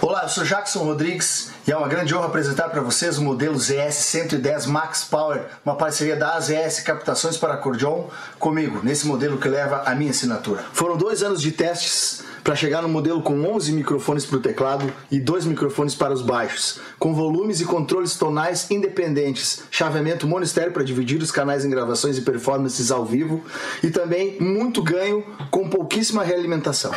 Olá, eu sou Jackson Rodrigues e é uma grande honra apresentar para vocês o modelo ZS 110 Max Power, uma parceria da AZS Captações para Acordeon comigo, nesse modelo que leva a minha assinatura. Foram dois anos de testes para chegar no modelo com 11 microfones para o teclado e dois microfones para os baixos, com volumes e controles tonais independentes, chaveamento monistério para dividir os canais em gravações e performances ao vivo e também muito ganho com pouquíssima realimentação.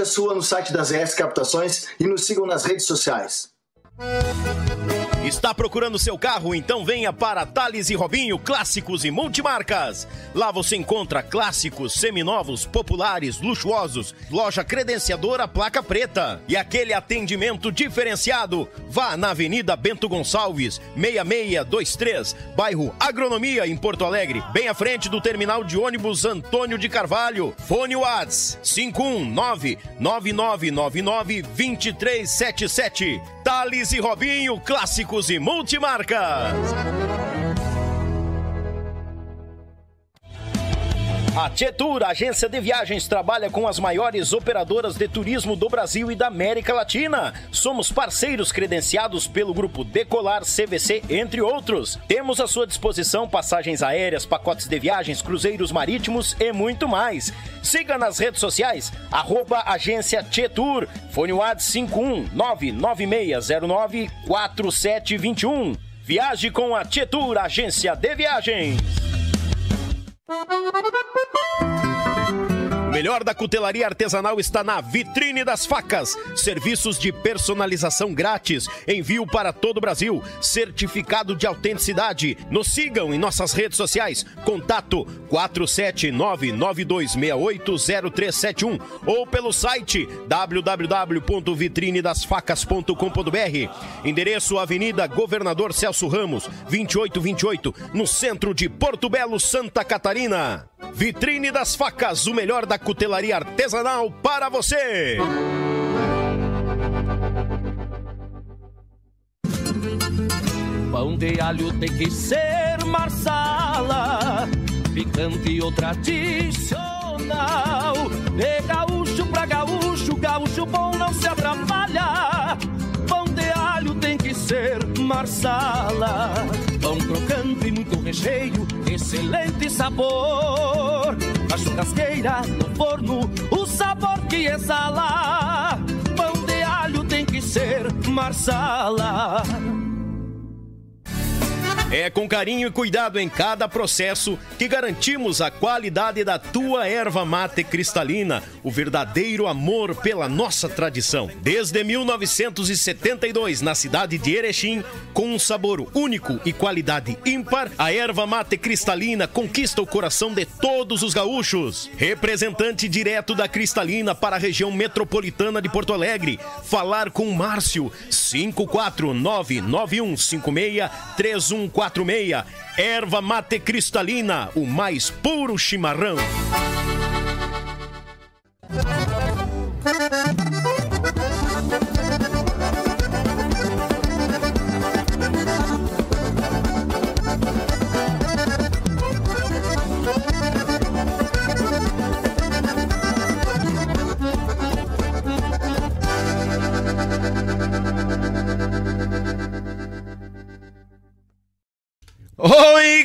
A sua no site das ES Captações e nos sigam nas redes sociais. Está procurando seu carro? Então venha para Thales e Robinho Clássicos e Multimarcas. Lá você encontra clássicos, seminovos, populares, luxuosos, loja credenciadora placa preta e aquele atendimento diferenciado. Vá na Avenida Bento Gonçalves, 6623, bairro Agronomia em Porto Alegre, bem à frente do terminal de ônibus Antônio de Carvalho. Fone Whats 519 9999 2377. Thales e Robinho Clássicos e multimarcas. A Tietur, agência de viagens, trabalha com as maiores operadoras de turismo do Brasil e da América Latina. Somos parceiros credenciados pelo grupo Decolar, CVC, entre outros. Temos à sua disposição passagens aéreas, pacotes de viagens, cruzeiros marítimos e muito mais. Siga nas redes sociais, arroba agência Tietur, fone WAD 51996094721. Viaje com a Tietur, agência de viagens. どどどどどど! Melhor da cutelaria artesanal está na Vitrine das Facas. Serviços de personalização grátis. Envio para todo o Brasil. Certificado de autenticidade. Nos sigam em nossas redes sociais. Contato 47992680371 ou pelo site www.vitrinedasfacas.com.br. Endereço Avenida Governador Celso Ramos, 2828, no centro de Porto Belo, Santa Catarina. Vitrine das Facas, o melhor da cutelaria artesanal para você. Pão de alho tem que ser marsala, picante ou tradicional. De gaúcho pra gaúcho, gaúcho bom não se atrapalha. Pão de alho tem que ser marsala. Pão crocante e muito recheio, excelente sabor. A churrasqueira, no forno, o sabor que exala. Pão de alho tem que ser marsala. É com carinho e cuidado em cada processo que garantimos a qualidade da tua erva mate cristalina, o verdadeiro amor pela nossa tradição. Desde 1972, na cidade de Erechim, com um sabor único e qualidade ímpar, a erva mate cristalina conquista o coração de todos os gaúchos. Representante direto da Cristalina para a região metropolitana de Porto Alegre. Falar com Márcio 54991563146. Erva mate cristalina, o mais puro chimarrão.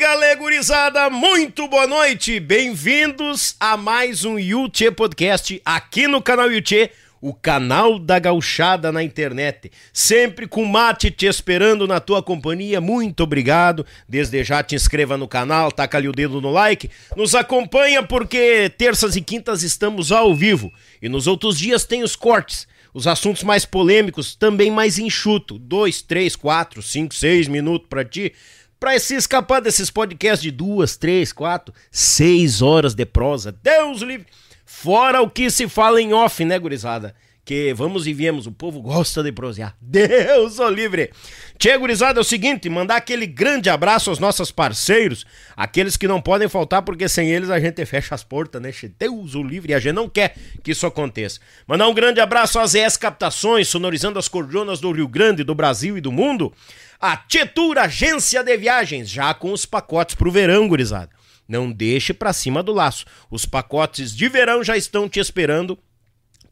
Gurizada, muito boa noite. Bem-vindos a mais um Yuchê Podcast aqui no canal Yuchê, o canal da gauchada na internet. Sempre com mate te esperando na tua companhia. Muito obrigado. Desde já te inscreva no canal, taca ali o dedo no like. Nos acompanha porque terças e quintas estamos ao vivo e nos outros dias tem os cortes. Os assuntos mais polêmicos também mais enxuto. Dois, três, quatro, cinco, seis minutos pra ti Pra se escapar desses podcasts de duas, três, quatro, seis horas de prosa. Deus livre! Fora o que se fala em off, né, gurizada? Que vamos e viemos, o povo gosta de prosear. Deus o livre! Tchê, gurizada, é o seguinte, mandar aquele grande abraço aos nossos parceiros, aqueles que não podem faltar, porque sem eles a gente fecha as portas, né? Deus o livre, e a gente não quer que isso aconteça. Mandar um grande abraço às ES Captações, sonorizando as cordonas do Rio Grande, do Brasil e do mundo. A Tietur Agência de Viagens, já com os pacotes pro verão, gurizada. Não deixe pra cima do laço. Os pacotes de verão já estão te esperando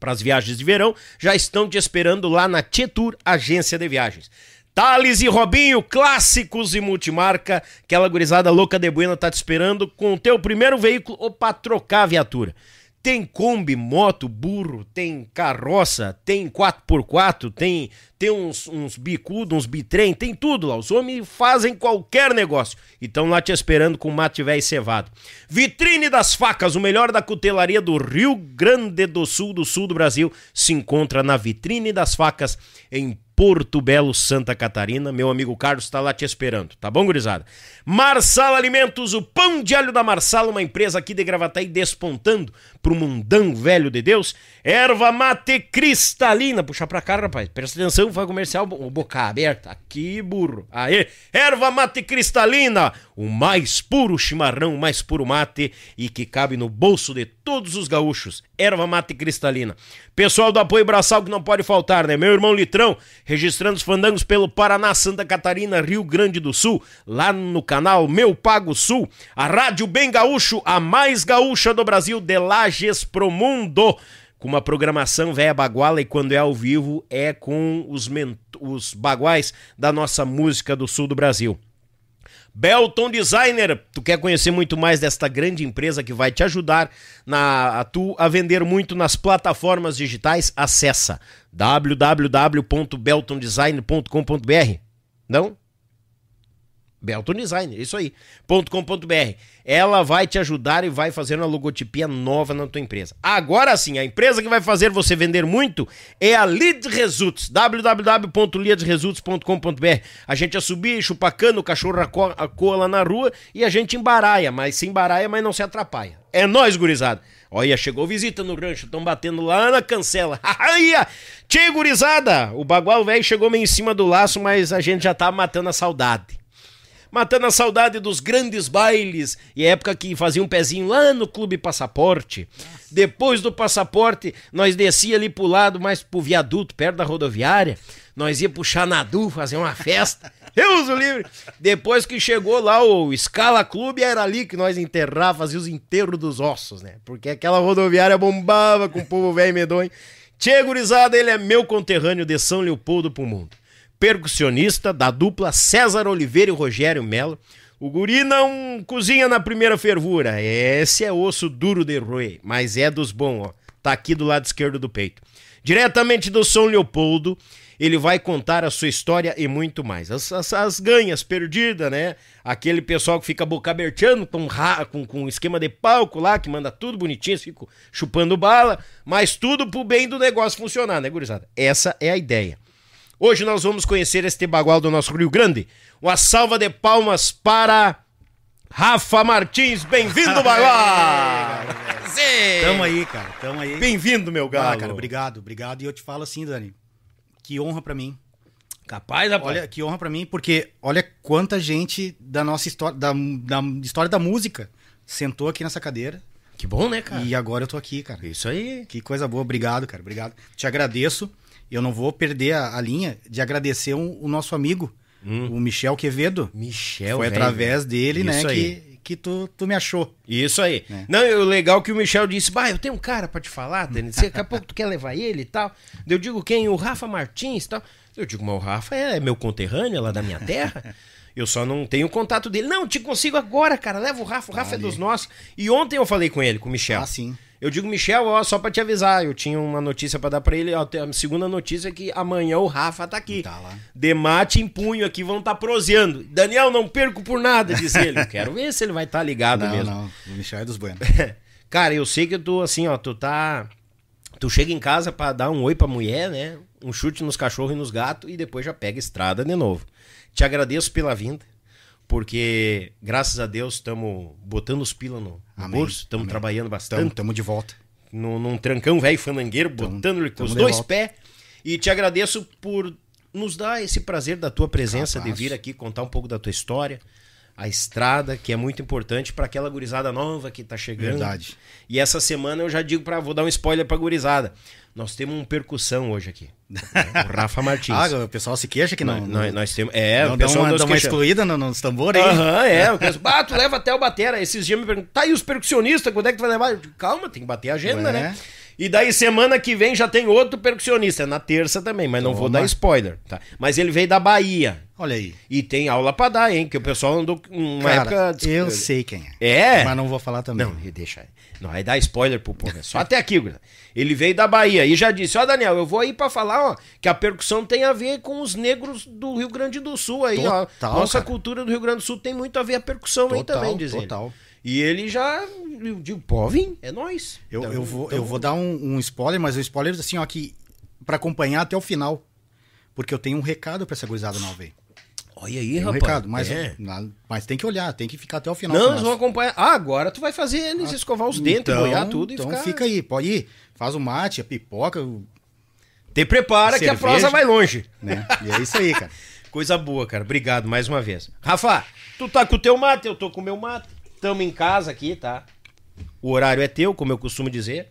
para as viagens de verão, já estão te esperando lá na Tietur Agência de Viagens. Thales e Robinho, clássicos e multimarca, aquela gurizada louca de Buena tá te esperando com o teu primeiro veículo ou para trocar a viatura. Tem Kombi, moto, burro, tem carroça, tem 4x4, tem, tem uns, uns bicudos, uns bitrem, tem tudo lá. Os homens fazem qualquer negócio. E estão lá te esperando com mate velho cevado. Vitrine das Facas, o melhor da cutelaria do Rio Grande do Sul, do sul do Brasil, se encontra na Vitrine das Facas, em Porto Belo, Santa Catarina. Meu amigo Carlos está lá te esperando, tá bom, gurizada? Marsala Alimentos, o pão de alho da Marsala, uma empresa aqui de Gravataí despontando pro mundão velho de Deus. Erva mate cristalina, puxa pra cá, rapaz, presta atenção, foi comercial, boca aberta, aqui burro. Aê, erva mate cristalina, o mais puro chimarrão, o mais puro mate e que cabe no bolso de todos os gaúchos. Erva mate cristalina. Pessoal do apoio braçal que não pode faltar, né? Meu irmão Litrão, registrando os fandangos pelo Paraná, Santa Catarina, Rio Grande do Sul, lá no canal Meu Pago Sul, a Rádio Bem Gaúcho, a mais gaúcha do Brasil, de Lages pro Mundo com uma programação velha baguala e quando é ao vivo é com os, os baguais da nossa música do sul do Brasil. Belton Designer, tu quer conhecer muito mais desta grande empresa que vai te ajudar na, a tu a vender muito nas plataformas digitais? Acessa www.beltondesigner.com.br. Não? Belton Designer, isso aí. .com.br. Ela vai te ajudar e vai fazer uma logotipia nova na tua empresa. Agora sim, a empresa que vai fazer você vender muito é a Lead Results. www.leadresults.com.br. A gente a subir, chupacando, o cachorro a cola na rua e a gente embaraia, mas se embaraia, mas não se atrapalha. É nós, gurizada. Olha, chegou visita no rancho, estão batendo lá na cancela. Tchê, gurizada! O bagual velho chegou meio em cima do laço, mas a gente já tá matando a saudade matando a saudade dos grandes bailes e época que fazia um pezinho lá no Clube Passaporte. Depois do passaporte, nós descia ali pro lado, mais pro viaduto, perto da rodoviária. Nós ia pro Xanadu fazer uma festa. Deus o livre! Depois que chegou lá o Scala Clube, era ali que nós enterrava, fazia os enterros dos ossos, né? Porque aquela rodoviária bombava com o povo velho medonho. Tchê, gurizada, ele é meu conterrâneo de São Leopoldo pro mundo percussionista da dupla César Oliveira e Rogério Melo. O guri não cozinha na primeira fervura. Esse é osso duro de roer, mas é dos bons, ó. Tá aqui do lado esquerdo do peito. Diretamente do São Leopoldo, ele vai contar a sua história e muito mais. As, as, as ganhas perdidas, né? Aquele pessoal que fica boca aberteando com, com, com esquema de palco lá, que manda tudo bonitinho, fica chupando bala, mas tudo pro bem do negócio funcionar, né, gurizada? Essa é a ideia. Hoje nós vamos conhecer este bagual do nosso Rio Grande. Uma salva de palmas para Rafa Martins. Bem-vindo, bagual! Tamo aí, cara. Tamo aí. Bem-vindo, meu galo. Ah, cara, obrigado, obrigado. E eu te falo assim, Dani, que honra para mim. Capaz, rapaz. Olha, que honra para mim, porque olha quanta gente da nossa história, da, da história da música sentou aqui nessa cadeira. Que bom, né, cara? E agora eu tô aqui, cara. Isso aí. Que coisa boa. Obrigado, cara. Obrigado. Te agradeço eu não vou perder a, a linha de agradecer um, o nosso amigo, hum. o Michel Quevedo. Michel, Foi véio, através dele, né, que, que tu, tu me achou. Isso aí. É. Não, o legal é que o Michel disse, bah, eu tenho um cara para te falar, Denis, daqui a pouco tu quer levar ele e tal. Eu digo quem? O Rafa Martins e tal. Eu digo, mas o Rafa é meu conterrâneo lá da minha terra. Eu só não tenho contato dele. Não, te consigo agora, cara. Leva o Rafa. O Rafa ah, é dos nossos. E ontem eu falei com ele, com o Michel. Ah, sim. Eu digo, Michel, ó, só pra te avisar, eu tinha uma notícia para dar para ele. Ó, a segunda notícia é que amanhã o Rafa tá aqui. Tá lá. Demate em punho aqui, vão estar tá proseando. Daniel, não perco por nada, diz ele. Quero ver se ele vai estar tá ligado não, mesmo. Não, o Michel é dos buenos. Cara, eu sei que tu, assim, ó, tu tá. Tu chega em casa para dar um oi pra mulher, né? Um chute nos cachorros e nos gatos e depois já pega estrada de novo. Te agradeço pela vinda porque graças a Deus estamos botando os pila no, no bolso, estamos trabalhando bastante. Estamos de volta. num, num trancão velho fanangueiro, botando-lhe com os tamo dois pés. E te agradeço por nos dar esse prazer da tua presença, Capaz. de vir aqui contar um pouco da tua história, a estrada, que é muito importante para aquela gurizada nova que tá chegando. Verdade. E essa semana eu já digo para vou dar um spoiler pra gurizada. Nós temos um percussão hoje aqui. O Rafa Martins. Ah, o pessoal se queixa que não. nós, nós, nós temos. É, não o dá pessoal uma, nos dá uma excluída no- nos tambores. Aham, é. O pessoal, ah, tu leva até o batera. Esses dias me perguntam, tá, e os percussionistas, quando é que tu vai levar? Digo, Calma, tem que bater a agenda, né? E daí, semana que vem, já tem outro percussionista. É na terça também, mas não vou dar spoiler, tá? Mas ele veio da Bahia. Olha aí. E tem aula pra dar, hein? Que o pessoal andou uma Cara, época... eu sei quem é. É? Mas não vou falar também. Não, deixa aí. Não, aí dá spoiler pro povo. é Só até aqui, gurizada. Ele veio da Bahia e já disse: Ó, Daniel, eu vou aí pra falar, ó, que a percussão tem a ver com os negros do Rio Grande do Sul aí, ó. Total, Nossa cara. cultura do Rio Grande do Sul tem muito a ver a percussão aí Total, também, diz ele. total. E ele já. Eu digo, pô, vim, é nóis. Eu, Então, eu, vou, então- eu vou dar um, um spoiler, mas o spoiler assim, ó, que pra acompanhar até o final. Porque eu tenho um recado pra essa gurizada nova aí. Olha aí, Tem um rapaz. recado, mas, É. mas tem que olhar, tem que ficar até o final. Não, eles vão acompanhar. Ah, agora tu vai fazer eles escovar os dentes, boiar tudo então e ficar. fica aí, pode ir. Faz o mate, a pipoca, o- Te prepara que a Cerveja. prosa vai longe. né? E é isso aí, cara. Coisa boa, cara. Obrigado mais uma vez. Rafa, tu tá com o teu mate, eu tô com o meu mate. Tamo em casa aqui, tá? O horário é teu, como eu costumo dizer.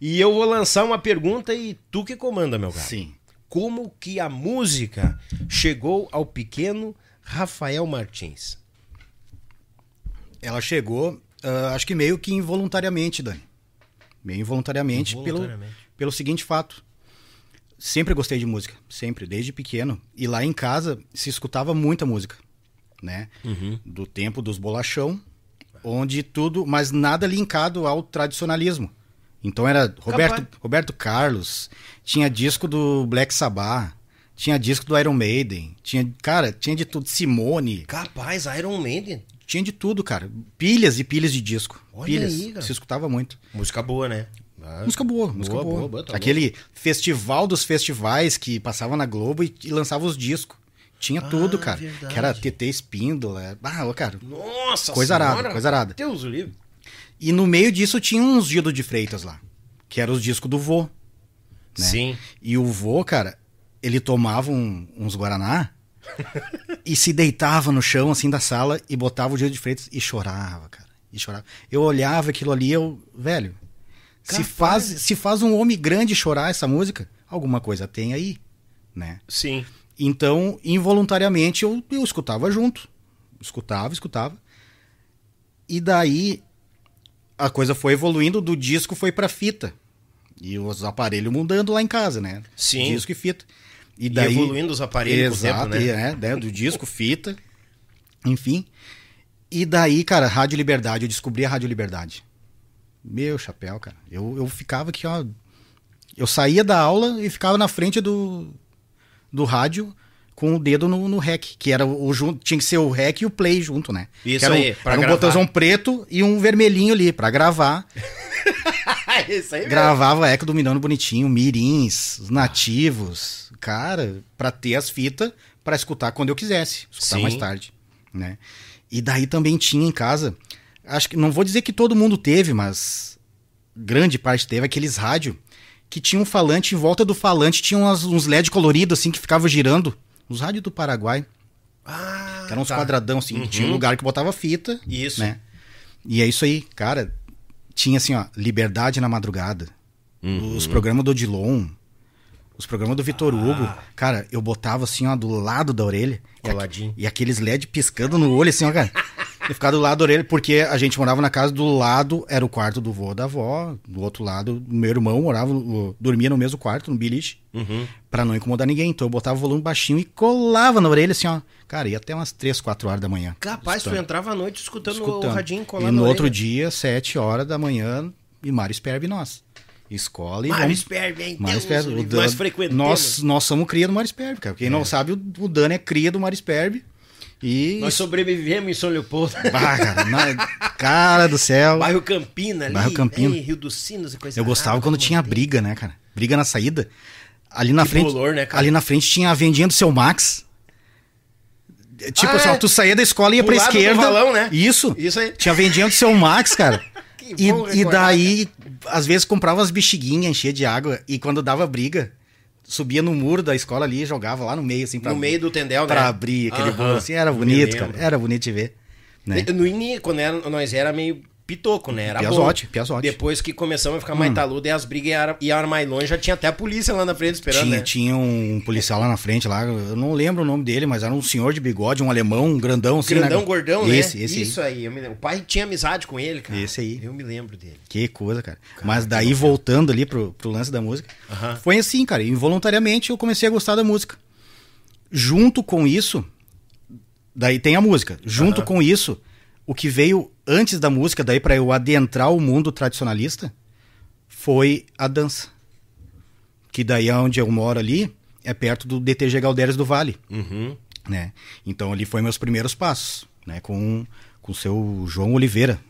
E eu vou lançar uma pergunta e tu que comanda, meu cara. Sim. Como que a música chegou ao pequeno Rafael Martins? Ela chegou, ah, acho que meio que involuntariamente, Dani. Meio involuntariamente, Involuntariamente. Pelo, pelo seguinte fato. Sempre gostei de música, sempre, desde pequeno. E lá em casa se escutava muita música, né? Uhum. Do tempo dos bolachão, onde tudo, mas nada linkado ao tradicionalismo. Então era Roberto, Capaz. Roberto Carlos, tinha disco do Black Sabbath, tinha disco do Iron Maiden, tinha, cara, tinha de tudo, Simone, Capaz, Iron Maiden. tinha de tudo, cara. Pilhas e pilhas de disco. Olha pilhas. aí, cara. Se escutava muito. Música boa, né? Ah, Música boa, música boa. boa, boa, tá Aquele festival dos festivais que passava na Globo e, e lançava os discos. Tinha tudo, cara. Ah, verdade. Que era TT Espíndola. Ah, ô, cara. Nossa Coisa arada, Senhora. coisa arada. Deus o livre. E no meio disso tinha uns Gildo de Freitas lá. Que eram os discos do vô. Né? Sim. E o vô, cara, ele tomava um- uns Guaraná e se deitava no chão, assim, da sala e botava o Gildo de Freitas e chorava, cara. E chorava. Eu olhava aquilo ali, eu, velho, se faz, se faz um homem grande chorar essa música, alguma coisa tem aí, né? Sim. Então, involuntariamente, eu, eu escutava junto. Escutava, escutava. E daí, a coisa foi evoluindo, do disco foi pra fita. E os aparelhos mudando lá em casa, né? Sim. Disco e fita. E E daí... evoluindo os aparelhos Exato, tempo, né? e, é, né, do disco, fita, enfim. E daí, cara, Rádio Liberdade, eu descobri a Rádio Liberdade. Meu chapéu, cara. Eu, eu ficava aqui, ó. Eu saía da aula e ficava na frente do, do rádio com o dedo no, no rec, que era o junto, tinha que ser o rec e o play junto, né? Isso era um, aí, pra era um gravar. botãozão preto e um vermelhinho ali pra gravar. Isso aí Gravava Eco Dominando Bonitinho, Mirins, os Nativos. Cara, pra ter as fitas pra escutar quando eu quisesse. Escutar Sim. mais tarde, né? E daí também tinha em casa, acho que não vou dizer que todo mundo teve, mas grande parte teve aqueles rádio que tinha um falante em volta do falante tinha umas- uns LED coloridos assim que ficavam girando. Os rádios do Paraguai, Ah, que eram uns tá. quadradão assim, tinha um lugar que botava fita, Isso. né? E é isso aí, cara. Tinha assim, ó, Liberdade na Madrugada. Uhum. Os programas do Odilon. Os programas do Vitor Ah. Hugo. Cara, eu botava assim, ó, do lado da orelha. E, Coladinho. aqu- e aqueles LED piscando no olho, assim, ó, cara. Eu ficava do lado da orelha, porque a gente morava na casa do lado, era o quarto do vô da avó. Do outro lado, meu irmão morava, dormia no mesmo quarto, no biliche. Uhum. Pra não incomodar ninguém. Então eu botava o volume baixinho e colava na orelha, assim, ó. Cara, ia até umas 3, 4 horas da manhã. Capaz, tu entrava à noite escutando, Escutando. o radinho colado E no outro dia, 7 horas da manhã, e Mário Sperbe nós. Escola e Mário hein? Mário o Dan- nós frequentamos. Nós, nós somos cria do Mário cara. Quem não sabe, o, o Dani é cria do Mário. E. Nós sobrevivemos em São Leopoldo. Bah, cara, cara do céu. Bairro Campina ali. Bairro Campina. Rio dos Sinos e coisa Eu gostava quando como tinha briga, né, cara? Briga na saída. Ali na Que frente. bolor, né, cara? Ali na frente tinha a vendinha do seu Max. Tipo Ah, assim, é. tu saía da escola e ia Pro pra esquerda. valão, né? Isso. Isso aí. Tinha a vendinha do seu Max, cara. Que e, bom e recordar, daí às vezes comprava umas bexiguinhas, enchia de água, e quando dava briga, subia no muro da escola ali e jogava lá no meio, assim, pra, No meio do tendel, pra né? abrir aquele Aham. bolo, assim. Era bonito, cara. Era bonito de ver. Né? No início, quando era, nós era meio pitoco, né? Era Piazote, bom. piazote. Hum. Depois que começamos a ficar mais taludo e as brigas iam, mais longe, já tinha até a polícia lá na frente esperando, Tinha, né? tinha um policial lá na frente, lá, eu não lembro o nome dele, mas era um senhor de bigode, um alemão, um grandão assim, Grandão, né? gordão, né? esse, Esse, Isso aí. eu me lembro. O pai tinha amizade com ele, cara. Esse aí. Eu me lembro dele. Que coisa, cara. Mas daí, voltando ali pro, pro lance da música, Aham. foi assim, cara. Involuntariamente eu comecei a gostar da música. Junto com isso, daí tem a música. Junto com isso, o que veio antes da música, daí pra eu adentrar o mundo tradicionalista, foi a dança. Que daí onde eu moro ali, é perto do DTG Galdéres do Vale Uhum. né? Então ali foi meus primeiros passos, né? Com com o seu João Oliveira.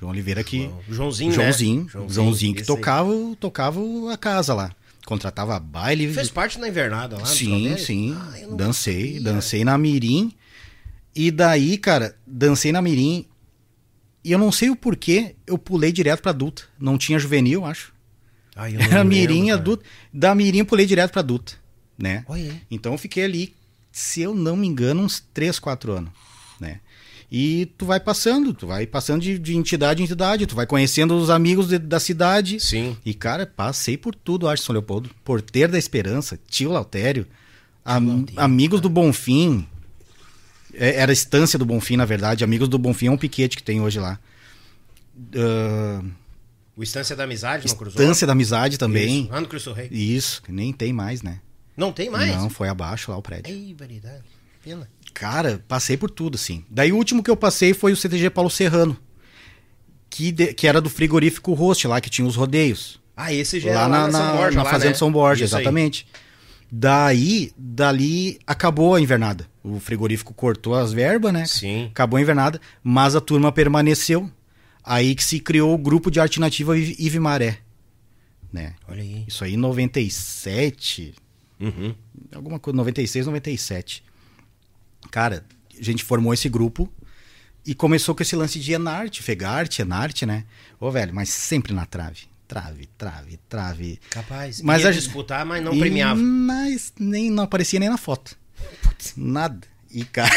João Oliveira que João- Joãozinho, né? Joãozinho, Joãozinho, Joãozinho que aí. tocava, tocava a casa lá. Contratava baile. Fez parte na invernada lá? Sim, sim. Ah, dancei, sabia. dancei na Mirim. E daí, cara, dancei na Mirim. E eu não sei o porquê, eu pulei direto pra adulta. Não tinha juvenil, acho. Eu não Era lembro, Mirim, cara. adulta. Da Mirim pulei direto pra adulta, né? Aí. Então eu fiquei ali, se eu não me engano, uns 3, 4 anos, né? E tu vai passando, tu vai passando de, de entidade em entidade, tu vai conhecendo os amigos de- da cidade. Sim. E, cara, passei por tudo, acho, São Leopoldo. Porteiro da Esperança, tio Lautério, am- amigos do Bonfim. É, era a estância do Bonfim, na verdade. Amigos do Bonfim é um piquete que tem hoje lá. Ah, O Estância da Amizade não cruzou? estância da Amizade também. Isso, lá no Cristo Rei. Isso, que nem tem mais, né? Não tem mais? Não, foi abaixo lá o prédio. Ei, variedade. Pena. Cara, passei por tudo, sim. Daí o último que eu passei foi o CTG Paulo Serrano. Que, de- que era do frigorífico Rost, lá que tinha os rodeios. Ah, esse já lá era na, na, São Borja, na lá, Fazenda né? São Borja, Isso aí. exatamente. Daí, dali, acabou a invernada. O frigorífico cortou as verbas, né? Sim. Acabou a invernada, mas a turma permaneceu. Aí que se criou o grupo de arte nativa Ive Maré. Né? Olha aí. Isso aí em 97, Uhum. alguma coisa, 96, 97. Cara, a gente formou esse grupo e começou com esse lance de Enarte, Fegarte, Enarte, né? Ô, velho, mas sempre na trave. Trave, trave, trave. Capaz. Mas Ia a- disputar, mas não premiava. Mas nem não aparecia nem na foto. Nada. E, cara,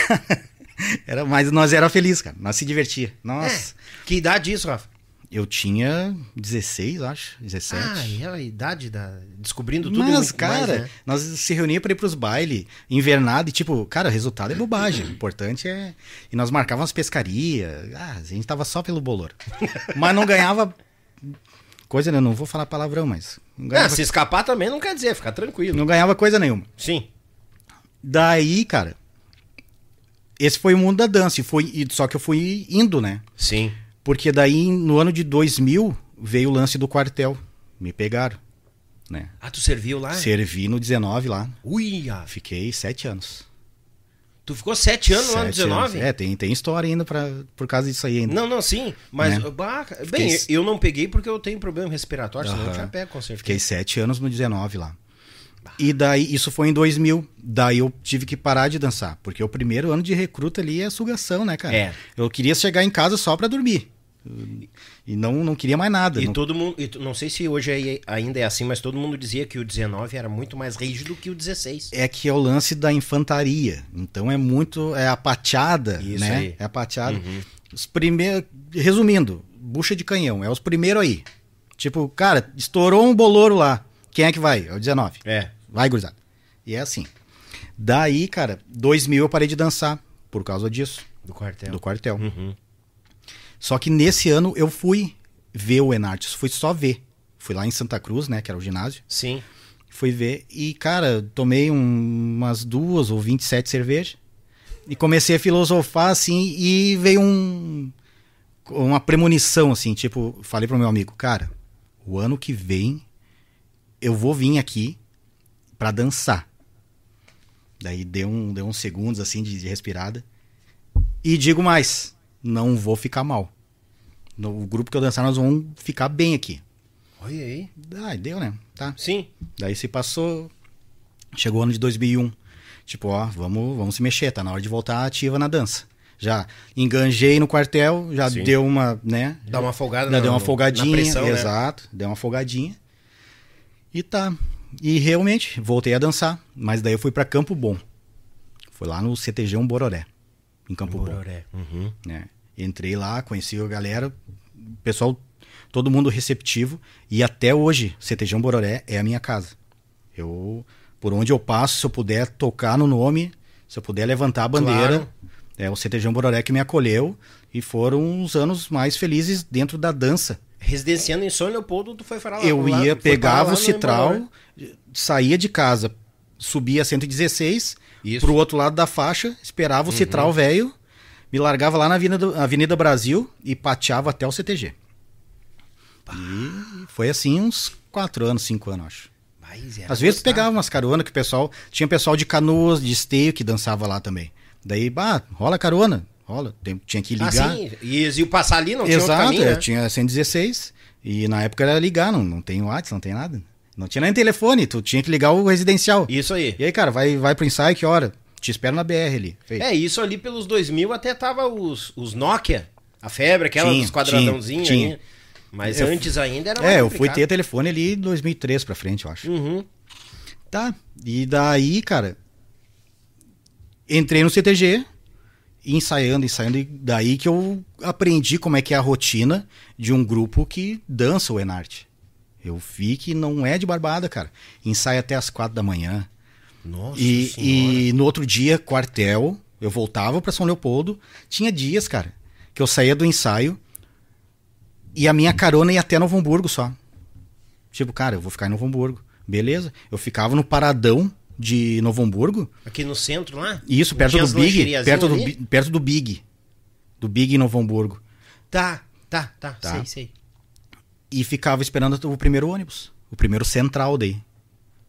era, mas nós era feliz, cara. Nós se divertia. Nossa. É. Que idade isso, Rafa? Eu tinha 16, acho, 17. Ah, é a idade da... Descobrindo tudo Mas, cara, mais, né? nós se reunia pra ir pros bailes, invernado, e tipo, cara, o resultado é bobagem. O importante é. E nós marcávamos pescaria. Ah, a gente tava só pelo bolor. mas não ganhava. Coisa, né? Não vou falar palavrão, mas. Não Ah, ganhava, se escapar também não quer dizer, fica tranquilo. não ganhava coisa nenhuma. Sim. Daí, cara. Esse foi o mundo da dança. E foi, e- só que eu fui indo, né? Sim. Porque daí, no ano de 2000, veio o lance do quartel. Me pegaram. Né? Ah, tu serviu lá? Servi no 19 lá. Ui, ah, Fiquei sete anos. tu ficou sete anos lá no Sete 19? anos. É, tem, tem história ainda pra, por causa disso aí ainda. Não, não, sim. Mas, Né? bah, bem, Fiquei- eu não peguei porque eu tenho problema respiratório, senão eu já pego, com certeza. Fiquei sete anos no 19 lá. E daí, isso foi em 2000. Daí eu tive que parar de dançar. Porque o primeiro ano de recruta ali é sugação, né, cara? É. Eu queria chegar em casa só pra dormir. E não, não queria mais nada. E não- todo mundo, e não sei se hoje aí ainda é assim, mas todo mundo dizia que o 19 era muito mais rígido que o 16. É que é o lance da infantaria. Então é muito. É a pateada, Isso né? aí. É a pateada. Os primeiros. Resumindo, bucha de canhão. É os primeiros aí. Tipo, cara, estourou um bolouro lá. Quem é que vai? É o 19. É. Vai, gurizada. E é assim. Daí, cara, 2000 eu parei de dançar por causa disso, Do quartel. do quartel. Uhum. Só que nesse ano eu fui ver o Enartes, fui só ver. Fui lá em Santa Cruz, né, que era o ginásio. Sim. Fui ver e, cara, tomei um- umas duas ou 27 cervejas e comecei a filosofar, assim, e veio um, uma premonição, assim, tipo, falei pro meu amigo, cara, o ano que vem eu vou vir aqui pra dançar. Daí deu, um, deu uns segundos, assim, de, de respirada. E digo mais, não vou ficar mal. No grupo que eu dançar, nós vamos ficar bem aqui. Olha aí. Ah, deu, né? Tá. Sim. Daí se passou. Chegou o ano de 2001. Tipo, ó, vamos, vamos se mexer, tá na hora de voltar ativa na dança. Já enganjei no quartel, já Sim. deu uma, né? Dá uma folgada Já na- deu uma folgadinha, pressão, né? exato. Deu uma folgadinha. E tá. E realmente, voltei a dançar. Mas daí eu fui pra Campo Bom. Foi lá no CTG um Bororé. Em Campo Bom Bororé. Uhum. né? Entrei lá, conheci a galera, o pessoal, todo mundo receptivo. E até hoje, CTG Bororé é a minha casa. Eu, por onde eu passo, se eu puder tocar no nome, se eu puder levantar a bandeira, Claro. é o CTG Bororé que me acolheu. E foram os anos mais felizes dentro da dança. Residenciando em São Leopoldo, tu foi para lá. eu lá- ia, parar pegava lá o Citral, Emboré. saía de casa, subia a 116, Isso. pro outro lado da faixa, esperava o Citral velho, me largava lá na Avenida, Avenida Brasil e pateava até o CTG. E foi assim uns quatro anos, cinco anos, acho. Às vezes pegava umas caronas que o pessoal. Tinha pessoal de canoas, de esteio que dançava lá também. Daí, bah, rola carona. Rola. Tem- tinha que Ah, ligar. sim. E eles iam passar ali, não tinha outro Exato, caminho, eu né? tinha 116 e na época era ligar, não, não tem WhatsApp, não tem nada. Não tinha nem telefone, tu tinha que ligar o residencial. Isso aí. E aí, cara, vai, vai pro ensaio, que hora? Te espero na BR ali. Feito. É, isso ali pelos 2000 até tava os, os Nokia, a febre, aquela Tinha, dos quadradãozinhos tinha, aí. Mas Eu- antes ainda era mais É, eu fui ter telefone ali em 2003 pra frente, eu acho. Uhum. Tá. E daí, cara, entrei no CTG, ensaiando, ensaiando, e daí que eu aprendi como é que é a rotina de um grupo que dança o Enarte. Eu vi que não é de barbada, cara. Ensaia até as quatro da manhã. Nossa E, senhora. e no outro dia, quartel, eu voltava pra São Leopoldo. Tinha dias, cara, que eu saía do ensaio e a minha carona ia até Novo Hamburgo só. Tipo, cara, eu vou ficar em Novo Hamburgo. Beleza. Eu ficava no paradão de Novo Hamburgo. Aqui no centro lá? Isso, perto do Big. Perto do, ali? Perto do Big. Do Big em Novo Hamburgo. Tá, tá, tá, Tá. sei, sei. E ficava esperando o primeiro ônibus. O primeiro central daí.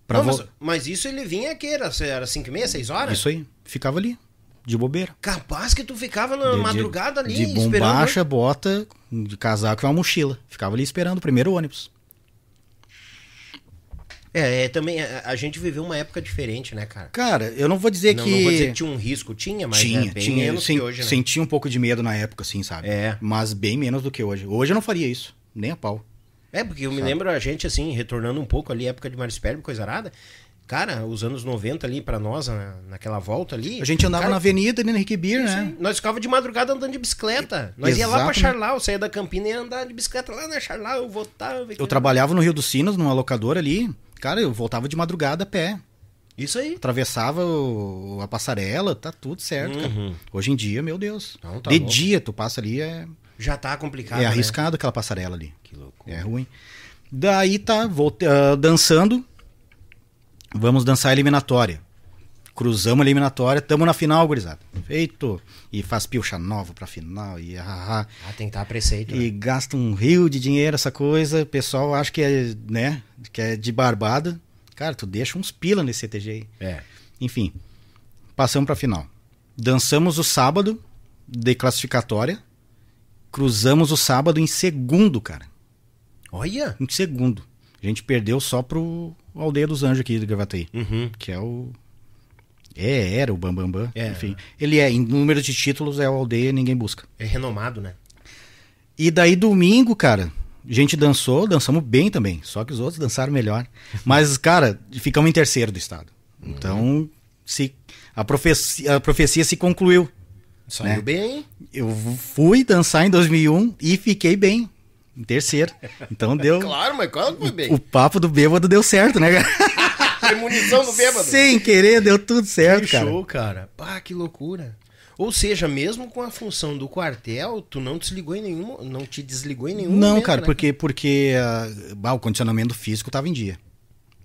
Pra Não, mas, mas isso ele vinha que era, era 5 e meia, 6 horas? Isso aí. Ficava ali. De bobeira. Capaz que tu ficava na De- de- madrugada ali De esperando. bombacha, bota, de casaco e uma mochila. Ficava ali esperando o primeiro ônibus. É, é, também a, a gente viveu uma época diferente, né, cara? Cara, eu não vou dizer não, que. não vou dizer que tinha um risco, tinha, mas tinha, é bem tinha. menos sen- que hoje, né? Senti um pouco de medo na época, assim, sabe? É. Mas bem menos do que hoje. Hoje eu não faria isso. Nem a pau. É, porque eu me lembro a gente, assim, retornando um pouco ali, época de Marisperbe, coisa arada. Cara, os anos 90 ali pra nós, na- naquela volta ali. A gente andava cara, na avenida ali na Henrique Beer, isso né? aí. Nós ficava de madrugada andando de bicicleta. Nós ia lá pra. Charlau, saía da Campina e ia andar de bicicleta lá na Charlau, eu voltava. Eu trabalhava no Rio dos Sinos, numa locadora ali. Cara, eu voltava de madrugada a pé. Isso aí. Atravessava o- a passarela, tá tudo certo, cara. Uhum. Hoje em dia, meu Deus. Não, tá de louco. dia, tu passa ali, é, Já tá complicado. é né? arriscado aquela passarela ali. Que loucura. É ruim. Daí tá, volte, ah, dançando. Vamos dançar a eliminatória. Cruzamos a eliminatória, tamo na final, gurizada. Feito. E faz pilcha nova pra final. E, ah, ah, tem que estar a preceito. e gasta um rio de dinheiro essa coisa. O pessoal acha que é, né? Que é de barbada. Cara, tu deixa uns pila nesse CTG aí. É. Enfim, passamos pra final. Dançamos o sábado de classificatória. Cruzamos o sábado em segundo, cara. Olha. Em segundo. A gente perdeu só pro Aldeia dos Anjos aqui de Gravataí. Uhum. Que é o. É, era o Bambambam. Bam, Bam. É. Enfim. Ele é, em número de títulos, é o Aldeia Ninguém Busca. É renomado, né? E daí domingo, cara, a gente dançou, dançamos bem também. Só que os outros dançaram melhor. Mas, cara, ficamos em terceiro do estado. Então, se a profecia, a profecia se concluiu. Saiu Né? bem. Eu fui dançar em 2001 e fiquei bem. Em terceiro. Então deu. Claro, mas claro foi bem. O papo do bêbado deu certo, né, cara? Premonição do bêbado. Sem querer, deu tudo certo, que cara. show, cara. Pá, que loucura. Ou seja, mesmo com a função do quartel, tu não desligou em nenhum, não te desligou em nenhum Não, momento, cara, né? porque, porque ah, bah, o condicionamento físico tava em dia.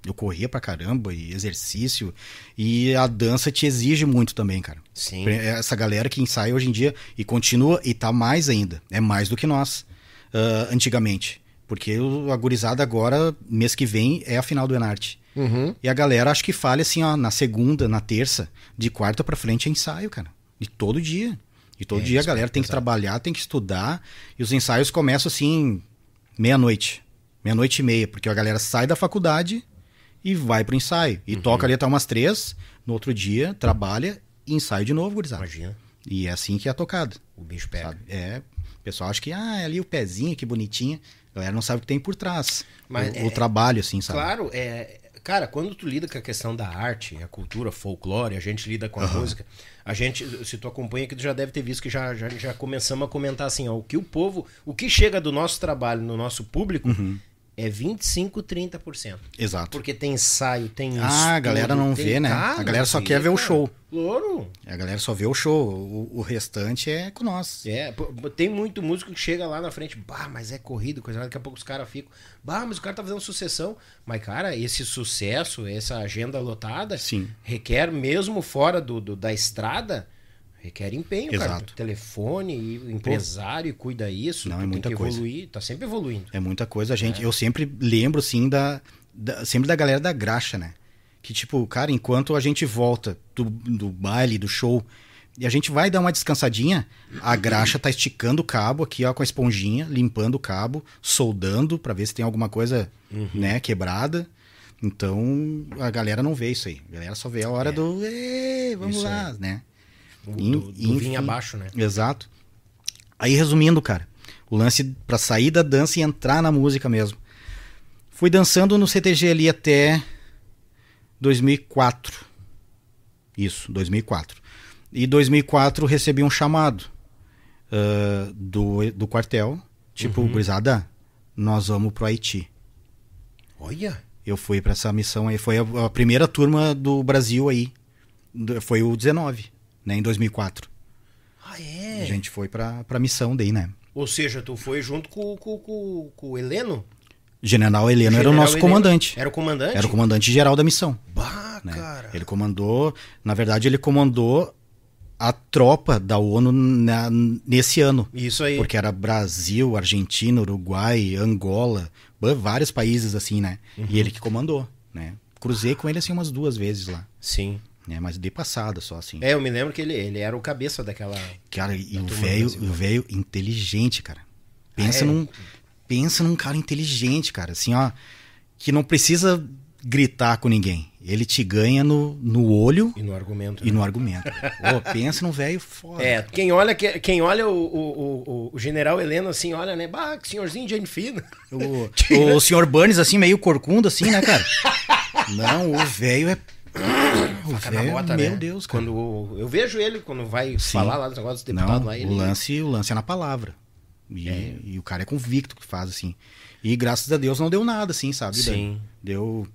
Eu corria pra caramba e exercício. E a dança te exige muito também, cara. Sim. Essa galera que ensaia hoje em dia e continua, e tá mais ainda. É mais do que nós, ah, antigamente. Porque o- a gurizada agora, mês que vem, é a final do Enarte. Uhum. E a galera acho que falha assim, ó, na segunda, na terça, de quarta pra frente é ensaio, cara. E todo dia. E todo É, dia a isso galera é tem que trabalhar, tem que estudar. E os ensaios começam assim, meia-noite. Meia-noite e meia, porque a galera sai da faculdade e vai pro ensaio. Uhum. E toca ali até umas três, no outro dia, trabalha e ensaia de novo, gurizada. Imagina. E é assim que é tocado. O bicho pega. Sabe? É, o pessoal acha que, ah, é ali o pezinho, que bonitinho. A galera não sabe o que tem por trás. Mas o, é- o trabalho, assim, sabe? Claro, é. Cara, quando tu lida com a questão da arte, a cultura, folclore, a gente lida com a música, a gente, se tu acompanha aqui, tu já deve ter visto que já, já, já começamos a comentar assim, ó, o que o povo, o que chega do nosso trabalho no nosso público Uhum. É 25, 30%. Exato. Porque tem ensaio, tem Ah, a estudo, galera não vê, né? Cara, A galera só quer ver o show. Claro. A galera só vê o show. O, o restante é com nós. É, tem muito músico que chega lá na frente, bah, mas é corrido, coisa daqui a pouco os caras ficam, bah, mas o cara tá fazendo sucessão. Mas, cara, esse sucesso, essa agenda lotada, Sim. requer, mesmo fora do, do- da estrada, requer empenho, cara. Exato. Telefone, e empresário, e cuida isso, Não, é tem muita que coisa. evoluir, tá sempre evoluindo. É muita coisa. A gente, Eu sempre lembro, assim, da, da- sempre da galera da graxa, né? Que, tipo, cara, enquanto a gente volta do, do baile, do show, e a gente vai dar uma descansadinha, a graxa tá esticando o cabo aqui, ó, com a esponjinha, limpando o cabo, soldando pra ver se tem alguma coisa, né, quebrada. Então, a galera não vê isso aí. A galera só vê a hora do, "Ê, vamos Isso lá, né? O- En- do, do enfim. abaixo, né? Exato. Aí, resumindo, cara, o lance pra sair da dança e entrar na música mesmo. Fui dançando no CTG ali até 2004. Isso, 2004. E 2004 recebi um chamado ah, do, do quartel, tipo, gurizada, nós vamos pro Haiti. Olha, Eu fui pra essa missão aí, foi a, a primeira turma do Brasil aí. Do- Foi o 19, né, em 2004. ah, A é? gente foi pra, pra missão daí, né? Ou seja, tu foi junto com, com, com, com o Heleno? General Heleno era o General nosso Heleno? comandante. Era o comandante? Era o comandante geral da missão. Bah, né? cara. Ele comandou, na verdade, ele comandou a tropa da ONU na- nesse ano. Isso aí. Porque era Brasil, Argentina, Uruguai, Angola, vários países assim, né? Uhum. E ele que comandou, né? Cruzei com ele assim umas duas vezes lá, Sim. Né? Mas de passada só assim. É, eu me lembro que ele, ele era o cabeça daquela. Cara, e Da o velho, o velho inteligente, cara. Pensa Ah, é? num pensa num cara inteligente, cara, assim, ó, que não precisa gritar com ninguém. Ele te ganha no, no olho E no argumento. e né? no argumento. Pensa num velho foda. É, quem olha, que- quem olha o, o, o, o general Heleno assim, olha, né? Bah, que senhorzinho de fina. O, o senhor Burns, assim, meio corcunda, assim, né, cara? Não, o velho é. Faca na bota, meu né? Deus, cara. Quando eu vejo ele, quando vai Sim. falar lá dos negócios dos deputados Não, lá, ele. o, lance, o lance é na palavra. E, e o cara é convicto que faz, assim. E graças a Deus não deu nada, assim, sabe? Sim. Deu.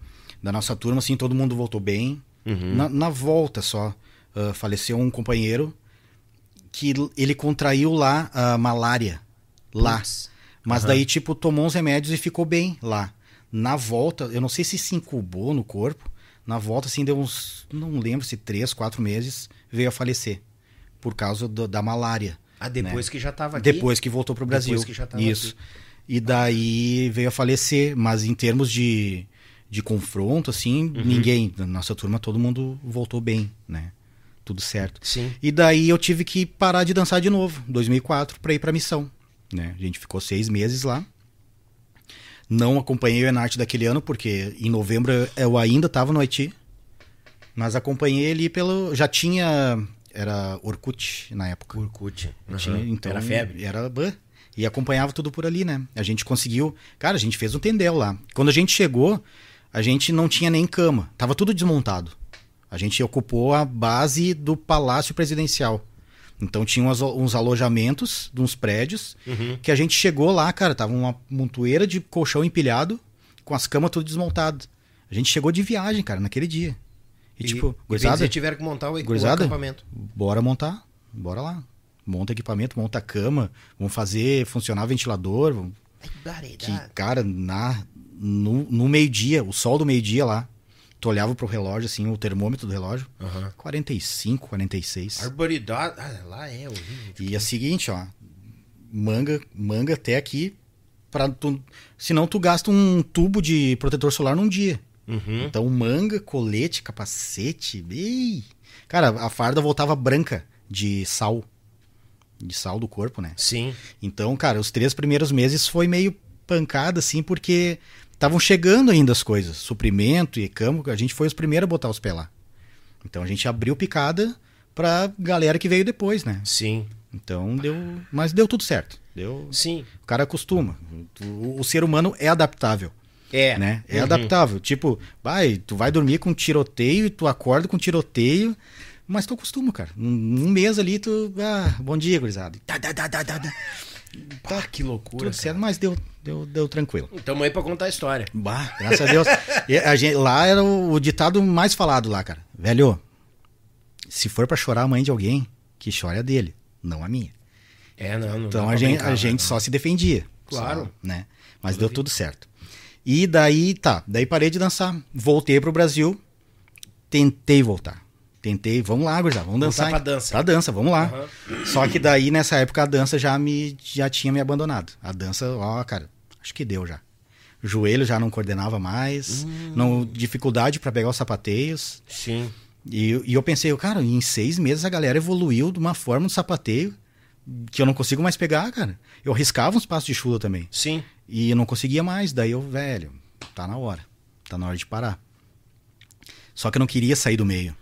Da nossa turma, assim, todo mundo voltou bem. Uhum. Na, na volta só, ah, faleceu um companheiro que ele contraiu lá a malária. Lá. Putz. Mas Aham. daí, tipo, tomou uns remédios e ficou bem lá. Na volta, eu não sei se se incubou no corpo. Na volta, assim, deu uns. Não lembro se três, quatro meses, veio a falecer. Por causa do- da malária. Ah, depois que já tava aqui. Depois que voltou pro Brasil. Depois que já tava Isso. aqui. E daí veio a falecer, mas em termos de, de confronto, assim, Uhum. ninguém. Na nossa turma, todo mundo voltou bem, né? Tudo certo. Sim. E daí eu tive que parar de dançar de novo, 2004, pra ir pra missão. Né? A gente ficou seis meses lá. Não acompanhei o Enarte daquele ano, porque em novembro eu ainda estava no Haiti. Mas acompanhei ele pelo. Já tinha. Era Orkut na época. Orkut. Uhum. Tinha, então, Era febre. Era. E acompanhava tudo por ali, né? A gente conseguiu. Cara, a gente fez um tendel lá. Quando a gente chegou, a gente não tinha nem cama. Tava tudo desmontado. A gente ocupou a base do Palácio Presidencial. Então tinha umas- uns alojamentos de uns prédios Uhum. que a gente chegou lá, cara, tava uma montoeira de colchão empilhado, com as camas tudo desmontado. A gente chegou de viagem, cara, naquele dia. E, tipo, e gurizada, vocês tiveram que montar o, o Gurizada? acampamento. bora montar, bora lá. Monta equipamento, monta cama, vamos fazer funcionar ventilador. vamos- Que, cara, na, no, no meio-dia, o sol do meio-dia lá, tu olhava pro relógio, assim, o termômetro do relógio, Aham. 45, 46. Arboridade. Ah, lá é horrível. E é o seguinte, ó, manga, manga até aqui, pra tu, senão tu gasta um tubo de protetor solar num dia. Uhum. Então, manga, colete, capacete. Ei. Cara, a farda voltava branca de sal. De sal do corpo, né? Sim. Então, cara, os três primeiros meses foi meio pancada, assim, porque estavam chegando ainda as coisas. Suprimento e campo, a gente foi os primeiros a botar os pés lá. Então a gente abriu picada pra galera que veio depois, né? Sim. Então deu. Mas deu tudo certo. Deu. Sim. O cara acostuma. O, o ser humano é adaptável. É. Né? É Uhum. adaptável. Tipo, vai, tu vai dormir com tiroteio e tu acorda com tiroteio. Mas tu acostuma, cara. Um, um mês ali, tu. Ah, bom dia, gurizada. Tá, tá, tá, tá, tá, tá. Que loucura. Tudo certo, mas deu, deu, deu tranquilo. Tamo aí pra contar a história. Bah, graças a Deus. E a gente- lá era o, o ditado mais falado lá, cara. Velho, se for pra chorar a mãe de alguém, que chore a dele, não a minha. É, não, não Então a gente, brincar, a gente né? só se defendia. Claro. Só, né? Mas deu tudo certo. E daí, tá. Daí parei de dançar. Voltei pro Brasil. Tentei voltar. Tentei, vamos lá, gurizada, vamos Voltar dançar. pra hein? dança. Pra dança, vamos lá. Só que daí, nessa época, a dança já me já tinha me abandonado. A dança, ó, cara, acho que deu já. O joelho já não coordenava mais, Hum. não dificuldade pra pegar os sapateios. Sim. E, e eu pensei, cara, em seis meses a galera evoluiu de uma forma no sapateio que eu não consigo mais pegar, cara. Eu arriscava uns passos de chula também. Sim. E eu não conseguia mais. Daí eu, velho, tá na hora. Tá na hora de parar. Só que eu não queria sair do meio.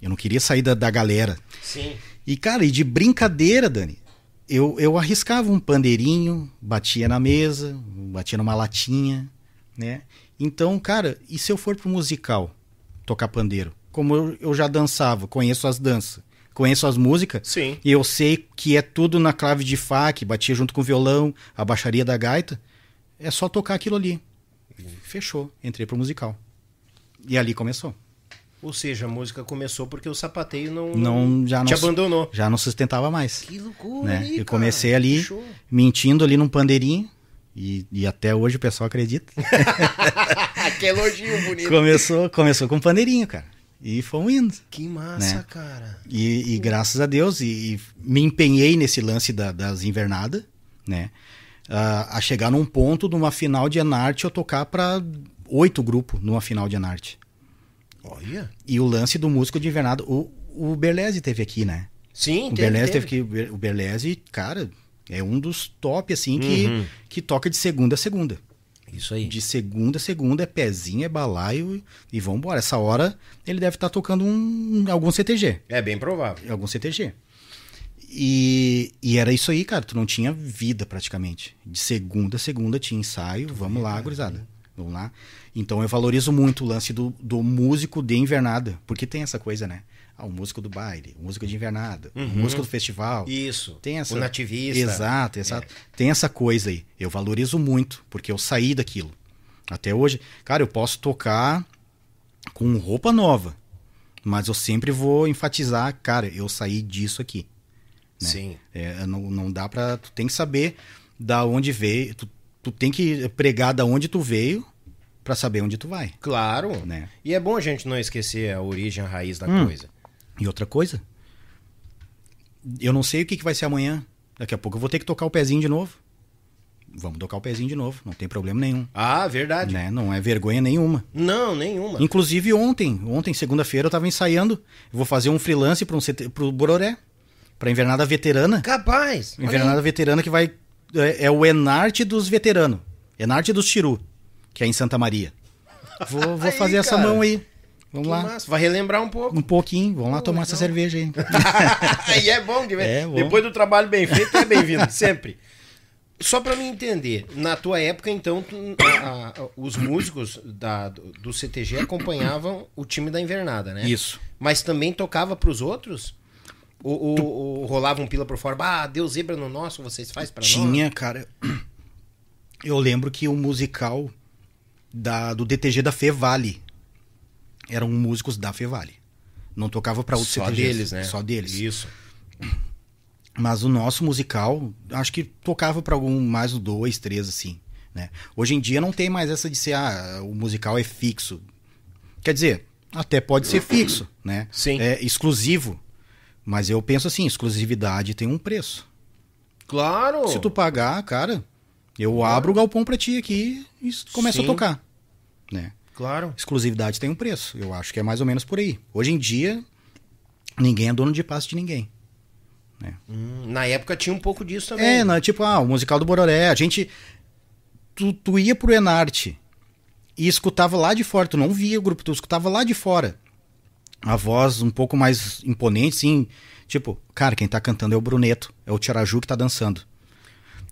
Eu não queria sair da, da galera. Sim. E, cara, e de brincadeira, Dani, eu, eu arriscava um pandeirinho, batia na mesa, batia numa latinha, né? Então, cara, e se eu for pro musical tocar pandeiro? Como eu, eu já dançava, conheço as danças, conheço as músicas, Sim. e eu sei que é tudo na clave de Fá, que batia junto com o violão, a baixaria da gaita, é só tocar aquilo ali. Fechou, entrei pro musical. E ali começou. Ou seja, a música começou porque o sapateio não, Não, já não te abandonou. Já não sustentava mais. Que loucura, né? aí, Eu cara. comecei ali Fechou. mentindo ali num pandeirinho e, e até hoje o pessoal acredita. que elogio bonito. começou, começou com pandeirinho, cara. E fomos indo. Que massa, Né? cara. E, e graças a Deus, e, e me empenhei nesse lance da- das invernadas, né? Ah, a chegar num ponto, numa final de Enarte, eu tocar para oito grupos numa final de Enarte. Olha. E o lance do músico de invernada, o, o Berlese teve aqui, né? Sim, O Berlese teve que. O Berlese, cara, é um dos top, assim, que, Uhum. que toca de segunda a segunda. Isso aí. De segunda a segunda é pezinho, é balaio e vambora. Essa hora ele deve estar tocando um, algum CTG. É bem provável. Algum CTG. E, e era isso aí, cara. Tu não tinha vida praticamente. De segunda a segunda tinha ensaio. Vamos lá, gurizada. Vamos lá. Então eu valorizo muito o lance do, do músico de invernada. Porque tem essa coisa, né? Ah, o músico do baile, o músico de invernada, o músico do festival. Isso. Tem essa... O nativista. Exato, exato. Tem essa coisa aí. Eu valorizo muito, porque eu saí daquilo. Até hoje, cara, eu posso tocar com roupa nova, mas eu sempre vou enfatizar, cara, eu saí disso aqui. né? Sim. É, não, não dá pra. Tu tem que saber da onde veio. Tu, tu tem que pregar da onde tu veio pra saber onde tu vai. Claro. Né? E é bom a gente não esquecer a origem, a raiz da Hum. coisa. E outra coisa, eu não sei o que, que vai ser amanhã. Daqui a pouco eu vou ter que tocar o pezinho de novo. Vamos tocar o pezinho de novo, não tem problema nenhum. Ah, verdade. Né? Não é vergonha nenhuma. Não, nenhuma. Inclusive ontem, ontem, segunda-feira, eu tava ensaiando. Eu vou fazer um freelance para um CT, pro Bororé. Pra invernada veterana. Capaz. Olha Invernada veterana que vai. É, é o Enarte dos veteranos. Enarte dos Tiru, que é em Santa Maria. Vou, vou Aí, fazer essa cara. mão aí. Vamos Que lá. massa. Vai relembrar um pouco. Um pouquinho. Vamos lá tomar essa legal. cerveja aí. e é bom de ver. É bom. Depois do trabalho bem feito, é bem-vindo, sempre. Só pra mim entender, na tua época, então, tu- a- a- os músicos da- do, do CTG acompanhavam o time da invernada, né? Isso. Mas também tocava pros outros? Ou, ou- ou rolava um pila por fora? Ah, deu zebra no nosso, vocês fazem pra nós? Tinha, cara. Eu lembro que o musical da, do DTG da Fevale eram músicos da Fevale. Não tocava pra outros Só CTGs. deles, né? Só deles. Isso. Mas o nosso musical, acho que tocava pra algum mais um dois, três, assim. Né? Hoje em dia não tem mais essa de ser, ah, o musical é fixo. Quer dizer, até pode ser fixo, né? Sim. É exclusivo. Mas eu penso assim, exclusividade tem um preço. Claro! Se tu pagar, cara, eu abro o galpão pra ti aqui e começo Sim. a tocar. Né? Claro. Exclusividade tem um preço. Eu acho que é mais ou menos por aí. Hoje em dia, ninguém é dono de passe de ninguém. Hum, na época tinha um pouco disso também. É, não, tipo, ah, o musical do Bororé. A gente. Tu, tu ia pro Enarte e escutava lá de fora. Tu não via o grupo, tu escutava lá de fora. A voz um pouco mais imponente, sim. Tipo, cara, quem tá cantando é o Bruneto, é o Tiraju que tá dançando.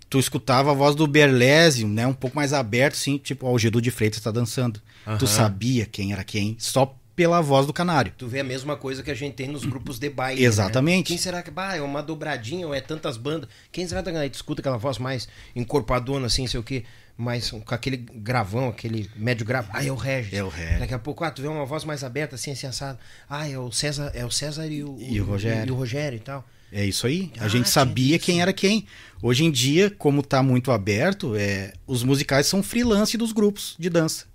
Tu escutava a voz do Berlésio, né? Um pouco mais aberto, sim, tipo, ó, o Gedu de Freitas tá dançando. Aham. Tu sabia quem era quem, só pela voz do canário. Tu vê a mesma coisa que a gente tem nos grupos de baile. Exatamente. Né? Quem será que. Bah, é uma dobradinha ou é tantas bandas? Quem será que aí tu escuta aquela voz mais encorpadona, assim, sei o quê? Mais com aquele gravão, aquele médio grave. Ah, é o Regis. É o Regis. Daqui a pouco, ah, tu vê uma voz mais aberta, assim, assim, assado. Ah, é o César, é o César e o, E o Rogério. E o Rogério e tal. É isso aí. A Ah, gente tinha sabia quem era quem. Hoje em dia, como tá muito aberto, é, os musicais são freelance dos grupos de dança.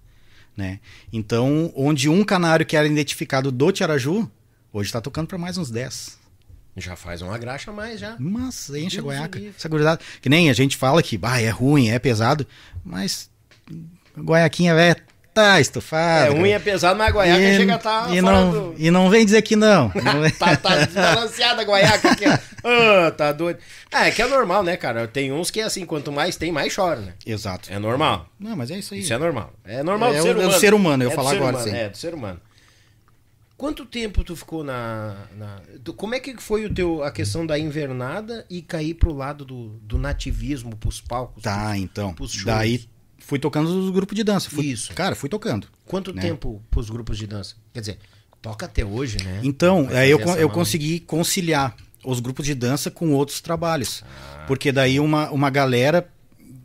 Né? Então, onde um canário que era identificado do Tiaraju, hoje tá tocando para mais uns 10. Já faz uma graxa a mais já. Mas enche a Deus goiaca. Essa gurizada. Que nem a gente fala que bah, é ruim, é pesado, mas goiaquinha velha tá estufada. É, ruim é pesado, mas a guaiaca e, chega a tá e não, do- e não vem dizer que não. Não é- tá, tá desbalanceada a guaiaca aqui. Ah, tá doido. Ah, é que é normal, né, cara? Tem uns que é assim, quanto mais tem, mais chora, né? Exato. É normal. Não, mas é isso aí. Isso é normal. É normal É do ser o- é do humano. ser humano, eu É do falar agora, humano, sim. É, do ser humano. Quanto tempo tu ficou na, na- tu- Como é que foi o teu, a questão da invernada e cair pro lado do, do nativismo, pros palcos? Tá, então. Pros shows. Daí fui tocando os grupos de dança. Fui, Isso. Cara, fui tocando. Quanto né? tempo pros grupos de dança? Quer dizer, toca até hoje, né? Então, aí eu, eu consegui conciliar os grupos de dança com outros trabalhos. Ah. Porque daí uma, uma galera.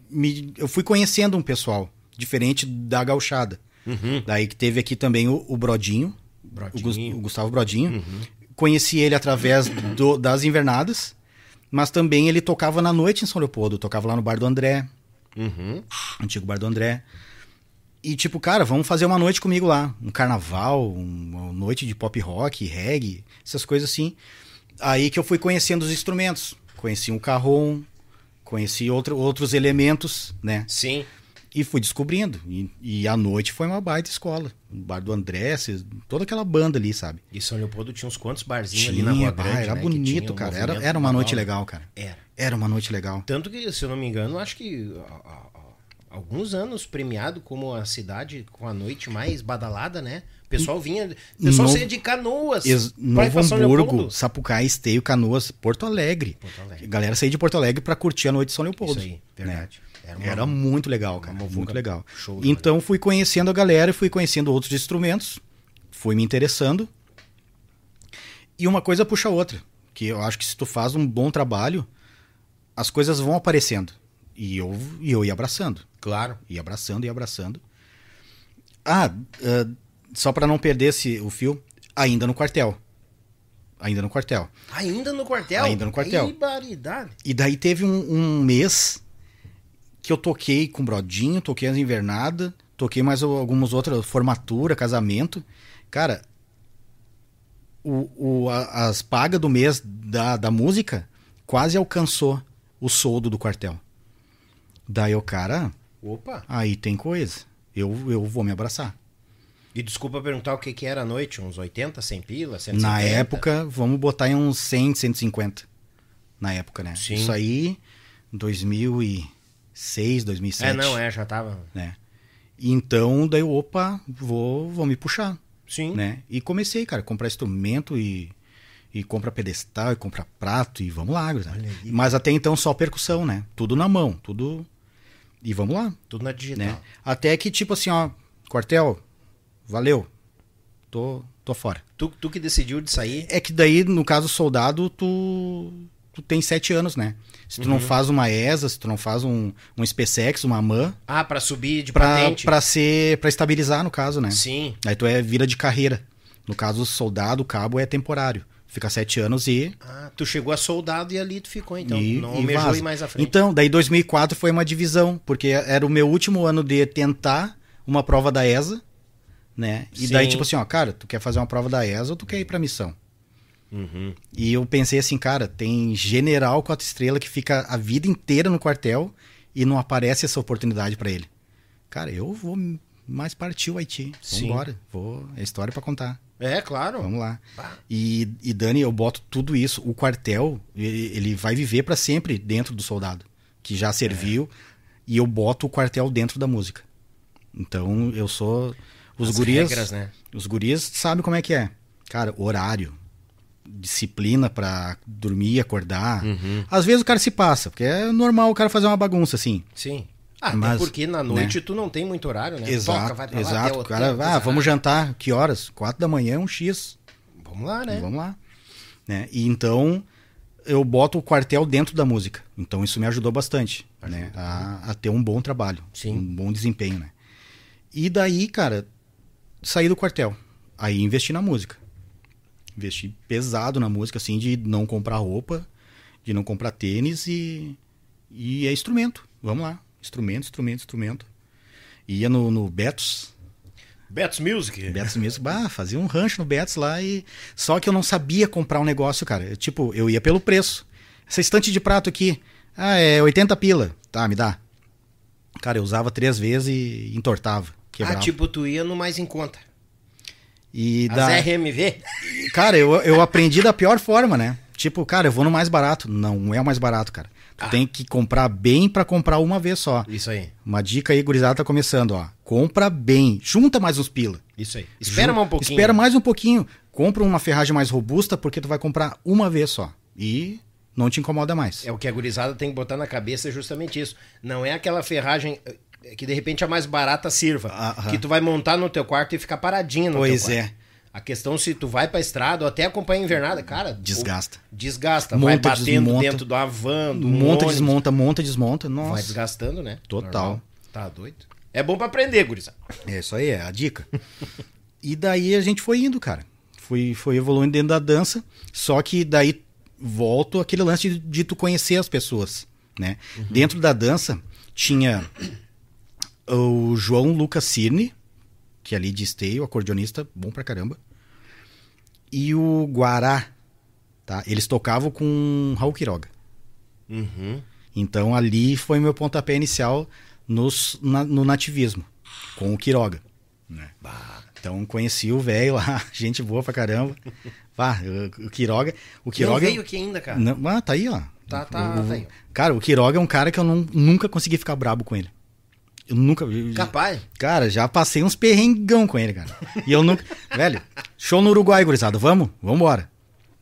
Me, eu fui conhecendo um pessoal diferente da gauchada. Uhum. Daí que teve aqui também o, o Brodinho, Brodinho. Uhum. o Gustavo Brodinho. Conheci ele através do- das invernadas, mas também ele tocava na noite em São Leopoldo, tocava lá no Bar do André, Uhum. antigo Bar do André. E tipo, cara, vamos fazer uma noite comigo lá. Um carnaval, um- uma noite de pop rock, reggae, essas coisas assim. Aí que eu fui conhecendo os instrumentos. Conheci um carrom, conheci outro, outros elementos, né? Sim. E fui descobrindo. E, e a noite foi uma baita escola. O Bar do André, toda aquela banda ali, sabe? E São Leopoldo tinha uns quantos barzinhos Tinha, ali na Rua Grande, era né, bonito, um cara. Era, era uma noite legal. cara. Era. Era uma noite legal. Tanto que, se eu não me engano, acho que alguns anos premiado como a cidade com a noite mais badalada, né? O pessoal vinha. O pessoal saía de canoas. Ex- Novo Hamburgo. Sapucaí, Esteio, Canoas, Porto Alegre. Porto Alegre. Galera saía de Porto Alegre pra curtir a noite de São Leopoldo. Isso aí, verdade. né? Era Era, uma- muito legal, cara. Muito legal. show Então fui conhecendo a galera, fui conhecendo outros instrumentos, fui me interessando. E uma coisa puxa a outra. Que eu acho que se tu faz um bom trabalho, as coisas vão aparecendo. E eu, e eu ia abraçando. Claro. Ia abraçando e abraçando. Ah, ah, só pra não perder esse, o fio, ainda no quartel. Ainda no quartel. Ainda no quartel? Ainda no quartel. Que baridade. E daí teve um, um mês que eu toquei com Brodinho, toquei as invernadas, toquei mais algumas outras, formatura, casamento. Cara, o, o- a- as pagas do mês da, da música quase alcançou o soldo do quartel. Daí o cara, Opa. aí tem coisa. Eu, eu vou me abraçar. E desculpa perguntar o que, que era a noite, uns 80, 100 pila, 150? Na época, vamos botar em uns 100, 150. Na época, né? Sim. Isso aí, 2006, 2007. É, não, é, já tava. né? Então, daí opa, vou, vou me puxar, Sim. né? E comecei, cara, comprar instrumento e, e comprar pedestal e comprar prato e vamos lá. Mas até então só percussão, né? Tudo na mão, tudo... E vamos lá, Tudo na digital. né? Até que, tipo assim, ó, quartel, valeu, tô, tô fora. Tu, tu que decidiu de sair. É que daí, no caso soldado, tu, tu tem sete anos, né? Se tu Uhum. não faz uma ESA, se tu não faz um, um SpaceX, uma MAN, Ah, pra subir de pra, patente. pra ser, pra estabilizar, no caso, né? Sim. Aí tu é vira de carreira. No caso, soldado, cabo é temporário. Fica sete anos e. Ah, tu chegou a soldado e ali tu ficou, então. e, não almejou ir mais à frente. Então, daí 2004 foi uma divisão, porque era o meu último ano de tentar uma prova da ESA, né? E daí, Sim. tipo assim, ó, cara, tu quer fazer uma prova da ESA ou tu quer ir pra missão? Uhum. E eu pensei assim, cara, tem general quatro estrelas que fica a vida inteira no quartel e não aparece essa oportunidade pra ele. Cara, eu vou mais partir o Haiti. Vambora. Vou, é história pra contar. É, claro. Vamos lá. E, e Dani, eu boto tudo isso. O quartel, ele, ele vai viver pra sempre dentro do soldado, que já serviu, e eu boto o quartel dentro da música. Então, eu sou. Os As gurias. regras, né? Os gurias sabem como é que é. Cara, horário, disciplina pra dormir e acordar. Uhum. Às vezes o cara se passa, porque é normal o cara fazer uma bagunça assim. Sim. Ah, até Mas, porque na noite tu não tem muito horário, né? Exato, Toca, lá, exato. o cara, ah, vamos jantar, que horas? Quatro da manhã, um X. Vamos lá, né? Vamos lá. Né? E então eu boto o quartel dentro da música. Então isso me ajudou bastante, né? A, a ter um bom trabalho, Sim. um bom desempenho, né? E daí, cara, saí do quartel. Aí investi na música. Investi pesado na música, assim, de não comprar roupa, de não comprar tênis e, e é instrumento. Vamos lá. Instrumento, instrumento, instrumento. Ia no, no Betos, Betos Music. Betos mesmo, bah, fazia um rancho no Betos lá e. Só que eu não sabia comprar um negócio, cara. Eu, tipo, eu ia pelo preço. Essa estante de prato aqui, ah, é 80 pila. Tá, me dá. Cara, eu usava três vezes e entortava. Quebrava. Ah, tipo, tu ia no mais em conta. E As da... RMV? Cara, eu, eu aprendi da pior forma, né? Tipo, cara, eu vou no mais barato. Não, é o mais barato, cara. Tu Ah. tem que comprar bem pra comprar uma vez só. Isso aí. Uma dica aí, gurizada, tá começando, ó. Compra bem. Junta mais uns pila. Isso aí. Espera Ju- mais um pouquinho. Espera mais um pouquinho. Compra uma ferragem mais robusta porque tu vai comprar uma vez só. E não te incomoda mais. É o que a gurizada tem que botar na cabeça é justamente isso. Não é aquela ferragem que de repente a mais barata sirva. Aham. Que tu vai montar no teu quarto e ficar paradinho no Pois teu quarto. é. A questão se tu vai pra estrada ou até acompanha a invernada, cara. Desgasta. Desgasta. Monta, vai batendo desmonta. dentro do avan, do monta, ônibus. desmonta, monta, desmonta. Vai Nossa. desgastando, né? Total. Normal. Tá doido. É bom pra aprender, gurizada. É isso aí, é a dica. e daí a gente foi indo, cara. Foi, foi evoluindo dentro da dança. Só que daí volto aquele lance de, de tu conhecer as pessoas, né? Dentro da dança tinha o João Lucas Cirne, que é ali de esteio, acordeonista, bom pra caramba. E o Guará, tá? Eles tocavam com Raul Quiroga. Uhum. Então ali foi meu pontapé inicial nos, na- no nativismo, com o Quiroga. né? Então conheci o velho lá, gente boa pra caramba. Vá, o, o Quiroga. O Não Quiroga. veio aqui ainda, cara. Não, ah, tá aí, ó. Tá, tá, O- tá aí. Cara, o Quiroga é um cara que eu não- nunca consegui ficar brabo com ele. Eu nunca. eu- Capaz. Cara, já passei uns perrengão com ele, cara. E eu nunca. Velho, show no Uruguai, gurizada. Vamos? Vambora.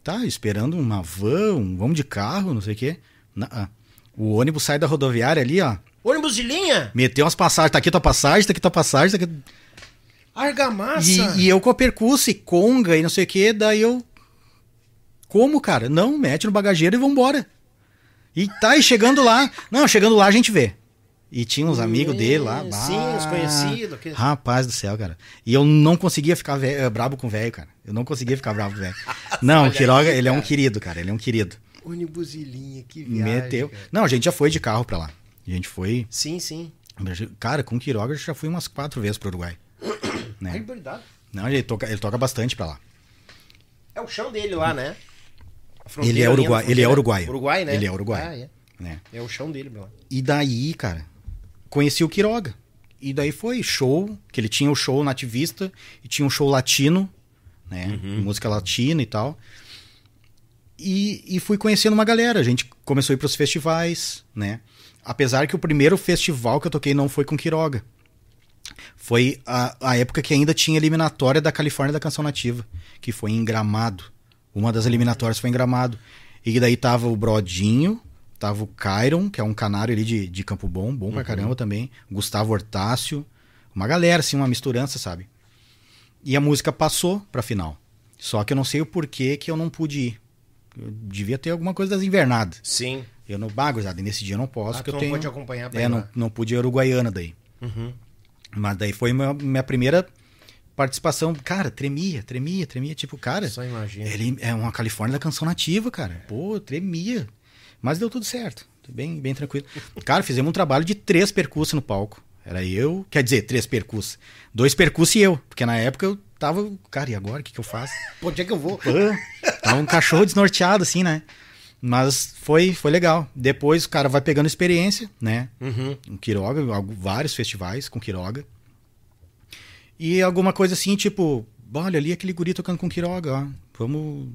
Tá, esperando uma van, um- vamos de carro, não sei o quê. Ah. O ônibus sai da rodoviária ali, ó. Ônibus de linha? Meteu umas passagens. Tá aqui tua passagem, tá aqui tua passagem, tá aqui. Argamassa. E, e eu com a percussa e conga e não sei o quê, daí eu. Como, cara? Não, mete no bagageiro e vambora. E tá, e chegando lá. Não, chegando lá a gente vê. E tinha uns amigos dele lá. Sim, bah, os conhecidos, aqueles- Rapaz do céu, cara. E eu não conseguia ficar ve- eh, brabo com o velho, cara. Eu não conseguia ficar brabo com o velho. Não, o Quiroga, ele é um querido, cara. Ele é um querido. Ônibus de linha, que viagem. Meteu. cara. Não, a gente já foi de carro pra lá. A gente foi. Sim, sim. Cara, com o Quiroga eu já fui umas quatro vezes pro Uruguai. É. Né? verdade. Não, ele toca, ele toca bastante pra lá. É o chão dele lá, né? Ele é uruguai, ele é uruguaio. Uruguai, né? Ele é uruguaio. Ah, é. Né? É o chão dele, meu. E daí, cara, conheci o Quiroga. E daí foi show, que ele tinha o show nativista e tinha um show latino, né? Música latina e tal. E, e fui conhecendo uma galera. A gente começou a ir pros festivais, né? Apesar que o primeiro festival que eu toquei não foi com Quiroga. Foi a, a época que ainda tinha eliminatória da Califórnia da Canção Nativa, que foi em Gramado. Uma das eliminatórias foi em Gramado. E daí tava o Brodinho, tava o Cairon, que é um canário ali de, de Campo Bom, bom pra caramba também. Gustavo Hortácio. Uma galera, assim, uma misturança, sabe? E a música passou pra final. Só que eu não sei o porquê que eu não pude ir. Eu devia ter alguma coisa das invernadas. Sim. Eu não bagulhado, nesse dia eu não posso, Ah, que tu eu não tenho. pode acompanhar pra É, não, não pude ir Uruguaiana daí. Uhum. Mas daí foi minha, minha primeira participação. Cara, tremia, tremia, tremia. Tipo, cara, Só imagina. ele é uma Califórnia da canção nativa, cara. Pô, tremia. Mas deu tudo certo. Bem, bem tranquilo. Cara, fizemos um trabalho de três percussos no palco. Era eu, quer dizer, três percussos. Dois percussos e eu. Porque na época eu tava, cara, e agora? O que, que eu faço? Pô, onde é que eu vou? Pô, tava um cachorro desnorteado, assim, né? Mas foi, foi legal. Depois o cara vai pegando experiência, né? Uhum. Um Quiroga, vários festivais com Quiroga. E alguma coisa assim, tipo, olha ali aquele guri tocando com Quiroga, ó. Vamos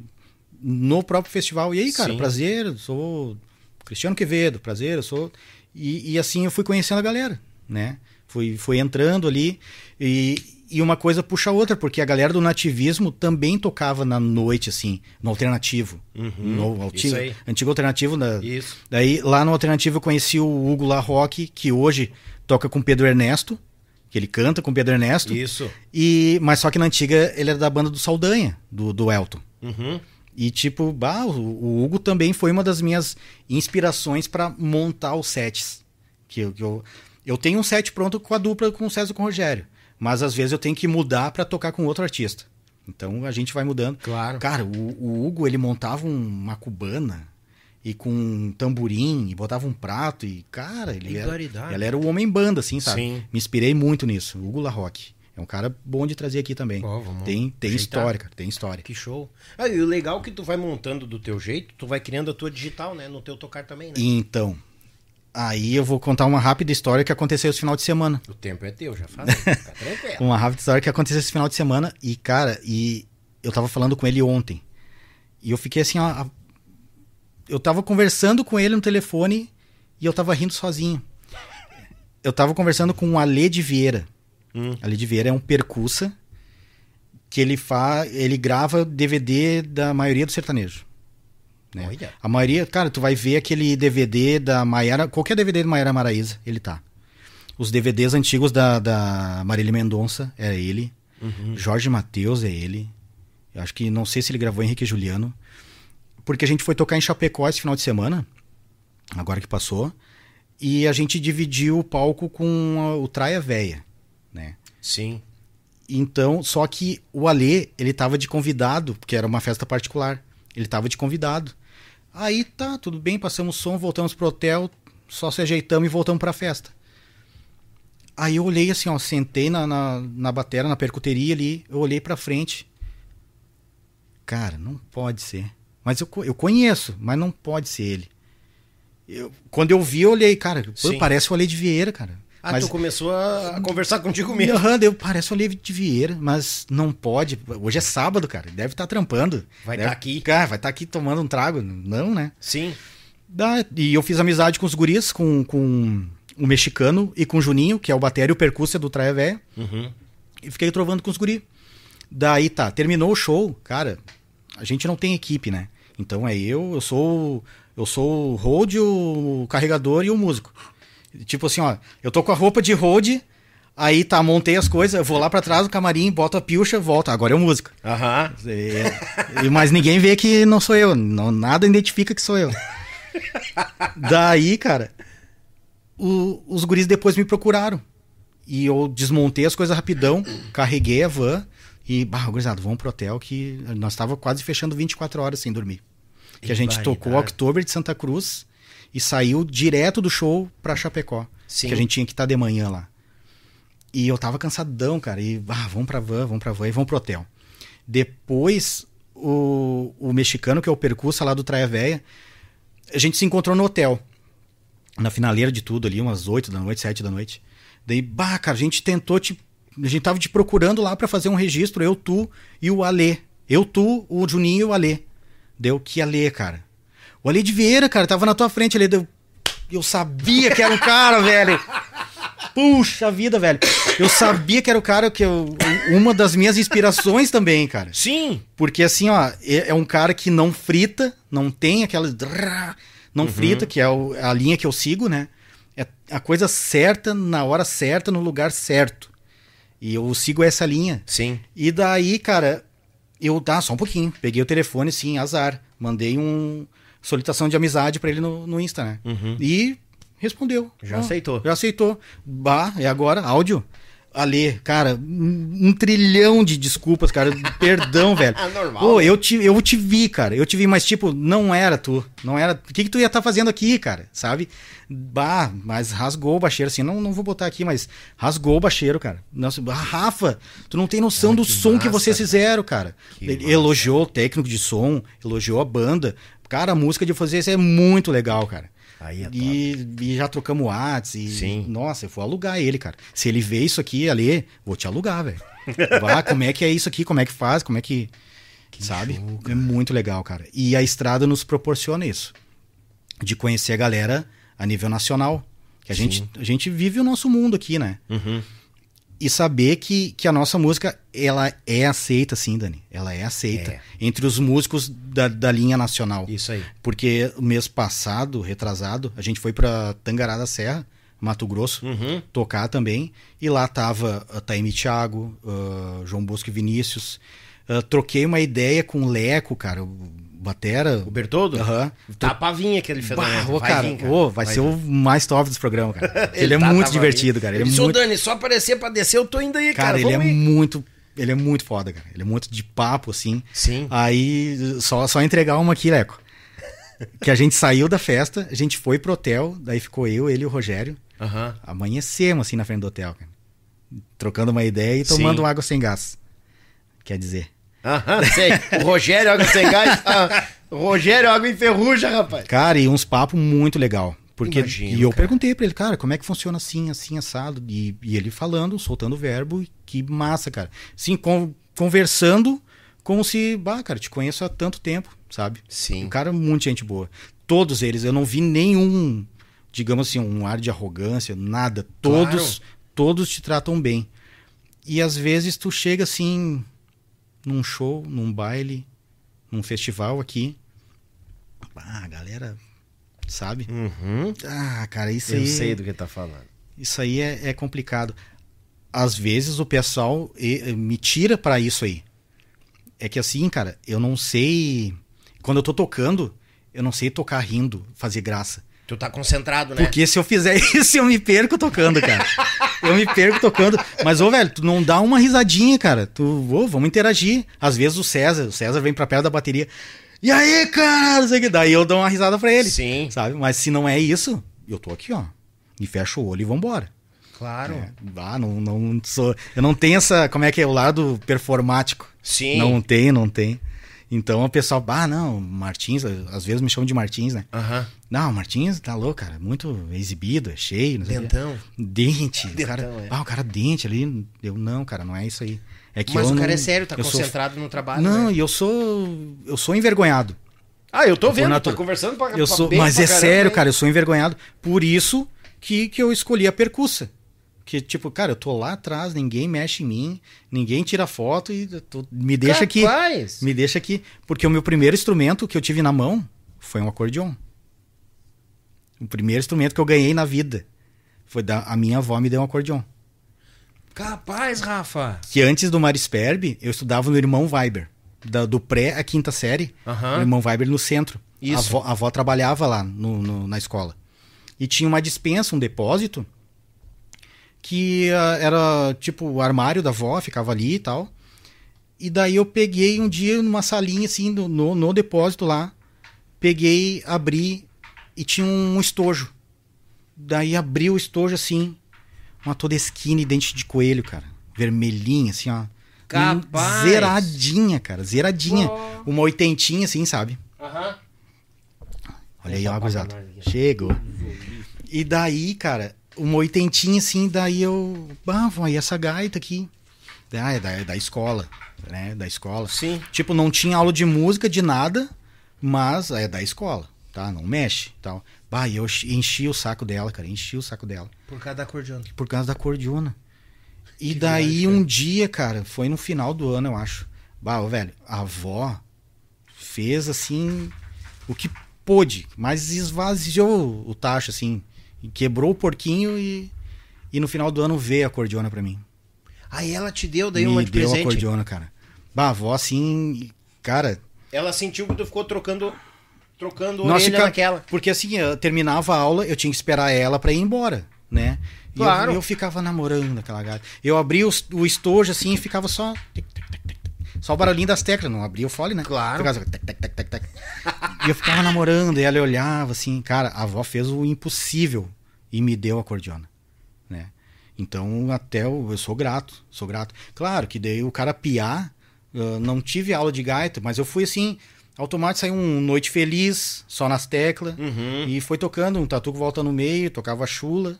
no próprio festival. E aí, cara, Sim. prazer, eu sou Cristiano Quevedo, prazer, eu sou. E, e assim eu fui conhecendo a galera, né? Fui, fui entrando ali e, e uma coisa puxa a outra, porque a galera do nativismo também tocava na noite, assim, no alternativo. no alti- isso aí. antigo alternativo. Da, Isso. Daí, lá no alternativo, eu conheci o Hugo La Roque, que hoje toca com Pedro Ernesto, que ele canta com Pedro Ernesto. Isso. E, mas só que na antiga ele era da banda do Saldanha, do, do Elton. Uhum. E tipo, bah, o, Hugo também foi uma das minhas inspirações para montar os sets. Que, eu- que eu, eu tenho um set pronto com a dupla com o César e com o Rogério. Mas às vezes eu tenho que mudar para tocar com outro artista. Então a gente vai mudando. Claro. Cara, o, o Hugo ele montava um- uma cubana e com um tamborim e botava um prato e cara, ele era, ele era o homem banda assim, sabe? Sim. Me inspirei muito nisso. O Hugo La Roque. É um cara bom de trazer aqui também. Vamos tem tem história, cara, tem história. Que show. Ah, e o legal é que tu vai montando do teu jeito, tu vai criando a tua digital, né? No teu tocar também, né? E então, aí eu vou contar uma rápida história que aconteceu esse final de semana. O tempo é teu, já faz. Fica tranquilo. Uma rápida história que aconteceu esse final de semana. E, cara, e eu tava falando com ele ontem. E eu fiquei assim, ó. Eu tava conversando com ele no telefone e eu tava rindo sozinho. Eu tava conversando com o Alê de Vieira. Hum. Alê de Vieira é um percussa que ele faz. Ele grava DVD da maioria do sertanejo. né? Olha. A maioria, cara, tu vai ver aquele DVD da Maiara, qualquer DVD da Maiara Maraíza, ele tá. Os DVDs antigos da, da Marília Mendonça, é ele. Jorge Matheus é ele. Eu acho que, não sei se ele gravou Henrique e Juliano. Porque a gente foi tocar em Chapecó esse final de semana, agora que passou, e a gente dividiu o palco com a- o Traia Véia, né? Sim. Então, só que o Alê, ele tava de convidado, porque era uma festa particular. Ele tava de convidado. Aí tá, tudo bem, passamos som, voltamos pro hotel, só se ajeitamos e voltamos pra festa. Aí eu olhei assim, ó, sentei na, na, na batera, na percuteria ali, eu olhei pra frente. Cara, não pode ser. Mas eu, eu conheço, mas não pode ser ele. Eu- quando eu vi, eu olhei, cara, pô, parece o Alê de Vieira, cara. Ah, mas, tu começou a, conversar contigo mesmo. Aham, deu, parece o Olívio de Vieira, mas não pode. Hoje é sábado, cara. Deve estar trampando. Vai Deve- tá aqui. Cara, vai estar aqui tomando um trago. Não, né? Sim. Dá- e eu fiz amizade com os guris, com, com o mexicano e com o Juninho, que é o batério e o percúcia do Traia Véia. Uhum. E fiquei trovando com os guris. Daí tá, terminou o show, cara. A gente não tem equipe, né? Então é eu, eu sou eu sou o road, o carregador e o músico. Tipo assim, ó, eu tô com a roupa de road, aí tá, montei as coisas, eu vou lá pra trás do camarim, boto a pilcha, volto. Agora é o músico. Aham. É, e- mas ninguém vê que não sou eu, não, nada identifica que sou eu. Daí, cara, o- os guris depois me procuraram. E eu desmontei as coisas rapidão, carreguei a van e, bah, gurizada, vamos pro hotel que nós tava quase fechando 24 horas sem dormir. Que a gente tocou October de Santa Cruz e saiu direto do show pra Chapecó. Sim. Que a gente tinha que estar de manhã lá. E eu tava cansadão, cara. E, ah, vamos pra van, vamos pra van e vamos pro hotel. Depois, o, o mexicano, que é o percurso lá do Traia Véia, a gente se encontrou no hotel. Na finaleira de tudo ali, umas 8 da noite, 7 da noite. Daí, bah, cara, a gente tentou te. A gente tava te procurando lá pra fazer um registro, eu, tu e o Alê. Eu, tu, o Juninho e o Alê. Deu que Alê, cara. O Alê de Vieira, cara, tava na tua frente ali. Deu... Eu sabia que era o cara, velho. Puxa vida, velho. Eu sabia que era o cara que eu. Uma das minhas inspirações também, cara. Sim. Porque assim, ó, é é um cara que não frita, não tem aquela. Não frita, que é o- a linha que eu sigo, né? É a coisa certa, na hora certa, no lugar certo. E eu sigo essa linha. Sim. E daí, cara, eu tá só um pouquinho. Peguei o telefone, sim, azar. Mandei um solicitação de amizade pra ele no, no Insta, né? E respondeu. Já Ó, aceitou. Já aceitou. Bah, e agora? Áudio? Ale, cara, um, um trilhão de desculpas, cara. Perdão, velho. Ah, normal, Pô, eu te, eu te vi, cara. Eu te vi, mas tipo, não era tu. Não era. O que, que tu ia estar fazendo aqui, cara? Sabe? Bah, mas rasgou o bacheiro, assim. Não, não vou botar aqui, mas rasgou o bacheiro, cara. Nossa, ah, Rafa, tu não tem noção do que som que massa, vocês cara. fizeram, cara. Que Ele massa. elogiou o técnico de som, elogiou a banda. Cara, a música de vocês é muito legal, cara. Aí é. E, e já trocamos Whats e. Sim. Nossa, eu vou alugar ele, cara. Se ele vê isso aqui, ali, vou te alugar, velho. Vá, como é que é isso aqui? Como é que faz? Como é que. sabe? é muito legal, cara. E a estrada nos proporciona isso. De conhecer a galera a nível nacional. Que a gente, a gente vive o nosso mundo aqui, né? Uhum. E saber que, que a nossa música, ela é aceita, sim, Dani. Ela é aceita. É. Entre os músicos da, da linha nacional. Isso aí. Porque o mês passado, retrasado, a gente foi pra Tangará da Serra, Mato Grosso, Uhum. tocar também. E lá tava a Taime Thiago, ah, João Bosco e Vinícius. Ah, troquei uma ideia com o Leco, cara, o Batera. O Bertoldo? Aham. Tá pra vir aquele Bah, fenômeno. ô, vai cara, vir, cara. ô, vai, ser vir. o mais top dos programas, cara. Ele, é tá- muito tava divertido, cara. Ele é Ele "Ô, muito Dani, só aparecer pra descer, eu tô indo aí, Cara, cara. ele é vamos aí." muito. Ele é muito foda, cara. Ele é muito de papo, assim. Sim. Aí, só, só entregar uma aqui, Leco. Que a gente saiu da festa, a gente foi pro hotel, daí ficou eu, ele e o Rogério. Aham. Amanhecemos, assim, na frente do hotel, cara. Trocando uma ideia e tomando Sim. água sem gás. Quer dizer. Aham, sei. O Rogério, água sem gás. ah, o Rogério, água em ferrugem, rapaz. Cara, e uns papos muito legal. Porque, Imagino, e eu cara. perguntei pra ele, cara, como é que funciona assim, assim, assado? E, e ele falando, soltando o verbo, que massa, cara. Sim, con- conversando como se, bah, cara, te conheço há tanto tempo, sabe? Sim. Um cara muito gente boa. Todos eles, eu não vi nenhum, digamos assim, um ar de arrogância, nada. Todos, todos te tratam bem. E às vezes tu chega assim, num show, num baile, num festival aqui. Ah, a galera, sabe? Uhum. Ah, cara, isso Eu aí, sei do que tá falando. isso aí é, é complicado. Às vezes o pessoal me tira pra isso aí. É que assim, cara, eu não sei. Quando eu tô tocando, eu não sei tocar rindo, fazer graça. Tu tá concentrado, né? Porque se eu fizer isso, eu me perco tocando, cara. eu me perco tocando. Mas, ô, velho, tu não dá uma risadinha, cara. Tu, ô, vamos interagir. Às vezes o César, o César vem pra perto da bateria. E aí, cara? Não sei o que. Daí eu dou uma risada pra ele. Sim. Sabe? Mas se não é isso, eu tô aqui, ó. E fecho o olho e vambora. Claro. É, ah, não, não sou. Eu não tenho essa. Como é que é? O lado performático. Sim. Não tem, não tem. Então o pessoal, ah, não, Martins, às vezes me chamam de Martins, né? Aham. Não, Martins tá louco, cara. Muito exibido, é cheio. Não. Dentão. Dente. Dentão, cara, é. Ah, o cara dente ali. Eu, não, cara, não é isso aí. É que Mas eu o cara não- é sério, tá eu sou- concentrado no trabalho. Não, né? e eu sou. Eu sou envergonhado. Ah, eu tô Por vendo, tô conversando pra Eu pra sou, mas pra é caramba, sério, hein? cara, eu sou envergonhado. Por isso que, que eu escolhi a percussa. Que, tipo, cara, eu tô lá atrás, ninguém mexe em mim, ninguém tira foto e tô- me deixa aqui. Capaz. Me deixa aqui. Porque o meu primeiro instrumento que eu tive na mão foi um acordeon. O primeiro instrumento que eu ganhei na vida. Foi da a minha avó me deu um acordeon. Capaz, Rafa. Que antes do Marisperbe, eu estudava no Irmão Weiber. Da- do pré à quinta série. Aham. O Irmão Weiber no centro. Isso. A avó, a avó trabalhava lá no- no- na escola. E tinha uma dispensa, um depósito, que ah, era tipo o armário da avó, ficava ali e tal. E daí eu peguei um dia numa salinha assim, no, no, no depósito lá. Peguei, abri e tinha um estojo. Daí abri o estojo assim, uma toda esquina e dente de coelho, cara. Vermelhinha, assim, ó. Capaz. Zeradinha, cara. Zeradinha. Pô. Uma oitentinha, assim, sabe? Aham. Olha aí, ó, gurizada. aqui. Chegou. E daí, cara, uma oitentinha assim, daí eu. Ah, aí essa gaita aqui. Ah, é da, é da escola, né? Da escola. Sim. Tipo, não tinha aula de música, de nada, mas é da escola, tá? Não mexe tal. Bah, eu enchi o saco dela, cara, enchi o saco dela. Por causa da acordeona. Por causa da cordiona. E Que daí viagem, um dia, cara, foi no final do ano, eu acho. Bah, velho, a avó fez assim o que pôde, mas esvaziou o tacho, assim. E quebrou o porquinho e, e no final do ano veio a cordiona pra mim. Aí ela te deu daí Me uma de deu a presente. cordiona, cara. Bah, a avó, assim, cara, Ela sentiu que tu ficou trocando trocando Nós orelha fica- naquela. Porque assim, eu terminava a aula, eu tinha que esperar ela pra ir embora, né? E Claro. eu, eu ficava namorando aquela gata. Eu abria o, o estojo assim e ficava só. tic. Só o barulhinho das teclas, não abria o fole, né? Claro. Ficava só tec, tec, tec, tec, tec. E eu ficava namorando, e ela olhava assim, cara, a avó fez o impossível e me deu a cordiona, né? Então, até eu, eu sou grato, sou grato. Claro que daí o cara piar, não tive aula de gaita, mas eu fui assim, automático, saiu um Noite Feliz, só nas teclas, Uhum. e foi tocando, um tatu volta no meio, tocava chula,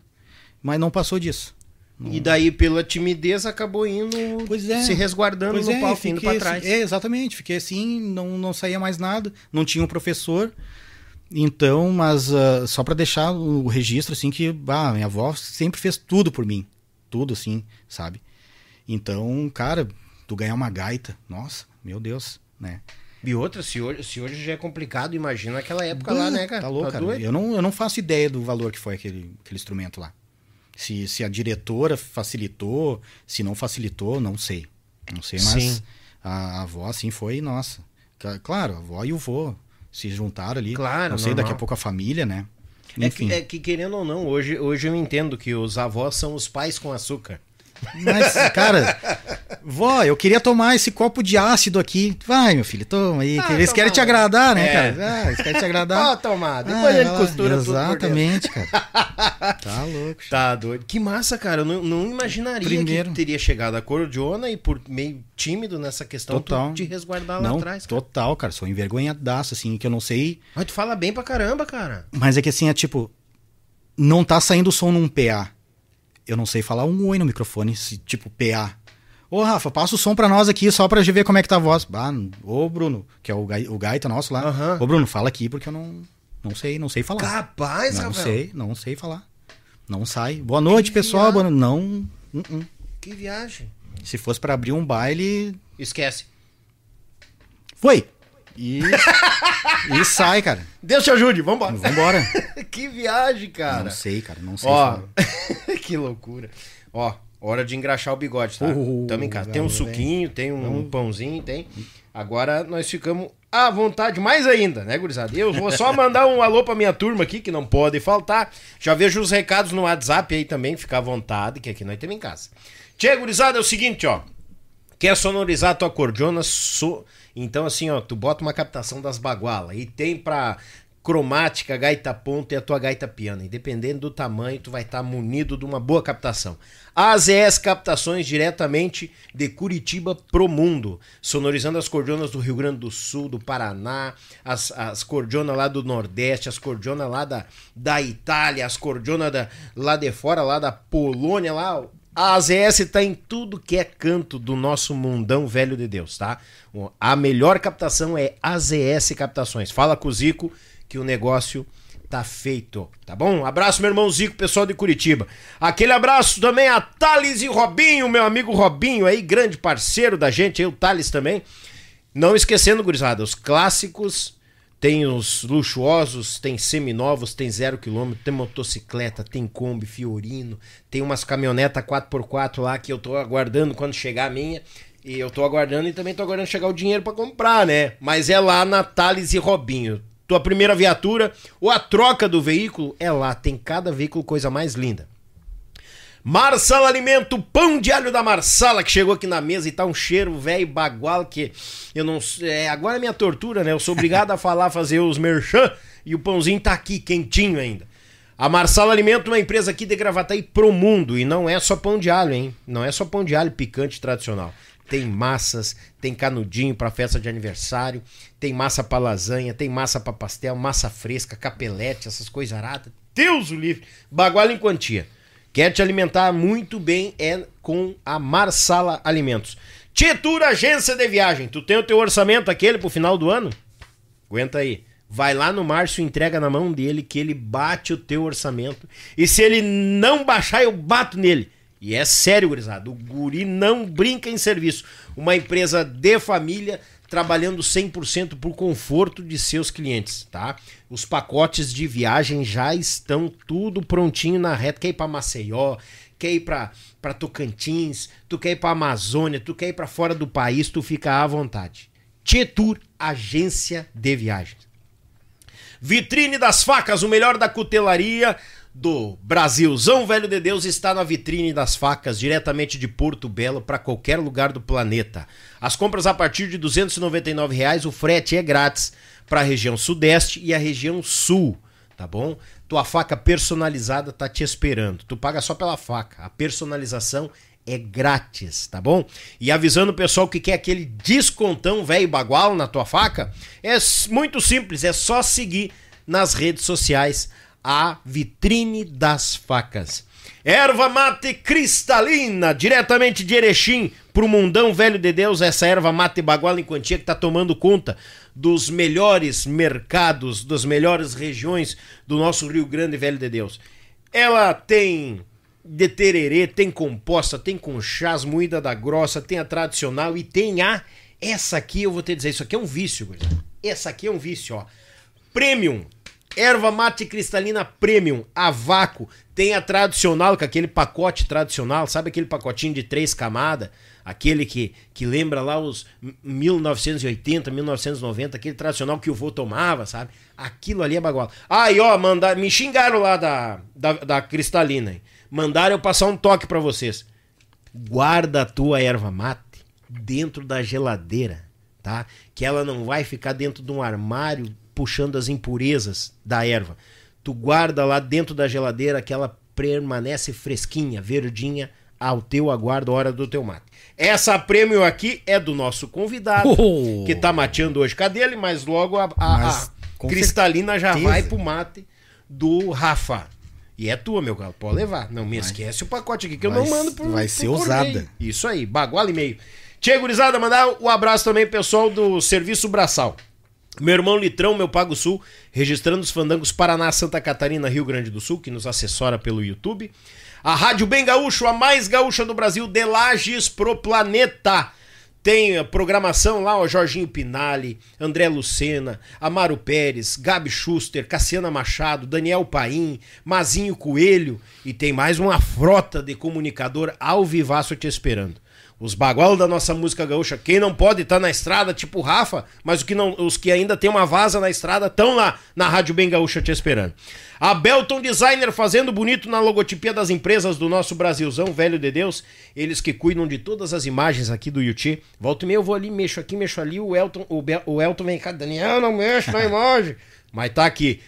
mas não passou disso. E daí, pela timidez, acabou indo é. se resguardando no é, palco, indo fiquei pra trás. assim- é, exatamente, fiquei assim, não, não saía mais nada, não tinha um professor. Então, mas uh, só para deixar o registro, assim, que ah, minha avó sempre fez tudo por mim. Tudo, assim, sabe? Então, cara, tu ganhar uma gaita, nossa, meu Deus, né? E outra, se hoje, se hoje já é complicado, imagina naquela época lá, né, cara? Tá louco, tá cara. Eu não, eu não faço ideia do valor que foi aquele, aquele instrumento lá. Se, se a diretora facilitou, se não facilitou, não sei. Não sei, mas Sim. A, a avó, assim, foi, nossa. Claro, a avó e o vô se juntaram ali. Claro, Não sei, normal. daqui a pouco a família, né? Enfim. É que, é que, querendo ou não, hoje, hoje eu entendo que os avós são os pais com açúcar. Mas, cara, vó, eu queria tomar esse copo de ácido aqui. Vai, meu filho, toma aí. Ah, eles querem te agradar, né, é. cara? Ah, eles querem te agradar. Pode tomar, depois ah, ele costura exatamente, tudo. Exatamente, cara. Tá louco. Tá doido. Que massa, cara. Eu não, não imaginaria Primeiro. que teria chegado a cordiona e por meio tímido nessa questão total. de resguardar lá não, atrás. Cara. Total, cara. Sou envergonhadaço, assim, que eu não sei. Mas tu fala bem pra caramba, cara. Mas é que assim, é tipo. Não tá saindo o som num PA eu não sei falar um oi no microfone, se, tipo PA. Ô, Rafa, passa o som pra nós aqui só pra gente ver como é que tá a voz. Ah, ô, Bruno, que é o, gai, o gaita nosso lá. Uhum. Ô, Bruno, fala aqui porque eu não, não sei, não sei falar. Capaz, Não Rafael. sei, não sei falar. Não sai. Boa noite, que pessoal. Boa... Não. Uh -uh. Que viagem. Se fosse para abrir um baile. Esquece. Foi. E, e sai, cara. Deus te ajude, vambora. Vambora. que viagem, cara. Não sei, cara, não sei. Ó, que loucura. Ó, hora de engraxar o bigode, tá? Uh, Tamo em casa. Tem um suquinho, tem um pãozinho, tem. Agora nós ficamos à vontade mais ainda, né, gurizada? Eu vou só mandar um alô pra minha turma aqui, que não pode faltar. Já vejo os recados no WhatsApp aí também, fica à vontade, que aqui nós temos em casa. Tchê, gurizada, é o seguinte, ó. Quer sonorizar a tua cordiona? So... Então, assim, ó, tu bota uma captação das bagualas e tem pra cromática, gaita ponto e a tua gaita piano. E dependendo do tamanho, tu vai estar tá munido de uma boa captação. AZS Captações diretamente de Curitiba pro mundo, sonorizando as cordionas do Rio Grande do Sul, do Paraná, as, as cordionas lá do Nordeste, as cordionas lá da, da Itália, as cordionas da, lá de fora, lá da Polônia, lá a AZS está em tudo que é canto do nosso mundão velho de Deus, tá? A melhor captação é AZS Captações. Fala com o Zico que o negócio tá feito, tá bom? Abraço, meu irmão Zico, pessoal de Curitiba. Aquele abraço também a Thales e Robinho, meu amigo Robinho aí, grande parceiro da gente, aí o Thales também. Não esquecendo, gurizada, os clássicos tem os luxuosos, tem seminovos, tem zero quilômetro, tem motocicleta, tem Kombi, Fiorino, tem umas caminhonetas 4x4 lá que eu tô aguardando quando chegar a minha. E eu tô aguardando e também tô aguardando chegar o dinheiro para comprar, né? Mas é lá na Thales e Robinho. Tua primeira viatura ou a troca do veículo é lá. Tem cada veículo coisa mais linda. Marsala Alimento, pão de alho da Marsala, que chegou aqui na mesa e tá um cheiro velho bagual que eu não é, agora é minha tortura, né? Eu sou obrigado a falar, fazer os merchan e o pãozinho tá aqui, quentinho ainda. A Marsala Alimento é uma empresa aqui de Gravataí pro mundo e não é só pão de alho, hein? Não é só pão de alho picante tradicional. Tem massas, tem canudinho para festa de aniversário, tem massa para lasanha, tem massa para pastel, massa fresca, capelete, essas coisas aradas. Deus o livre, bagual em quantia. Quer te alimentar muito bem é com a Marsala Alimentos. Tietur Agência de Viagem. Tu tem o teu orçamento aquele pro final do ano? Aguenta aí. Vai lá no Márcio, entrega na mão dele que ele bate o teu orçamento. E se ele não baixar, eu bato nele. E é sério, gurizada. O guri não brinca em serviço. Uma empresa de família trabalhando 100% por conforto de seus clientes, tá? Os pacotes de viagem já estão tudo prontinho na reta. Quer ir para Maceió, quer ir para Tocantins, tu quer ir para Amazônia, tu quer ir para fora do país, tu fica à vontade. Tietur, agência de viagens. Vitrine das facas, o melhor da cutelaria do Brasilzão Velho de Deus está na vitrine das facas, diretamente de Porto Belo para qualquer lugar do planeta. As compras a partir de 299 reais, o frete é grátis para a região sudeste e a região sul, tá bom? Tua faca personalizada tá te esperando. Tu paga só pela faca. A personalização é grátis, tá bom? E avisando o pessoal que quer aquele descontão velho bagual na tua faca, é muito simples, é só seguir nas redes sociais a vitrine das facas. Erva mate cristalina, diretamente de Erechim pro mundão velho de Deus, essa erva mate baguala em quantia que tá tomando conta dos melhores mercados, das melhores regiões do nosso Rio Grande velho de Deus. Ela tem de tererê, tem composta, tem com chás moída da grossa, tem a tradicional e tem a essa aqui eu vou te dizer, isso aqui é um vício, gurizada. Essa aqui é um vício, ó. Premium. Erva mate cristalina premium, a vácuo. Tem a tradicional, com aquele pacote tradicional, sabe aquele pacotinho de três camadas? Aquele que, que lembra lá os 1980, 1990, aquele tradicional que o vô tomava, sabe? Aquilo ali é bagual. Aí, ó, mandar, me xingaram lá da, da, da cristalina. Hein? Mandaram eu passar um toque para vocês. Guarda a tua erva mate dentro da geladeira, tá? Que ela não vai ficar dentro de um armário puxando as impurezas da erva. Tu guarda lá dentro da geladeira que ela permanece fresquinha, verdinha, ao teu aguardo, hora do teu mate. Essa prêmio aqui é do nosso convidado, Oh. que tá mateando hoje. Cadê ele? Mas logo a, a- Mas, a cristalina já certeza. vai pro mate do Rafa. E é tua, meu galo. Pode levar. Não me esquece o pacote aqui que eu Vai não mando pro vai pro ser correio. usada. Isso aí, baguala e meio. Tia Gurizada, mandar um abraço também pro pessoal do Serviço Braçal. Meu irmão Litrão, meu Pago Sul, registrando os fandangos Paraná, Santa Catarina, Rio Grande do Sul, que nos assessora pelo YouTube. A Rádio Bem Gaúcho, a mais gaúcha do Brasil, de Lages pro Planeta. Tem a programação lá, ó, Jorginho Pinali, André Lucena, Amaro Pérez, Gabi Schuster, Cassiana Machado, Daniel Paim, Mazinho Coelho e tem mais uma frota de comunicador ao vivaço te esperando. Os bagual da nossa música gaúcha, quem não pode estar na estrada, tipo o Rafa, mas que não, os que ainda tem uma vaza na estrada estão lá na Rádio Bem Gaúcha te esperando. A Belton Designer fazendo bonito na logotipia das empresas do nosso Brasilzão, velho de Deus. Eles que cuidam de todas as imagens aqui do Yuti. Volta e meia eu vou ali, mexo aqui, mexo ali. O Elton, o, Bel- o Elton vem cá, Daniel, não mexe na imagem. Mas tá aqui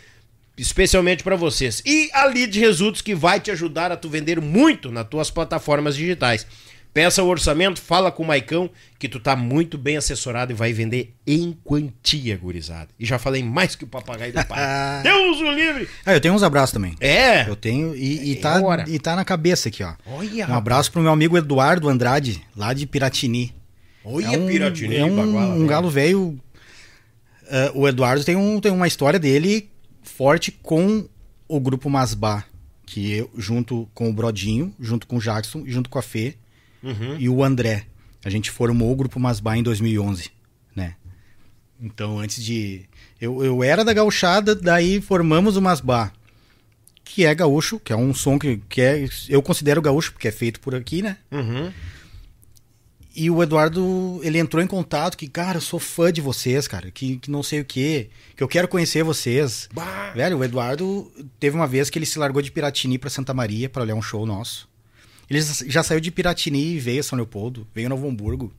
especialmente para vocês. E a Lead Results que vai te ajudar a tu vender muito nas tuas plataformas digitais. Peça o orçamento, fala com o Maicão que tu tá muito bem assessorado e vai vender em quantia, gurizada. E já falei mais que o papagaio do pai. Deus o livre! Ah, eu tenho uns abraços também. É! Eu tenho e, e, É tá, e tá na cabeça aqui, ó. Olha, Um abraço pro meu amigo Eduardo Andrade, lá de Piratini. Olha, é um, Piratini, é um, Baguala, um velho. galo velho. Ah, o Eduardo tem, um, tem uma história dele forte com o grupo Masbá, que eu, junto com o Brodinho, junto com o Jackson, junto com a Fê Uhum. e o André. A gente formou o grupo Masbá em 2011, né? Então, antes de... Eu, eu era da gauchada, daí formamos o Masbá, que é gaúcho, que é um som que, que é, eu considero gaúcho, porque é feito por aqui, né? Uhum. E o Eduardo, ele entrou em contato que, cara, eu sou fã de vocês, cara, que, que não sei o quê, que eu quero conhecer vocês. Bah. Velho, o Eduardo teve uma vez que ele se largou de Piratini pra Santa Maria pra olhar um show nosso. Ele já saiu de Piratini e veio a São Leopoldo, veio a Novo Hamburgo.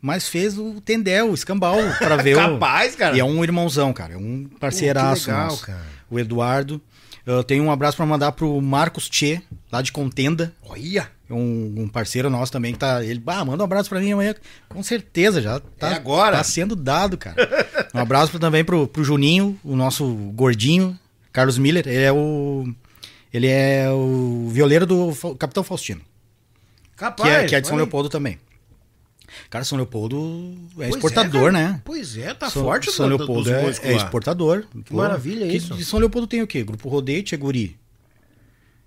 Mas fez o Tendel, o Escambau, pra ver o... Capaz, cara. E é um irmãozão, cara, é um parceiraço Pô, legal, nosso. cara. O Eduardo. Eu tenho um abraço pra mandar pro Marcos Tchê, lá de Contenda. Olha! Um, um parceiro nosso também que tá. Ele, bah, manda um abraço pra mim amanhã. Com certeza, já tá, É agora. tá sendo dado, cara. um abraço também pro, pro Juninho, o nosso gordinho, Carlos Miller. Ele é o. Ele é o violeiro do Capitão Faustino. Capaz! Que é, que é de São aí. Leopoldo também. Cara, São Leopoldo é Pois exportador, é, né? Pois é, tá São, forte São do- Leopoldo é, é exportador. Que maravilha Que isso. De São Leopoldo tem o quê? Grupo Rodeio, Tcheguri.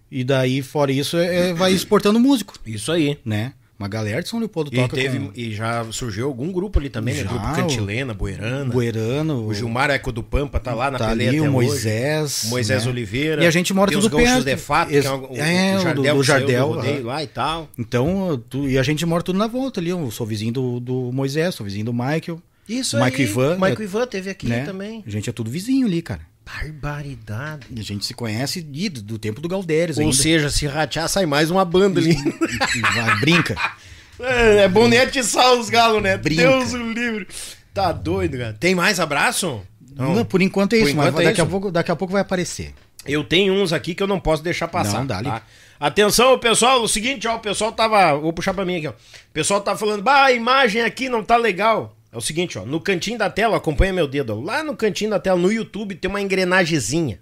E daí, fora isso, é, é- vai exportando músico, Isso aí. né? Uma galera de São Leopoldo E, toca teve, com e já surgiu algum grupo ali também, né? Já, Grupo o- Cantilena, Boerana. Buerano. O Gilmar Eco do Pampa tá lá na tá ali, até o hoje. Moisés. Moisés né? Oliveira. E a gente mora tudo os perto. de fato, Ex- que é o, é, o Jardel, do- Jardel, rodeio aham. lá e tal. Então, tu- e a gente mora tudo na volta ali. Eu sou vizinho do, do Moisés, sou vizinho do Michael. Isso Michael aí. Ivan, Michael é- Ivan teve aqui né? também. A gente é tudo vizinho ali, cara. Barbaridade. E a gente se conhece de- do, do tempo do Galdéres Ou ainda. seja, se ratear, sai mais uma banda ali. E vai, brinca. é, é bom nem atiçar os galos, né? Brinca. Deus o livre. Tá doido, cara. Tem mais abraço? Não, por enquanto é Por isso, mas enquanto é daqui, A isso. pouco, daqui a pouco vai aparecer. Eu tenho uns aqui que eu não posso deixar passar. Não, dá-lhe. tá? Atenção, pessoal, o seguinte, ó, o pessoal tava. Vou puxar pra mim aqui, ó. O pessoal tá falando, bah, a imagem aqui não tá legal. É o seguinte, ó, no cantinho da tela, acompanha meu dedo, lá no cantinho da tela, no YouTube, tem uma engrenagemzinha.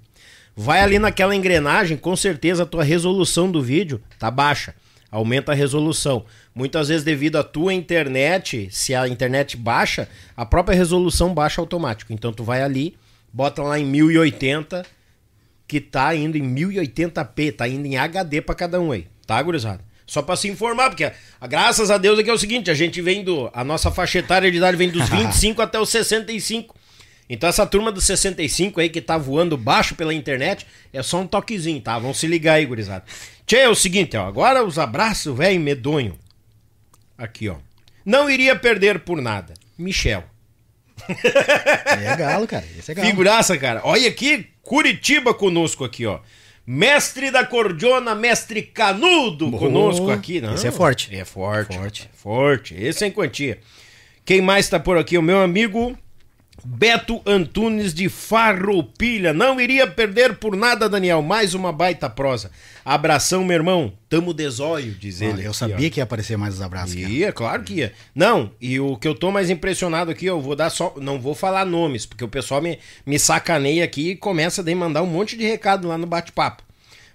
Vai ali naquela engrenagem, com certeza a tua resolução do vídeo tá baixa. Aumenta a resolução. Muitas vezes, devido à tua internet, se a internet baixa, a própria resolução baixa automático. Então tu vai ali, bota lá em 1080, que tá indo em 1080p, tá indo em HD pra cada um aí. Tá, gurizada? Só pra se informar, porque a, graças a Deus aqui é o seguinte, a gente vem do. A nossa faixa etária de idade vem dos 25 até os 65. Então essa turma dos 65 aí que tá voando baixo pela internet, é só um toquezinho, tá? Vão se ligar aí, gurizada. Tchê, é o seguinte, ó. Agora os abraços, velho, medonho. Aqui, ó. Não iria perder por nada. Michel. É galo, cara. Esse é galo. Figuraça, cara. Olha aqui, Curitiba conosco aqui, ó. Mestre da cordiona, mestre canudo conosco aqui. Não, esse é forte. É forte. Forte. Forte. Esse é em quantia. Quem mais tá por aqui? O meu amigo Beto Antunes de Farroupilha. Não iria perder por nada, Daniel. Mais uma baita prosa. Abração, meu irmão. Tamo desóio, diz ele. Olha, eu aqui, sabia ó. que ia aparecer mais os abraços. cara. Ia, claro que ia. Não, e o que eu tô mais impressionado aqui, eu vou dar só. Não vou falar nomes, porque o pessoal me, me sacaneia aqui e começa a mandar um monte de recado lá no bate-papo.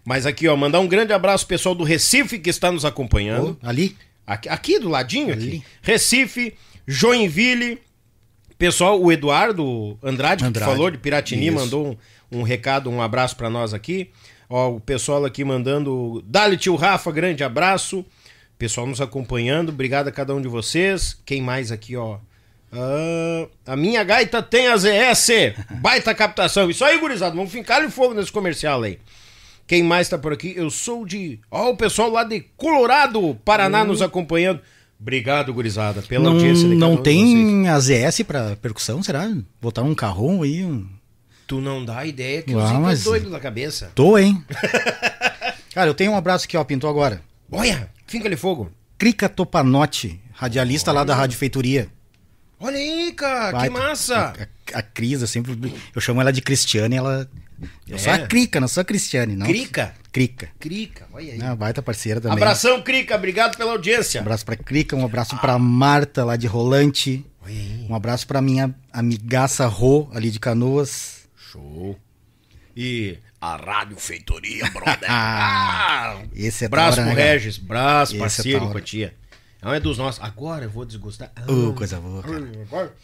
Mas aqui, ó, mandar um grande abraço pro pessoal do Recife que está nos acompanhando. Ô, ali? Aqui, aqui do ladinho, aqui. Ali. Recife, Joinville. Pessoal, o Eduardo Andrade, Andrade. que falou de Piratini, Isso. mandou um, um recado, um abraço pra nós aqui. Ó, o pessoal aqui mandando. Dali, tio Rafa, grande abraço. Pessoal nos acompanhando, obrigado a cada um de vocês. Quem mais aqui, ó? Ah, a minha gaita tem a ZS. Baita captação. Isso aí, gurizada. Vamos fincar fogo nesse comercial aí. Quem mais tá por aqui? Eu sou de. Ó, o pessoal lá de Colorado, Paraná, nos acompanhando. Obrigado, gurizada, pela Não, audiência de não tem a ZS pra percussão, será? Botar um carrom aí? Um... Tu não dá ideia que Ah, eu mas- doido da cabeça. Tô, hein? Cara, eu tenho um abraço aqui, ó, pintou agora. Olha, finca-lhe fogo. Crica Topanotti, radialista lá da Rádio Feitoria. Olha aí, cara, Vai, que massa. A, a Cris, eu sempre. Eu chamo ela de Cristiane, ela. Eu sou É? a Crica, não sou a Cristiane, não. Crica. Crica. Crica, olha aí. Ah, baita parceira também. Abração, Crica, obrigado pela Um audiência. abraço pra Crica, um abraço pra Marta lá de Rolante. Aí. Um abraço pra minha amigaça Rô, ali de Canoas. Show. E a Rádio Feitoria, brother. Ah, ah, esse é braço pro né? Regis, braço, é parceiro, da hora. empatia. Não é dos nossos. Agora eu vou desgostar. Ah, Ô, coisa boa, cara. Agora...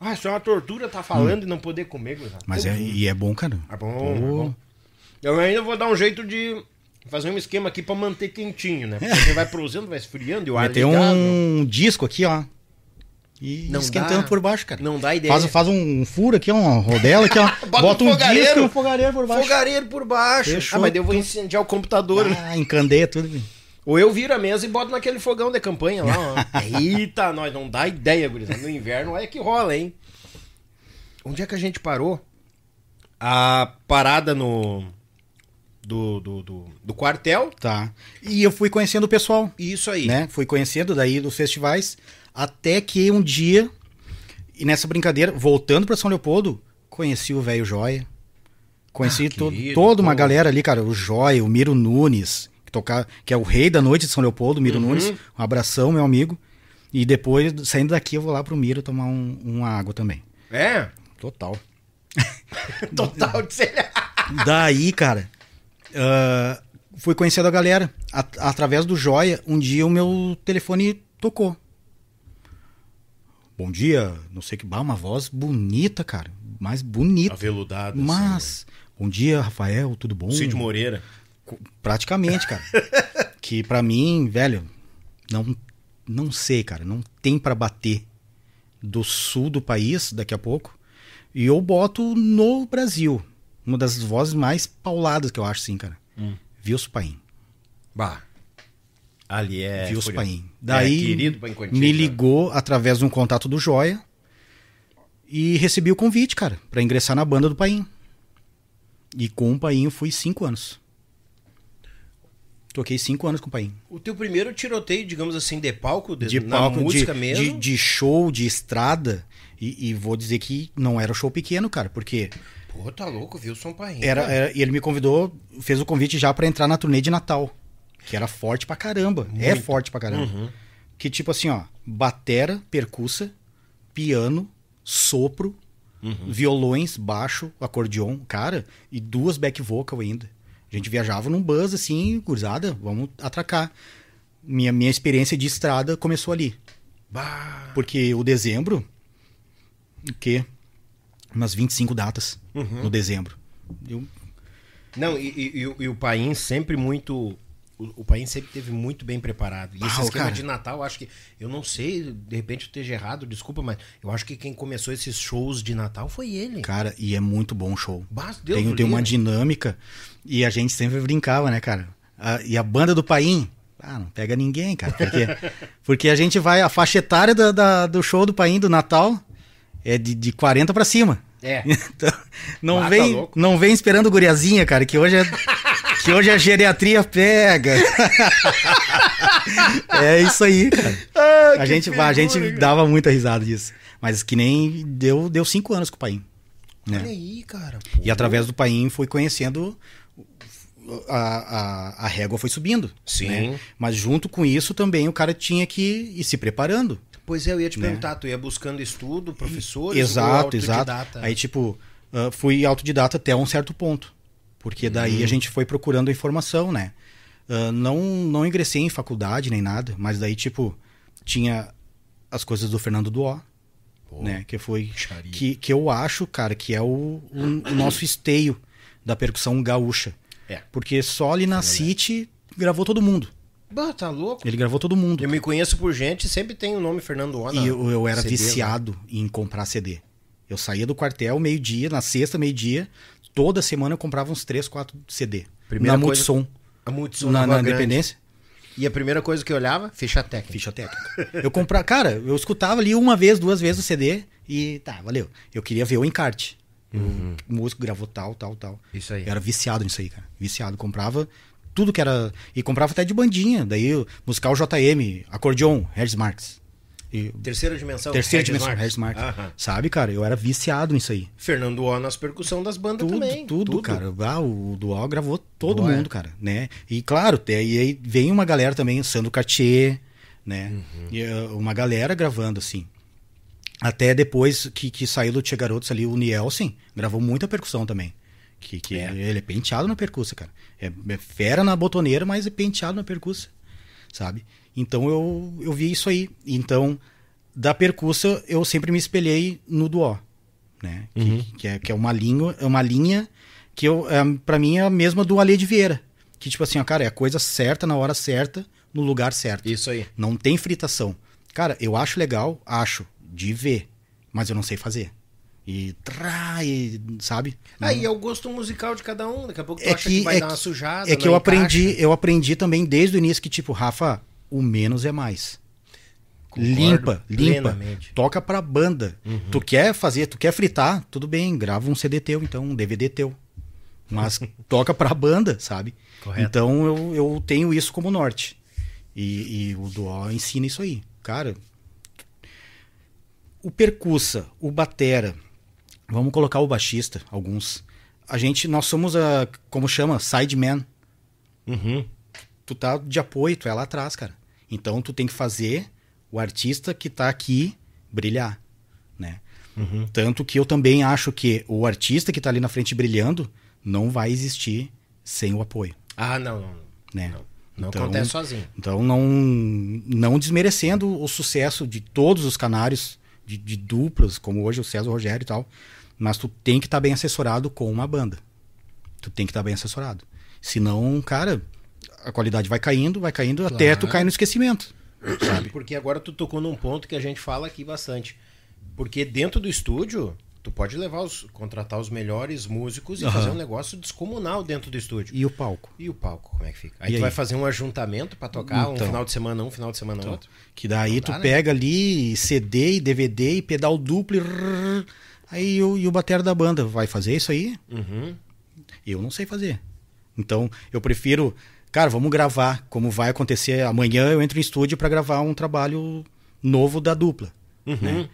Ah, isso é uma tortura tá falando e não poder comer, gurizada. Mas é, e é bom, cara. É bom, é bom. Eu ainda vou dar um jeito de fazer um esquema aqui pra manter quentinho, né? Porque você vai produzindo, vai esfriando e o ar ligado. um disco aqui, ó. E Não esquentando dá- por baixo, cara. não dá ideia. Faz, faz um furo aqui, ó, uma rodela aqui, ó. Bota Bota, um um fogareiro. disco e um fogareiro por baixo. Fogareiro por baixo. Fechou. Ah, mas eu vou incendiar o computador. né? Ah, encandeia tudo. Ou eu viro a mesa e boto naquele fogão de campanha lá, ó. Eita, nós não dá ideia, gurizada. No inverno, olha que rola, hein? Onde é que a gente parou? A parada no. Do, do, do, do quartel. Tá. E eu fui conhecendo o pessoal, Isso aí. né? Fui conhecendo daí dos festivais, até que um dia, e nessa brincadeira, voltando pra São Leopoldo, conheci o velho Joia. Conheci Ah, to- querido, toda uma pô. galera ali, cara. O Joia, o Miro Nunes, que, toca, que é o rei da noite de São Leopoldo, Miro Uhum. Nunes. Um abração, meu amigo. E depois, saindo daqui, eu vou lá pro Miro tomar um, uma água também. É? Total. Total de ser. Daí, cara, ah, fui conhecendo a galera. At- através do Joia, um dia o meu telefone tocou. Bom dia, não sei que. Bah, uma voz bonita, cara. Mais bonita. Aveludado. Mas. Bom dia, Rafael, tudo bom? assim. Cid Moreira. Praticamente, cara. que pra mim, velho, não, não sei, cara. Não tem pra bater do sul do país daqui a pouco. E eu boto no Brasil. Uma das vozes mais pauladas que eu acho, sim, cara. Vilso Paim. Bah. Ali é. Vilso. Paim. Daí É, Paim Contigo, me né? ligou através de um contato do Joia e recebi o convite, cara, pra ingressar na banda do Paim. E com o Paim eu fui cinco anos. Toquei cinco anos com o Paim. O teu primeiro tiroteio, digamos assim, de palco, de, de palco, música de, mesmo. de, de show, de estrada. E, e vou dizer que não era show pequeno, cara, porque Pô, tá louco, Wilson Paim. era, era- e ele me convidou, fez o convite já pra entrar na turnê de Natal, que era forte pra caramba. É Muito. forte pra caramba. Uhum. Que tipo assim, ó, batera, percussa, piano, sopro, violões, baixo, acordeon, cara, e duas back vocal ainda. A gente viajava num bus assim, gurizada, vamos atracar. Minha, minha experiência de estrada começou ali. Bah. Porque o dezembro, o quê? Umas 25 datas no dezembro. Eu, Não, e, e- e o- e o Paim sempre muito. O, o Paim sempre teve muito bem preparado. E esse Ah, esquema cara. de Natal, acho que. Eu não sei, de repente eu esteja errado, desculpa, mas eu acho que quem começou esses shows de Natal foi ele. cara, e é muito bom o show. Bah, Deus tem, tem uma dinâmica. E a gente sempre brincava, né, cara? A- e a banda do Paim, ah, não pega ninguém, cara. Porque, porque a gente vai, a faixa etária da- da- do show do Paim do Natal é de, de 40 pra cima. É. Então, não, tá vem, louco. não vem esperando guriazinha, cara, que hoje é, que hoje a geriatria pega. é isso aí, cara. Ah, a gente, a gente dava muita risada disso. Mas que nem deu, deu cinco anos com o Paim. Né? Olha aí, cara. pô. E através do Paim foi conhecendo. A, a, a régua foi subindo. Sim. né? Mas junto com isso também o cara tinha que ir se preparando. Pois é, eu ia te Né? perguntar, tu ia buscando estudo, professores? Exato, exato. autodidata? Aí, tipo, ah, fui autodidata até um certo ponto. Porque daí Uhum. a gente foi procurando a informação, né? Ah, não, não ingressei em faculdade nem nada, mas daí, tipo, tinha as coisas do Fernando Duó, né? Que foi. Que, que eu acho, cara, que é o, o, o nosso esteio da percussão gaúcha. É. Porque só ali na City gravou todo mundo. Bah, tá louco? Ele gravou todo mundo. Eu me conheço por gente, sempre tem o nome Fernando Ona. E eu, eu era CD, né? viciado em comprar CD. Eu saía do quartel meio-dia, na sexta, meio-dia. Toda semana eu comprava uns 3, 4 CD. Primeira na coisa- Multissom, A Multissom na, Rua na. Independência. E a primeira coisa que eu olhava, ficha técnica. Ficha técnica. Eu comprava, cara, eu escutava ali uma vez, duas vezes o CD e tá, valeu. Eu queria ver o encarte. O músico gravou tal, tal, tal. Uhum. Isso aí. Eu era viciado nisso aí, cara. Viciado. Comprava tudo que era. E comprava até de bandinha. Daí, musical JM, acordeon, Regis Marques. E Terceira dimensão. terceira Regis dimensão, Marques. Aham. Sabe, cara, eu era viciado nisso aí. Fernando Ona nas percussão das bandas Tudo, também. tudo, cara. Ah, o Dual gravou todo Dual, é. mundo, cara, né? E claro, e aí vem uma galera também, Sandro Cartier, né? Uhum. E, uh, uma galera gravando, assim. Até depois que, que saiu do Tia Garotos ali, o Nielsen gravou muita percussão também. Que, que É. ele é penteado na percussa, cara. É, é fera na botoneira, mas é penteado na percussa, sabe? Então eu, eu vi isso aí. Então, da percussa, eu sempre me espelhei no Duó, né? Que, Uhum. que é, que é uma linha, é uma linha que eu, é, para mim é a mesma do Alê de Vieira. Que tipo assim, ó, cara, é a coisa certa na hora certa, no lugar certo. Isso aí. Não tem fritação. Cara, eu acho legal, acho, de ver, mas eu não sei fazer. E, trá, e sabe? Aí é o gosto musical de cada um. Daqui a pouco tu É acha que, que, vai é dar uma que- sujada. é que eu encaixa. aprendi, eu aprendi também desde o início que tipo, Rafa, o menos é mais. Concordo limpa, limpa. plenamente. Uhum. Toca pra banda. Tu quer fazer, tu quer fritar, tudo bem, grava um CD teu, então, um DVD teu. Mas toca pra banda, sabe? Correto. Então eu, eu tenho isso como norte. E, e o Duó ensina isso aí. Cara, o percussa, o batera, vamos colocar o baixista, alguns. A gente, nós somos a, como chama, sideman. Uhum. Tu tá de apoio, tu é lá atrás, cara. Então tu tem que fazer o artista que tá aqui brilhar, né? Uhum. Tanto que eu também acho que o artista que tá ali na frente brilhando não vai existir sem o apoio, Ah, não, não. não. né? Não, não Então- acontece sozinho. Então, não, não desmerecendo o sucesso de todos os canários, de, de duplas, como hoje o César Rogério e tal, mas tu tem que estar bem assessorado com uma banda. Tu tem que estar bem assessorado. Senão, cara, a qualidade vai caindo, vai caindo até tu cair no esquecimento. Sabe? Porque agora tu tocou num ponto que a gente fala aqui bastante. Porque dentro do estúdio, tu pode levar os, contratar os melhores músicos e Aham. fazer um negócio descomunal dentro do estúdio. E o palco. E o palco, como é que fica? Aí tu vai fazer um ajuntamento pra tocar um Então. final de semana um, final de semana outro. Que daí Não tu dá, né? pega ali CD e DVD e pedal duplo e... rrr, Aí o, e o batera da banda vai fazer isso aí? Uhum. Eu não sei fazer. Então, eu prefiro, cara, vamos gravar, como vai acontecer amanhã, eu entro em estúdio para gravar um trabalho novo da dupla, Uhum. né?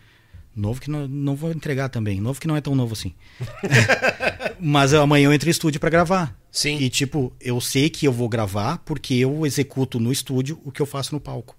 Novo que não, não vou entregar também, novo que não é tão novo assim. Mas amanhã eu entro em estúdio para gravar. Sim. E tipo, eu sei que eu vou gravar porque eu executo no estúdio o que eu faço no palco.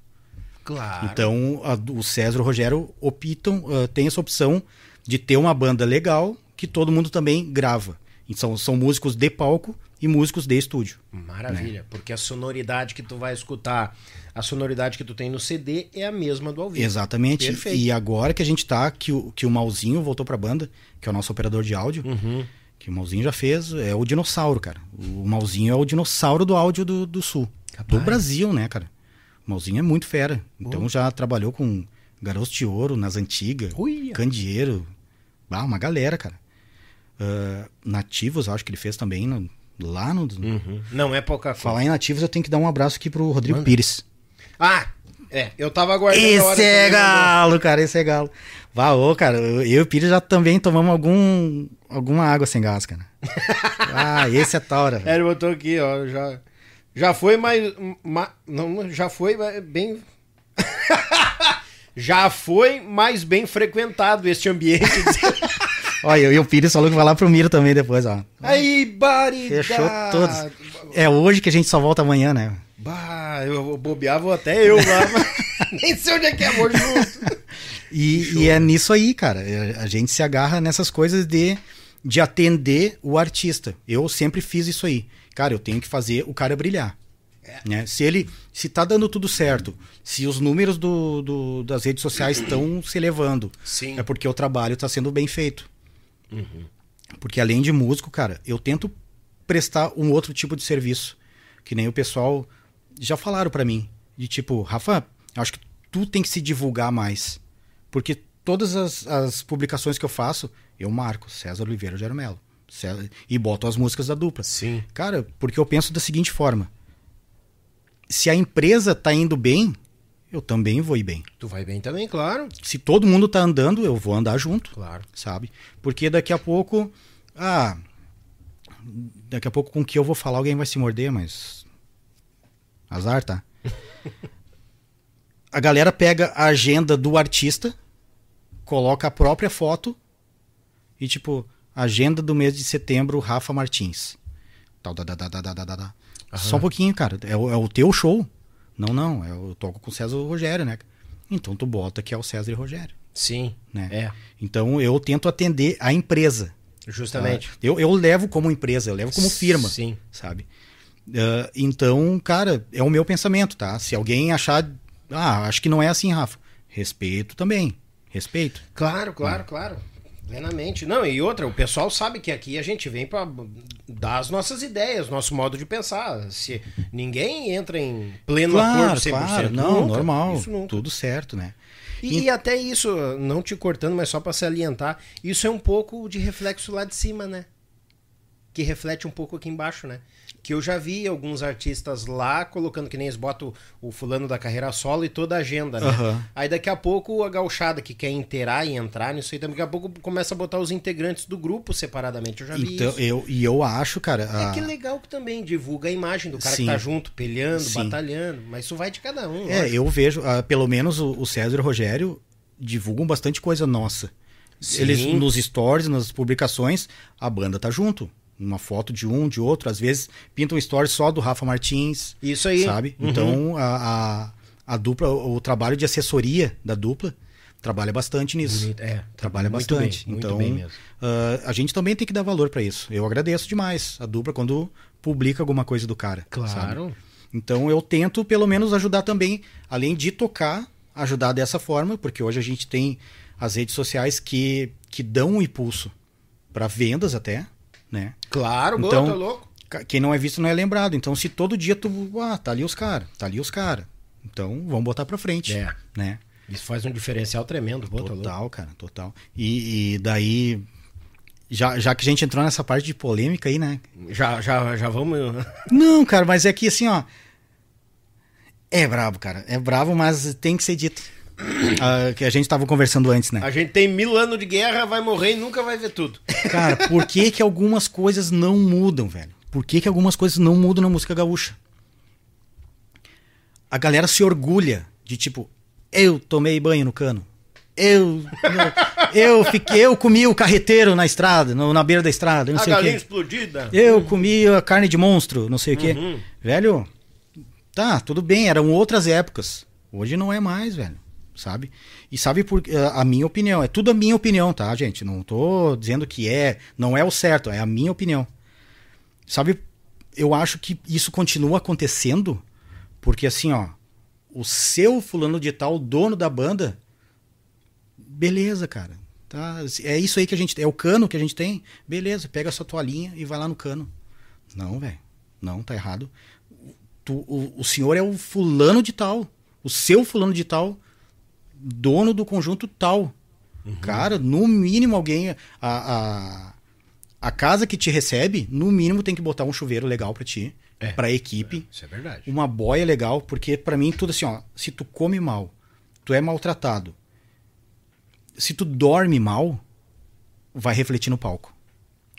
Claro. Então, a- o César e o Rogério optam, ah, tem essa opção de ter uma banda legal que todo mundo também grava. Então, são músicos de palco e músicos de estúdio. Maravilha, Né? porque a sonoridade que tu vai escutar, a sonoridade que tu tem no CD é a mesma do ao vivo. Exatamente. Perfeito. E agora que a gente tá, que o, que o Malzinho voltou pra banda, que é o nosso operador de áudio, Uhum. que o Malzinho já fez, é o dinossauro, cara. O Malzinho é o dinossauro do áudio do, do Sul. Do Brasil, né, cara? O Malzinho é muito fera. Então já trabalhou com Garotos de Ouro nas antigas, Uia. Candeeiro. Ah, uma galera, cara. Ah, nativos, acho que ele fez também no- lá no. Uhum. Não é pouca coisa. Falar em nativos, eu tenho que dar um abraço aqui pro Rodrigo Pires. Ah, é, eu tava aguardando Esse é galo, cara, esse é galo. Vá, ô, cara, eu e o Pires já também tomamos algum, alguma água sem gás, cara. ah, esse é taura, velho. É, ele botou aqui, ó, já, já foi mais, ma- não, já foi bem, já foi mais bem frequentado este ambiente. Olha, eu e o Pires falou que vai lá pro Miro também depois, ó. Aí, baridade. Fechou todos. É hoje que a gente só volta amanhã, né? Bah, eu vou até eu lá, mas nem sei onde é que é, vou junto. E, e é nisso aí, cara. É, A gente se agarra nessas coisas de, de atender o artista. Eu sempre fiz isso aí. Cara, eu tenho que fazer o cara brilhar. Né? Se ele se tá dando tudo certo, se os números do, do- das redes sociais estão se elevando, Sim. é porque o trabalho está sendo bem feito. Porque além de músico, cara, eu tento prestar um outro tipo de serviço. Que nem o pessoal já falaram pra mim. De tipo, Rafa, acho que tu tem que se divulgar mais. Porque todas as, as publicações que eu faço, eu marco César Oliveira Germelo. César- E boto as músicas da dupla. Sim. Cara, porque eu penso da seguinte forma. Se a empresa tá indo bem, eu também vou ir bem. Tu vai bem também, claro. Se todo mundo tá andando, eu vou andar junto Claro. sabe? Porque daqui a pouco, ah, daqui a pouco com o que eu vou falar alguém vai se morder, mas azar, tá? A galera pega a agenda do artista, coloca a própria foto e tipo, agenda do mês de setembro, Rafa Martins. Tal, da, da, da, da, da, da. Só um pouquinho, cara. É, é o teu show. Não, não. Eu toco com o César Rogério, né? Então tu bota que é o César e Rogério Sim. né? É, Então eu tento atender a empresa. justamente. tá? Eu, eu levo como empresa, eu levo como firma, Sim. sabe? Ah, então, cara, é o meu pensamento, tá? Se alguém achar, ah, acho que não é assim, Rafa, respeito também, respeito. Claro, claro, claro. Plenamente. Não, e outra, o pessoal sabe que aqui a gente vem pra dar as nossas ideias, nosso modo de pensar. Se ninguém entra em pleno acordo 100%. claro, não, Nunca. normal, tudo certo, né? E, e até isso, não te cortando, mas só pra salientar, isso é um pouco de reflexo lá de cima, né? Que reflete um pouco aqui embaixo, né? Que eu já vi alguns artistas lá colocando que nem eles botam o fulano da carreira solo e toda a agenda, né? Aham. Aí daqui a pouco a gauchada que quer inteirar e entrar nisso aí, daqui a pouco começa a botar os integrantes do grupo separadamente. Eu já vi Então, isso. eu, e eu acho, cara, É ah, que legal que também divulga a imagem do cara Sim. que tá junto, peleando, Sim. batalhando, mas isso vai de cada um. é, lógico. eu vejo, ah, pelo menos o, o César e o Rogério divulgam bastante coisa nossa. Sim. Eles nos stories, nas publicações, a banda tá junto. Uma foto de um, de outro, às vezes pintam um story só do Rafa Martins, Isso aí. sabe? Uhum. Então a, a, a dupla, o trabalho de assessoria da dupla trabalha bastante nisso. Bonito, é, Trabalha muito bastante. bem, então, ah, a gente também tem que dar valor pra isso. Eu agradeço demais a dupla quando publica alguma coisa do cara. sabe? Claro. Então eu tento pelo menos ajudar também, além de tocar, ajudar dessa forma, porque hoje a gente tem as redes sociais que, que dão um impulso para vendas até, né? Claro, Então- então, tá louco. Quem não é visto não é lembrado. Então se todo dia tu, ah, tá ali os caras, tá ali os caras. Então vamos botar pra frente, É. né? Isso faz um diferencial tremendo, pô, tá louco. Total, cara, total. E, e daí já, já que a gente entrou nessa parte de polêmica aí, né? Já, já, já vamos. Não, cara, mas é que assim, ó. É brabo, cara. É bravo, mas tem que ser dito. Ah, que a gente tava conversando antes, né? A gente tem mil anos de guerra, vai morrer e nunca vai ver tudo. Cara, por que que algumas coisas não mudam, velho? Por que que algumas coisas não mudam na música gaúcha? A galera se orgulha de tipo, eu tomei banho no cano. Eu, eu, fiquei, eu comi o carreteiro na estrada, no- na beira da estrada, não a sei o galinha quê. explodida. Eu comi a carne de monstro, não sei o quê. Uhum. Velho, tá, tudo bem, eram outras épocas. Hoje não é mais, velho. Sabe? E sabe por a a minha opinião, é tudo a minha opinião, tá, gente? Não tô dizendo que é, não é o certo, é a minha opinião. Sabe, eu acho que isso continua acontecendo porque assim, ó, o seu fulano de tal, dono da banda, beleza, cara. Tá? É isso aí que a gente é o cano que a gente tem. Beleza, pega a sua toalhinha e vai lá no cano. Não, velho. Não, tá errado. Tu- o, o senhor é o fulano de tal. O seu fulano de tal, dono do conjunto tal. Cara, no mínimo alguém. A, a, a casa que te recebe, no mínimo tem que botar um chuveiro legal pra ti. É. Pra equipe Isso é verdade. uma boia legal, porque pra mim tudo assim, ó, se tu come mal, tu é maltratado. Se tu dorme mal, vai refletir no palco.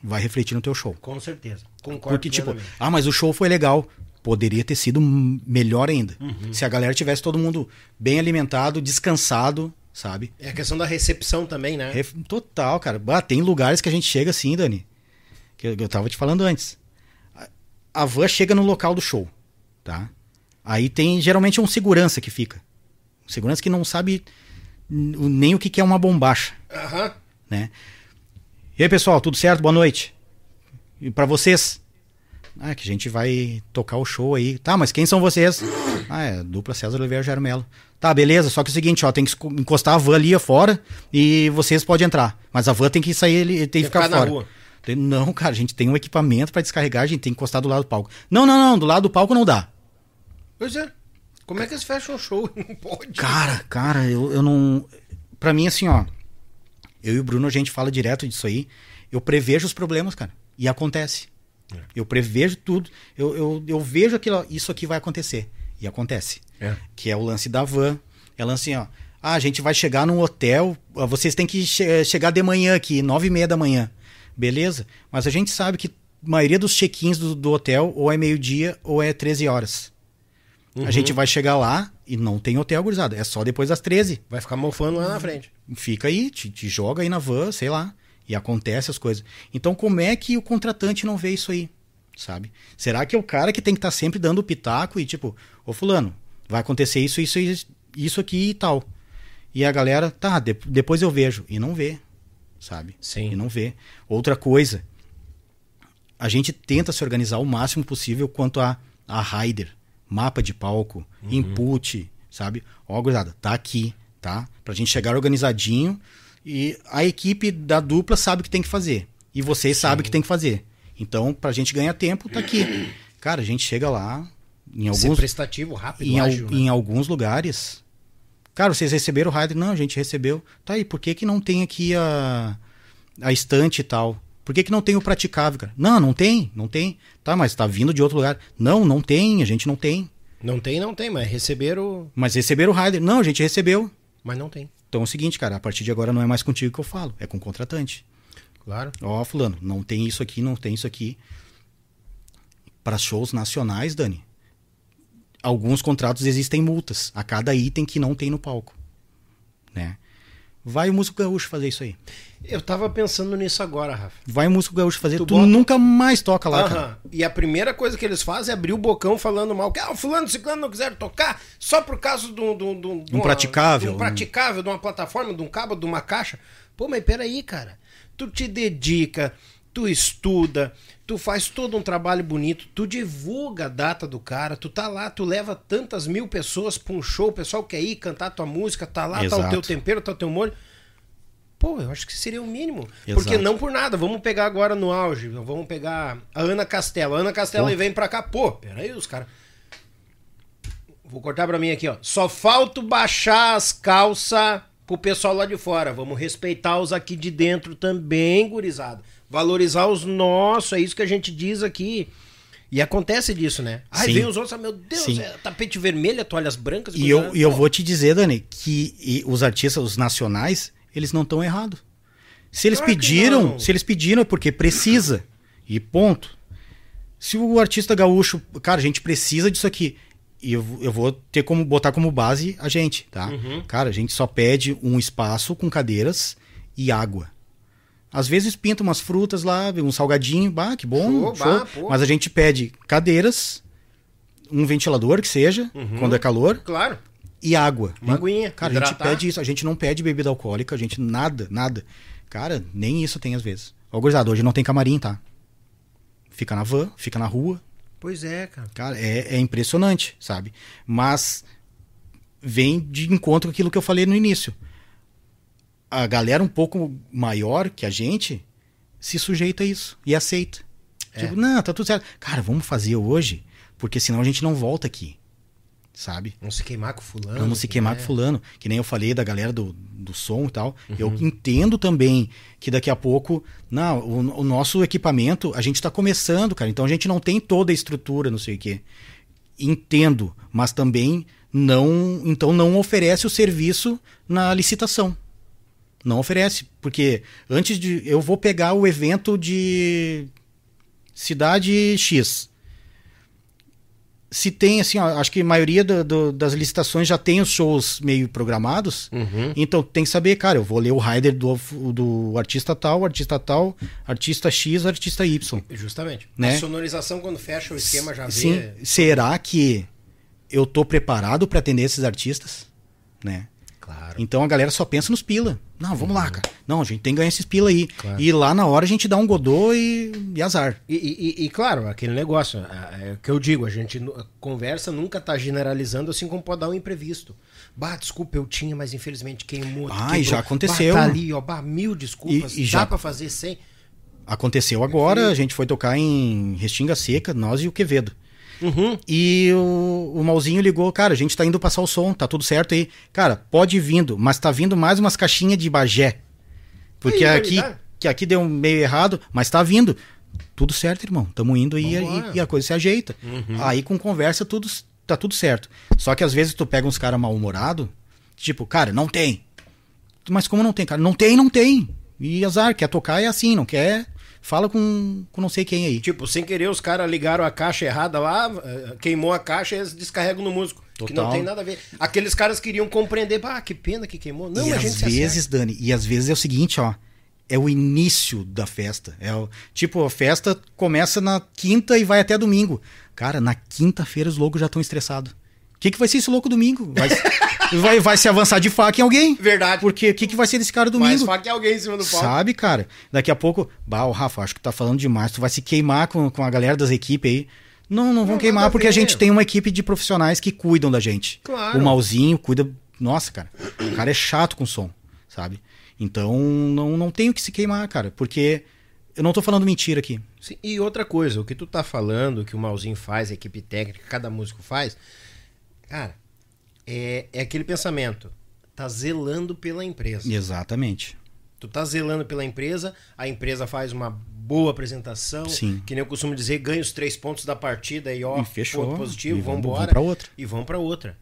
Vai refletir no teu show. Com certeza. Concordo Porque tipo, ah, mas o show foi legal. Poderia ter sido melhor ainda. Uhum. Se a galera tivesse todo mundo bem alimentado, descansado, sabe? É a questão da recepção também, né? Total, cara. Bah, tem lugares que a gente chega assim, Dani. Que eu, eu tava te falando antes. A- A van chega no local do show, tá? Aí tem geralmente um segurança que fica. Um segurança que não sabe nem o que que é uma bombacha, Aham. né? E aí, pessoal, tudo certo? Boa noite. E pra vocês? Ah, que a gente vai tocar o show aí. Tá, mas quem são vocês? Ah, é dupla César Oliveira Jarmelo. Tá, beleza, só que é o seguinte, ó, tem que encostar a van ali fora e vocês podem entrar. Mas a van tem que sair, ele tem que ficar ficar na fora. rua. Tem- Não, cara, a gente tem um equipamento pra descarregar, a gente tem que encostar do lado do palco. Não, não, não, do lado do palco não dá. Pois é. Como é que eles fecham o show? Não pode. Cara, cara, eu, eu não. Pra mim, assim, ó. Eu e o Bruno, a gente fala direto disso aí. Eu prevejo os problemas, cara. E acontece. Eu prevejo tudo. Eu, eu, eu vejo aquilo, isso aqui vai acontecer. E acontece. É. Que é o lance da van. É o lance assim, ó. Ah, a gente vai chegar num hotel. Vocês têm que che- chegar de manhã aqui, nove e meia da manhã. Beleza? Mas a gente sabe que a maioria dos check-ins do, do hotel ou é meio-dia ou é 13 horas. A gente vai chegar lá e não tem hotel, gurizada. É só depois das 13. Vai ficar mofando lá na frente. Fica aí, te, te joga aí na van, sei lá. E acontece as coisas. Então, como é que o contratante não vê isso aí? Sabe? Será que é o cara que tem que estar sempre dando o pitaco e tipo, ô fulano, vai acontecer isso, isso, isso, aqui e tal. E a galera, tá, de- depois eu vejo. E não vê, sabe? Sim. E não vê. Outra coisa, a gente tenta se organizar o máximo possível quanto a, a rider, mapa de palco, input, sabe? Ó, gurizada, tá aqui, tá? Pra gente chegar organizadinho e a equipe da dupla sabe o que tem que fazer. E vocês sabem o que tem que fazer. Então, pra gente ganhar tempo, tá aqui. Cara, a gente chega lá, em Ser alguns, prestativo, rápido, em, ágil. né? em alguns lugares. Cara, vocês receberam o rider? Não, a gente recebeu. Tá aí, por que, que não tem aqui a, a estante e tal? Por que, que não tem o praticável, cara? Não, não tem, não tem. Tá, mas tá vindo de outro lugar. Não, não tem, a gente não tem. Não tem, não tem, mas receberam. Mas receberam o rider? Não, a gente recebeu. Mas não tem. Então é o seguinte, cara, a partir de agora não é mais contigo que eu falo, é com o contratante. Claro. Ó, fulano, não tem isso aqui, não tem isso aqui. Para shows nacionais, Dani, alguns contratos existem multas a cada item que não tem no palco, né? Vai o músico gaúcho fazer isso aí. Eu tava pensando nisso agora, Rafa. Vai o músico gaúcho fazer, Tu tu, bota- nunca mais toca lá, cara. E a primeira coisa que eles fazem é abrir o bocão falando mal. Que ah, o fulano ciclano não quiseram tocar só por causa de um... de um- de um- uma- praticável, De um- praticável, de uma plataforma, de um cabo, de uma caixa. Pô, mas peraí, cara. Tu te dedica, tu estuda, tu faz todo um trabalho bonito, tu divulga a data do cara, tu tá lá, tu leva tantas mil pessoas pra um show, o pessoal quer ir cantar tua música, tá lá, tá o Exato. teu tempero, tá o teu molho. Pô, eu acho que seria o mínimo. Exato. Porque não por nada. Vamos pegar agora no auge. Vamos pegar a Ana Castela. A Ana Castela Pô. vem pra cá. Pô, peraí, os caras. Vou cortar pra mim aqui, ó. Só falta baixar as calças pro pessoal lá de fora. Vamos respeitar os aqui de dentro também, gurizada. Valorizar os nossos, é isso que a gente diz aqui. E acontece disso, né? Aí Sim. vem os outros, ah, meu Deus, Sim. é tapete vermelho, toalhas brancas. E eu, coisa- e eu vou te dizer, Dani, que os artistas, os nacionais, eles não estão errados. Se eles Claro pediram, se eles pediram é porque precisa. E ponto. Se o artista gaúcho, cara, a gente precisa disso aqui. E eu, eu vou ter como botar como base a gente, tá? Uhum. Cara, a gente só pede um espaço com cadeiras e água. Às vezes pinta umas frutas lá, um salgadinho, bah, que bom, Show, show. bah. Mas a gente pede cadeiras, um ventilador que seja, Uhum. quando é calor, Claro. e água. Uma aguinha, Cara, a gente hidratar. pede isso. A gente não pede bebida alcoólica, a gente nada, nada. Cara, nem isso tem às vezes. Ó, gurizada, hoje não tem camarim, tá? Fica na van, fica na rua. Pois é, cara. Cara, é, é impressionante, sabe? Mas vem de encontro com aquilo que eu falei no início. A galera um pouco maior que a gente se sujeita a isso e aceita. Tipo, não, tá tudo certo. Cara, vamos fazer hoje, porque senão a gente não volta aqui. Sabe? Vamos se queimar com fulano. Vamos se queimar é. com fulano. Que nem eu falei da galera do, do som e tal. Eu entendo também que daqui a pouco. Não, o, o nosso equipamento, a gente tá começando, cara. Então a gente não tem toda a estrutura, não sei o quê. Entendo, mas também não. Então não oferece o serviço na licitação. Não oferece. Porque antes de. Eu vou pegar o evento de cidade X se tem, assim, ó, acho que a maioria do- do- das licitações já tem os shows meio programados. Uhum. Então tem que saber, cara, eu vou ler o rider do, do artista tal, artista tal, artista X, artista Y. Justamente. Né? A sonorização, quando fecha o esquema, já vê. Sim, será que eu tô preparado para atender esses artistas? Né? Claro. Então a galera só pensa nos pila. Não, vamos lá, cara. Não, a gente tem que ganhar esses pila aí. Claro. E lá na hora a gente dá um godô e, e azar. E, e- e- claro, aquele negócio, é, é o que eu digo, a gente conversa nunca tá generalizando, assim como pode dar um imprevisto. Bah, desculpa, eu tinha, mas infelizmente queimou. Ah, e já aconteceu. Bah, tá ali, ó, bah, mil desculpas, E- e dá já- pra fazer sem. Aconteceu agora, a gente foi tocar em Restinga Seca, nós e o Quevedo. Uhum. E o, o Malzinho ligou, cara, a gente tá indo passar o som, tá tudo certo aí. Cara, pode ir vindo, mas tá vindo mais umas caixinhas de Bagé. Porque Aí, aqui, lidar. que aqui deu meio errado, mas tá vindo. Tudo certo, irmão. Tamo indo aí Vambora. e, e a coisa se ajeita. Aí com conversa tudo tá tudo certo. Só que às vezes tu pega uns caras mal-humorado, tipo, cara, não tem. Mas como não tem, cara? Não tem, não tem. E azar, quer tocar é assim, não quer, fala com, com não sei quem aí. Tipo, sem querer, os caras ligaram a caixa errada lá, eh, queimou a caixa e eles descarregam no músico. Que não Total. tem nada a ver. Aqueles caras queriam compreender, ah, que pena que queimou. Não, e a às gente se vezes, Dani, e às vezes é o seguinte, ó. É o início da festa. É o, tipo, a festa começa na quinta e vai até domingo. Cara, na quinta-feira os loucos já estão estressados. O que, que vai ser esse louco domingo? Vai, vai, vai se avançar de faca em alguém? Verdade. Porque o que, que vai ser desse cara Mas domingo? faca é alguém em cima do palco. Sabe, cara? Daqui a pouco, bah, o Rafa, acho que tá falando demais. Tu vai se queimar com, com a galera das equipes aí. Não, não vão Não, queimar porque a gente tem uma equipe de profissionais que cuidam da gente. Claro. O Malzinho cuida. Nossa, cara. O cara é chato com som, sabe? Então não, não tenho que se queimar, cara. Porque eu não tô falando mentira aqui. Sim, e outra coisa, o que tu tá falando, o que o Malzinho faz, a equipe técnica, cada músico faz, cara, é, é aquele pensamento. Tá zelando pela empresa. Exatamente. Tu tá zelando pela empresa, a empresa faz uma boa apresentação, Sim. que nem eu costumo dizer, ganha os três pontos da partida e ó, E fechou. ponto positivo, E vamos- vambora. vamos pra outra. E vão pra outra.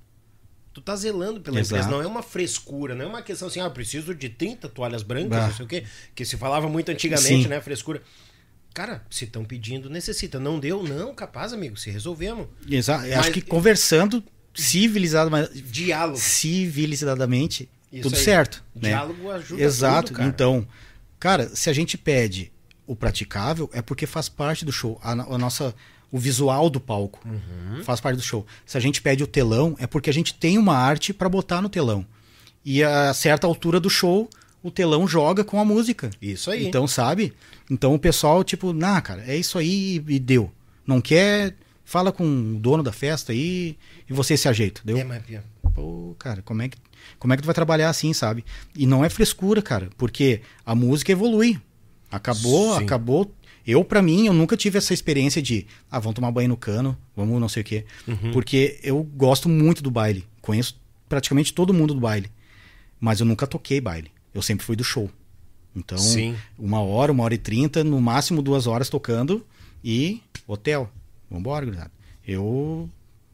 Tu tá zelando pela Exato. empresa, não é uma frescura, não é uma questão assim, ah, eu preciso de 30 toalhas brancas, não sei o quê, que se falava muito antigamente, Sim. né, frescura. Cara, se estão pedindo, necessita. Não deu, não, capaz, amigo, se resolvemos. Exa Mas- Acho que conversando civilizadamente, Diálogo. civilizadamente, Isso tudo aí. certo. né? Diálogo ajuda Exato. tudo, cara. Então, cara, se a gente pede o praticável, é porque faz parte do show. A, a nossa, o visual do palco Uhum. faz parte do show. Se a gente pede o telão, é porque a gente tem uma arte para botar no telão. E a certa altura do show, o telão joga com a música. Isso aí. Então, sabe? Então o pessoal, tipo, nah, cara, é isso aí e deu. Não quer, fala com o dono da festa aí e você se ajeita, deu? É, mas, Pia, Pô, cara, como é que como é que tu vai trabalhar assim, sabe? E não é frescura, cara, porque a música evolui. Acabou, Sim. acabou. Eu pra mim, eu nunca tive essa experiência de, ah, vamos tomar banho no cano, vamos não sei o quê. Uhum. Porque eu gosto muito do baile. Conheço praticamente todo mundo do baile. Mas eu nunca toquei baile. Eu sempre fui do show. Então, Sim. uma hora, uma hora e trinta, no máximo duas horas tocando e hotel. Vambora, gurizada. Eu,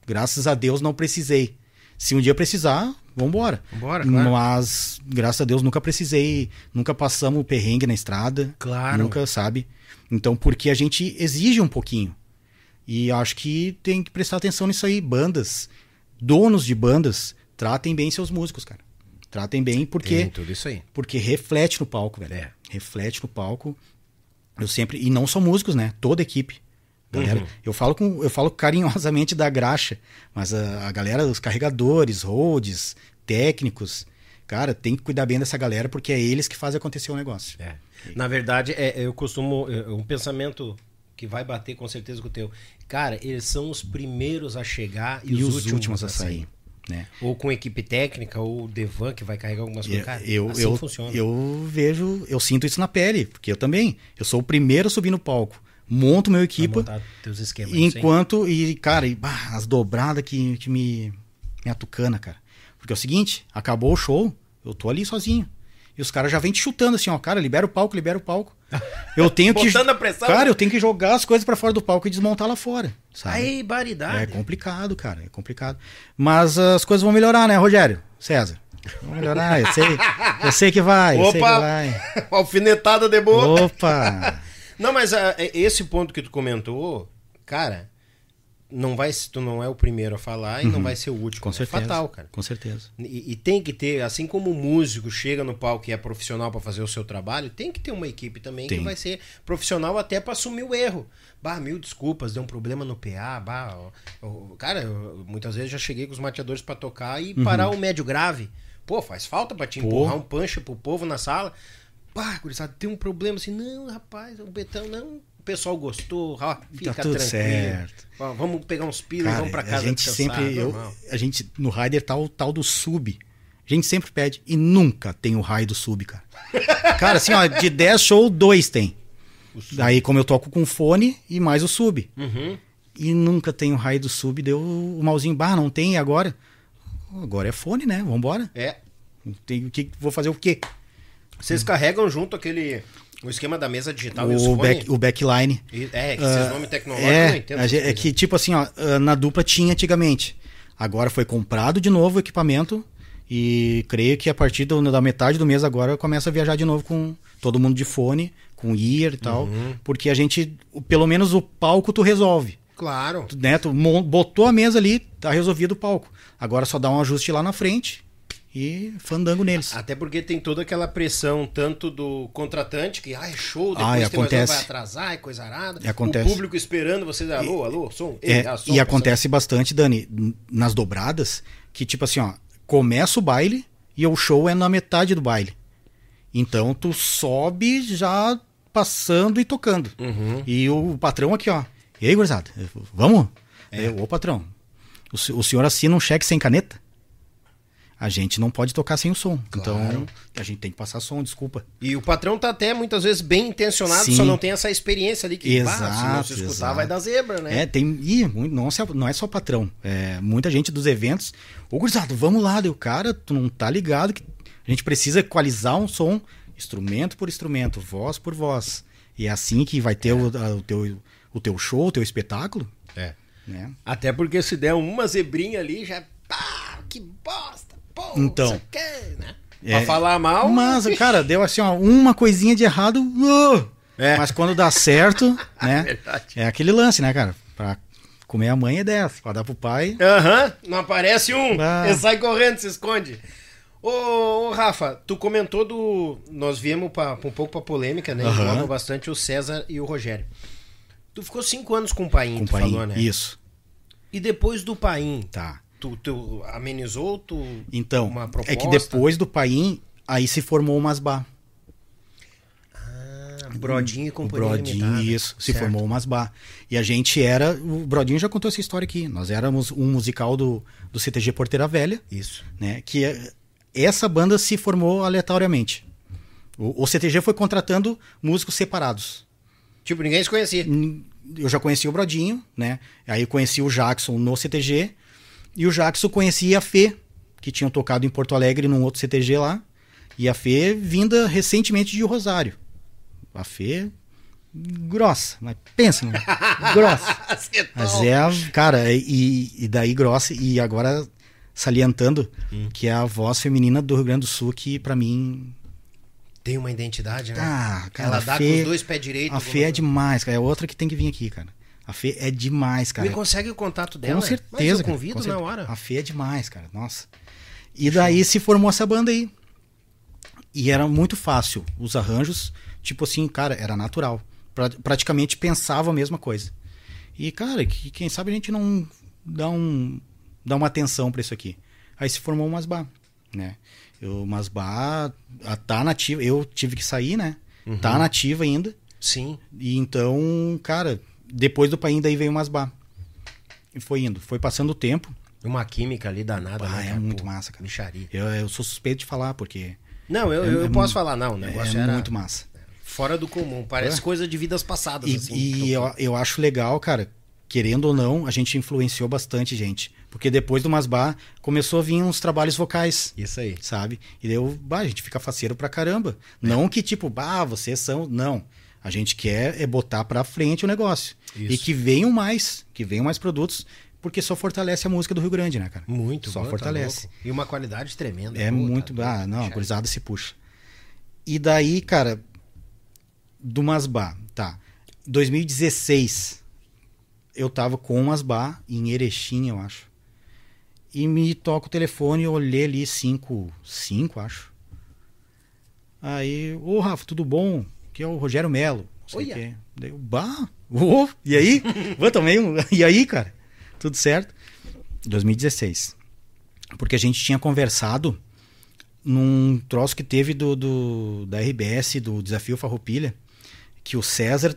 graças a Deus, não precisei. Se um dia precisar, vambora. Vambora, claro. Mas, graças a Deus, nunca precisei. Nunca passamos perrengue na estrada. Claro. Nunca, sabe? Então, porque a gente exige um pouquinho. E acho que tem que prestar atenção nisso aí. Bandas, donos de bandas, tratem bem seus músicos, cara. Tratem bem, porque Tem tudo isso aí. porque reflete no palco, velho. É. Reflete no palco. Eu sempre. E não só músicos, né? Toda equipe. Galera, Eu falo com, eu falo carinhosamente da graxa, mas a, a galera, os carregadores, roads, técnicos, cara, tem que cuidar bem dessa galera porque é eles que fazem acontecer o negócio. É. Na verdade, é, eu costumo. É, um pensamento que vai bater com certeza com o teu. Cara, eles são os primeiros a chegar e, E, os, os, últimos, a sair, né? Ou com equipe técnica, ou o Devan que vai carregar algumas coisas. Cara, eu, assim eu, funciona. eu vejo, eu sinto isso na pele, porque eu também. Eu sou o primeiro a subir no palco, monto meu equipa, teus esquemas. enquanto. E, cara, e, bah, as dobradas que, que me, me atucana, cara. Porque é o seguinte, acabou o show, eu tô ali sozinho. E os caras já vêm te chutando assim, ó, cara, libera o palco, libera o palco. Eu tenho que. A pressão. Cara, eu tenho que jogar as coisas pra fora do palco e desmontar lá fora. Sabe? Aí, baridade. É complicado, cara, é complicado. Mas as coisas vão melhorar, né, Rogério? César? Vão melhorar, eu sei, eu sei que vai, Opa! vai. Alfinetada de boa. Opa! Não, mas ah, é- esse ponto que tu comentou, cara, não vai, tu não é o primeiro a falar e não vai ser o último. Uhum. Com É certeza. fatal, cara. Com certeza. E, e tem que ter, assim como o músico chega no palco e é profissional pra fazer o seu trabalho, tem que ter uma equipe também que Tem. vai ser profissional até pra assumir o erro. Bah, mil desculpas, deu um problema no PA, bah, ó, ó, cara, eu, muitas vezes já cheguei com os mateadores pra tocar e parar o médio grave. Pô, faz falta pra te Uhum. Pô. empurrar um punch pro povo na sala. Bah, gurizada, tem um problema assim, não, rapaz, o Betão não, o pessoal gostou, ó, fica Tá tudo tranquilo. certo. Ó, vamos pegar uns pilos e vamos pra casa a gente sempre, eu, a gente no rider tá o tal do sub. A gente sempre pede e nunca tem o raio do sub, cara. cara, assim, ó, de 10 shows, dois tem. Daí, como eu toco com fone e mais o sub. Uhum. E nunca tem o raio do sub, deu o malzinho, bah, não tem agora. Agora é fone, né? Vambora. É, Tem, o que, vou fazer o quê? Vocês carregam junto aquele. O esquema da mesa digital e os O, fones? back, o backline. E- É, que esses nomes tecnológicos eu não É, entendo. é que tipo assim, ó, ah, na dupla tinha antigamente. Agora foi comprado de novo o equipamento e creio que a partir do- da metade do mês agora começa a viajar de novo com todo mundo de fone, com ear e tal, Uhum. porque a gente, o- pelo menos o palco tu resolve. Claro. Tu, né, tu botou a mesa ali, tá resolvido o palco. Agora só dá um ajuste lá na frente e fandango neles. Até porque tem toda aquela pressão, tanto do contratante, que ai, show, depois Ah, e tem mais um, acontece. vai atrasar, é coisa arada. E acontece. O público esperando vocês, alô, alô, som. ei, É, ah, som, e acontece bastante, Dani, nas dobradas, que tipo assim, ó, começa o baile e o show é na metade do baile. Então tu sobe já passando e tocando. Uhum. E o patrão aqui, ó. E aí, gurizada, vamos? É. Eu, Ô, patrão, o, o senhor assina um cheque sem caneta? A gente não pode tocar sem o som. Então, a gente tem que passar som, desculpa. E o patrão tá até muitas vezes bem intencionado, Sim. só não tem essa experiência ali que, bah, se não Exato, se escutar, exato. vai dar zebra, né? É, tem. Ih, muito- não, é- não é só patrão. É, muita gente dos eventos. Ô, gurizada, vamos lá. Deu, cara, tu não tá ligado que a gente precisa equalizar um som, instrumento por instrumento, voz por voz. E é assim que vai ter o, a- o teu, o teu show, o teu espetáculo. É. Né? Até porque se der uma zebrinha ali, já. Pá, que bosta! Pô, Então. aqui, né? É, pra falar mal. Mas, cara, deu assim, ó, uma coisinha de errado. uh! É. Mas quando dá certo, né? Verdade. é aquele lance, né, cara? Pra comer a mãe é 10, pra dar pro pai. Aham, não aparece um. Ah. Ele sai correndo, se esconde. Ô, ô, Rafa, tu comentou do. Nós viemos pra, um pouco pra polêmica, né? Engloba bastante o César e o Rogério. Tu ficou cinco anos com o Paim, Com tu pai. falou, né? Isso, E depois do Paim, tá. Tu, tu amenizou tu Então, é que depois do Paim, aí se formou o Masbá. Ah, Brodinho e O Companhia Brodinho, Limitada. isso, se Certo. formou o Masbá. E a gente era. O Brodinho já contou essa história aqui. Nós éramos um musical do, do CTG Porteira Velha, Isso. né? Que é- essa banda se formou aleatoriamente. O, o CTG foi contratando músicos separados. Tipo, ninguém se conhecia. Eu já conheci o Brodinho, né? Aí eu conheci o Jackson no CTG. E o Jackson conhecia a Fê, que tinham tocado em Porto Alegre num outro CTG lá. E a Fê vinda recentemente de Rosário. A Fê grossa, mas pensa, né? grossa. Mas é, a, cara, e, e daí grossa, e agora salientando que é a voz feminina do Rio Grande do Sul que pra mim Tem uma identidade, né? ah, cara, Ela dá Fê- com os dois pés direitos. A Fê é demais, cara. É outra que tem que vir aqui, cara. A Fê é demais, cara. Me consegue o contato dela? Com certeza. Mas eu cara, convido com certeza. na hora. A Fê é demais, cara. Nossa. E daí se formou essa banda aí. E era muito fácil. Os arranjos, tipo assim, cara, era natural. Pra- praticamente pensava a mesma coisa. E, cara, que, quem sabe a gente não dá, um, dá uma atenção pra isso aqui. Aí se formou o Masbá, né? O Masbá tá nativa. Eu tive que sair, né? Tá nativa ainda. Sim. E então, cara, depois do Paim daí veio o Masbá. E foi indo. Foi passando o tempo. Uma química ali danada, Ah, né? é muito Pô, massa, cara. Micharia. Eu, eu sou suspeito de falar, porque Não, eu, É- eu, é posso falar, não. O negócio é era muito massa. fora do comum. Parece É. coisa de vidas passadas, E, assim. e eu, eu acho legal, cara, querendo ou não, a gente influenciou bastante gente. Porque depois do Masbá começou a vir uns trabalhos vocais. Isso aí. sabe? E daí eu, bah, a gente fica faceiro pra caramba. Não que tipo, bah, vocês são. Não. A gente quer é botar pra frente o negócio. Isso. E que venham mais, que venham mais produtos, porque só fortalece a música do Rio Grande, né, cara? Muito Só bom, tá fortalece. louco. e uma qualidade tremenda. É Pô, muito. tá ah, não, a gurizada se puxa. E daí, cara, do Masbá, tá. 2016, eu tava com o Masbá em Erechim, eu acho. E me toca o telefone, eu olhei ali 5, 5, acho. Aí, ô Rafa, tudo bom? Que é o Rogério Melo. Não sei o Olha. Daí eu, bah, e aí? Vou também, um- e aí, cara? Tudo certo? 2016. Porque a gente tinha conversado num troço que teve do, do- da RBS, do Desafio Farroupilha, que o César,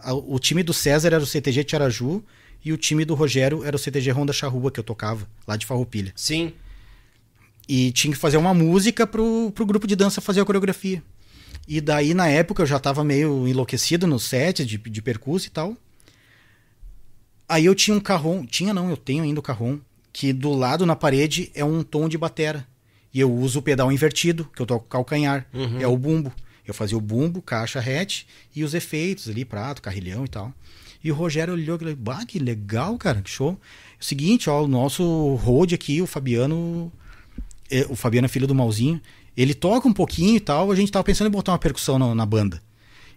a- o time do César era o CTG Tiaraju e o time do Rogério era o CTG Ronda Charrua, que eu tocava, lá de Farroupilha. Sim. E tinha que fazer uma música pro, pro grupo de dança fazer a coreografia. E daí, na época, eu já tava meio enlouquecido no set de, de percurso e tal. Aí eu tinha um carrom, tinha não, eu tenho ainda o carrom, que do lado na parede é um tom de batera. E eu uso o pedal invertido, que eu toco calcanhar, é o bumbo. Eu fazia o bumbo, caixa hatch e os efeitos ali, prato, carrilhão e tal. E o Rogério olhou e falou, bah, que legal, cara, que show. É o seguinte, ó, o nosso road aqui, o Fabiano, é, o Fabiano é filho do Malzinho, ele toca um pouquinho e tal, a gente tava pensando em botar uma percussão na, na banda.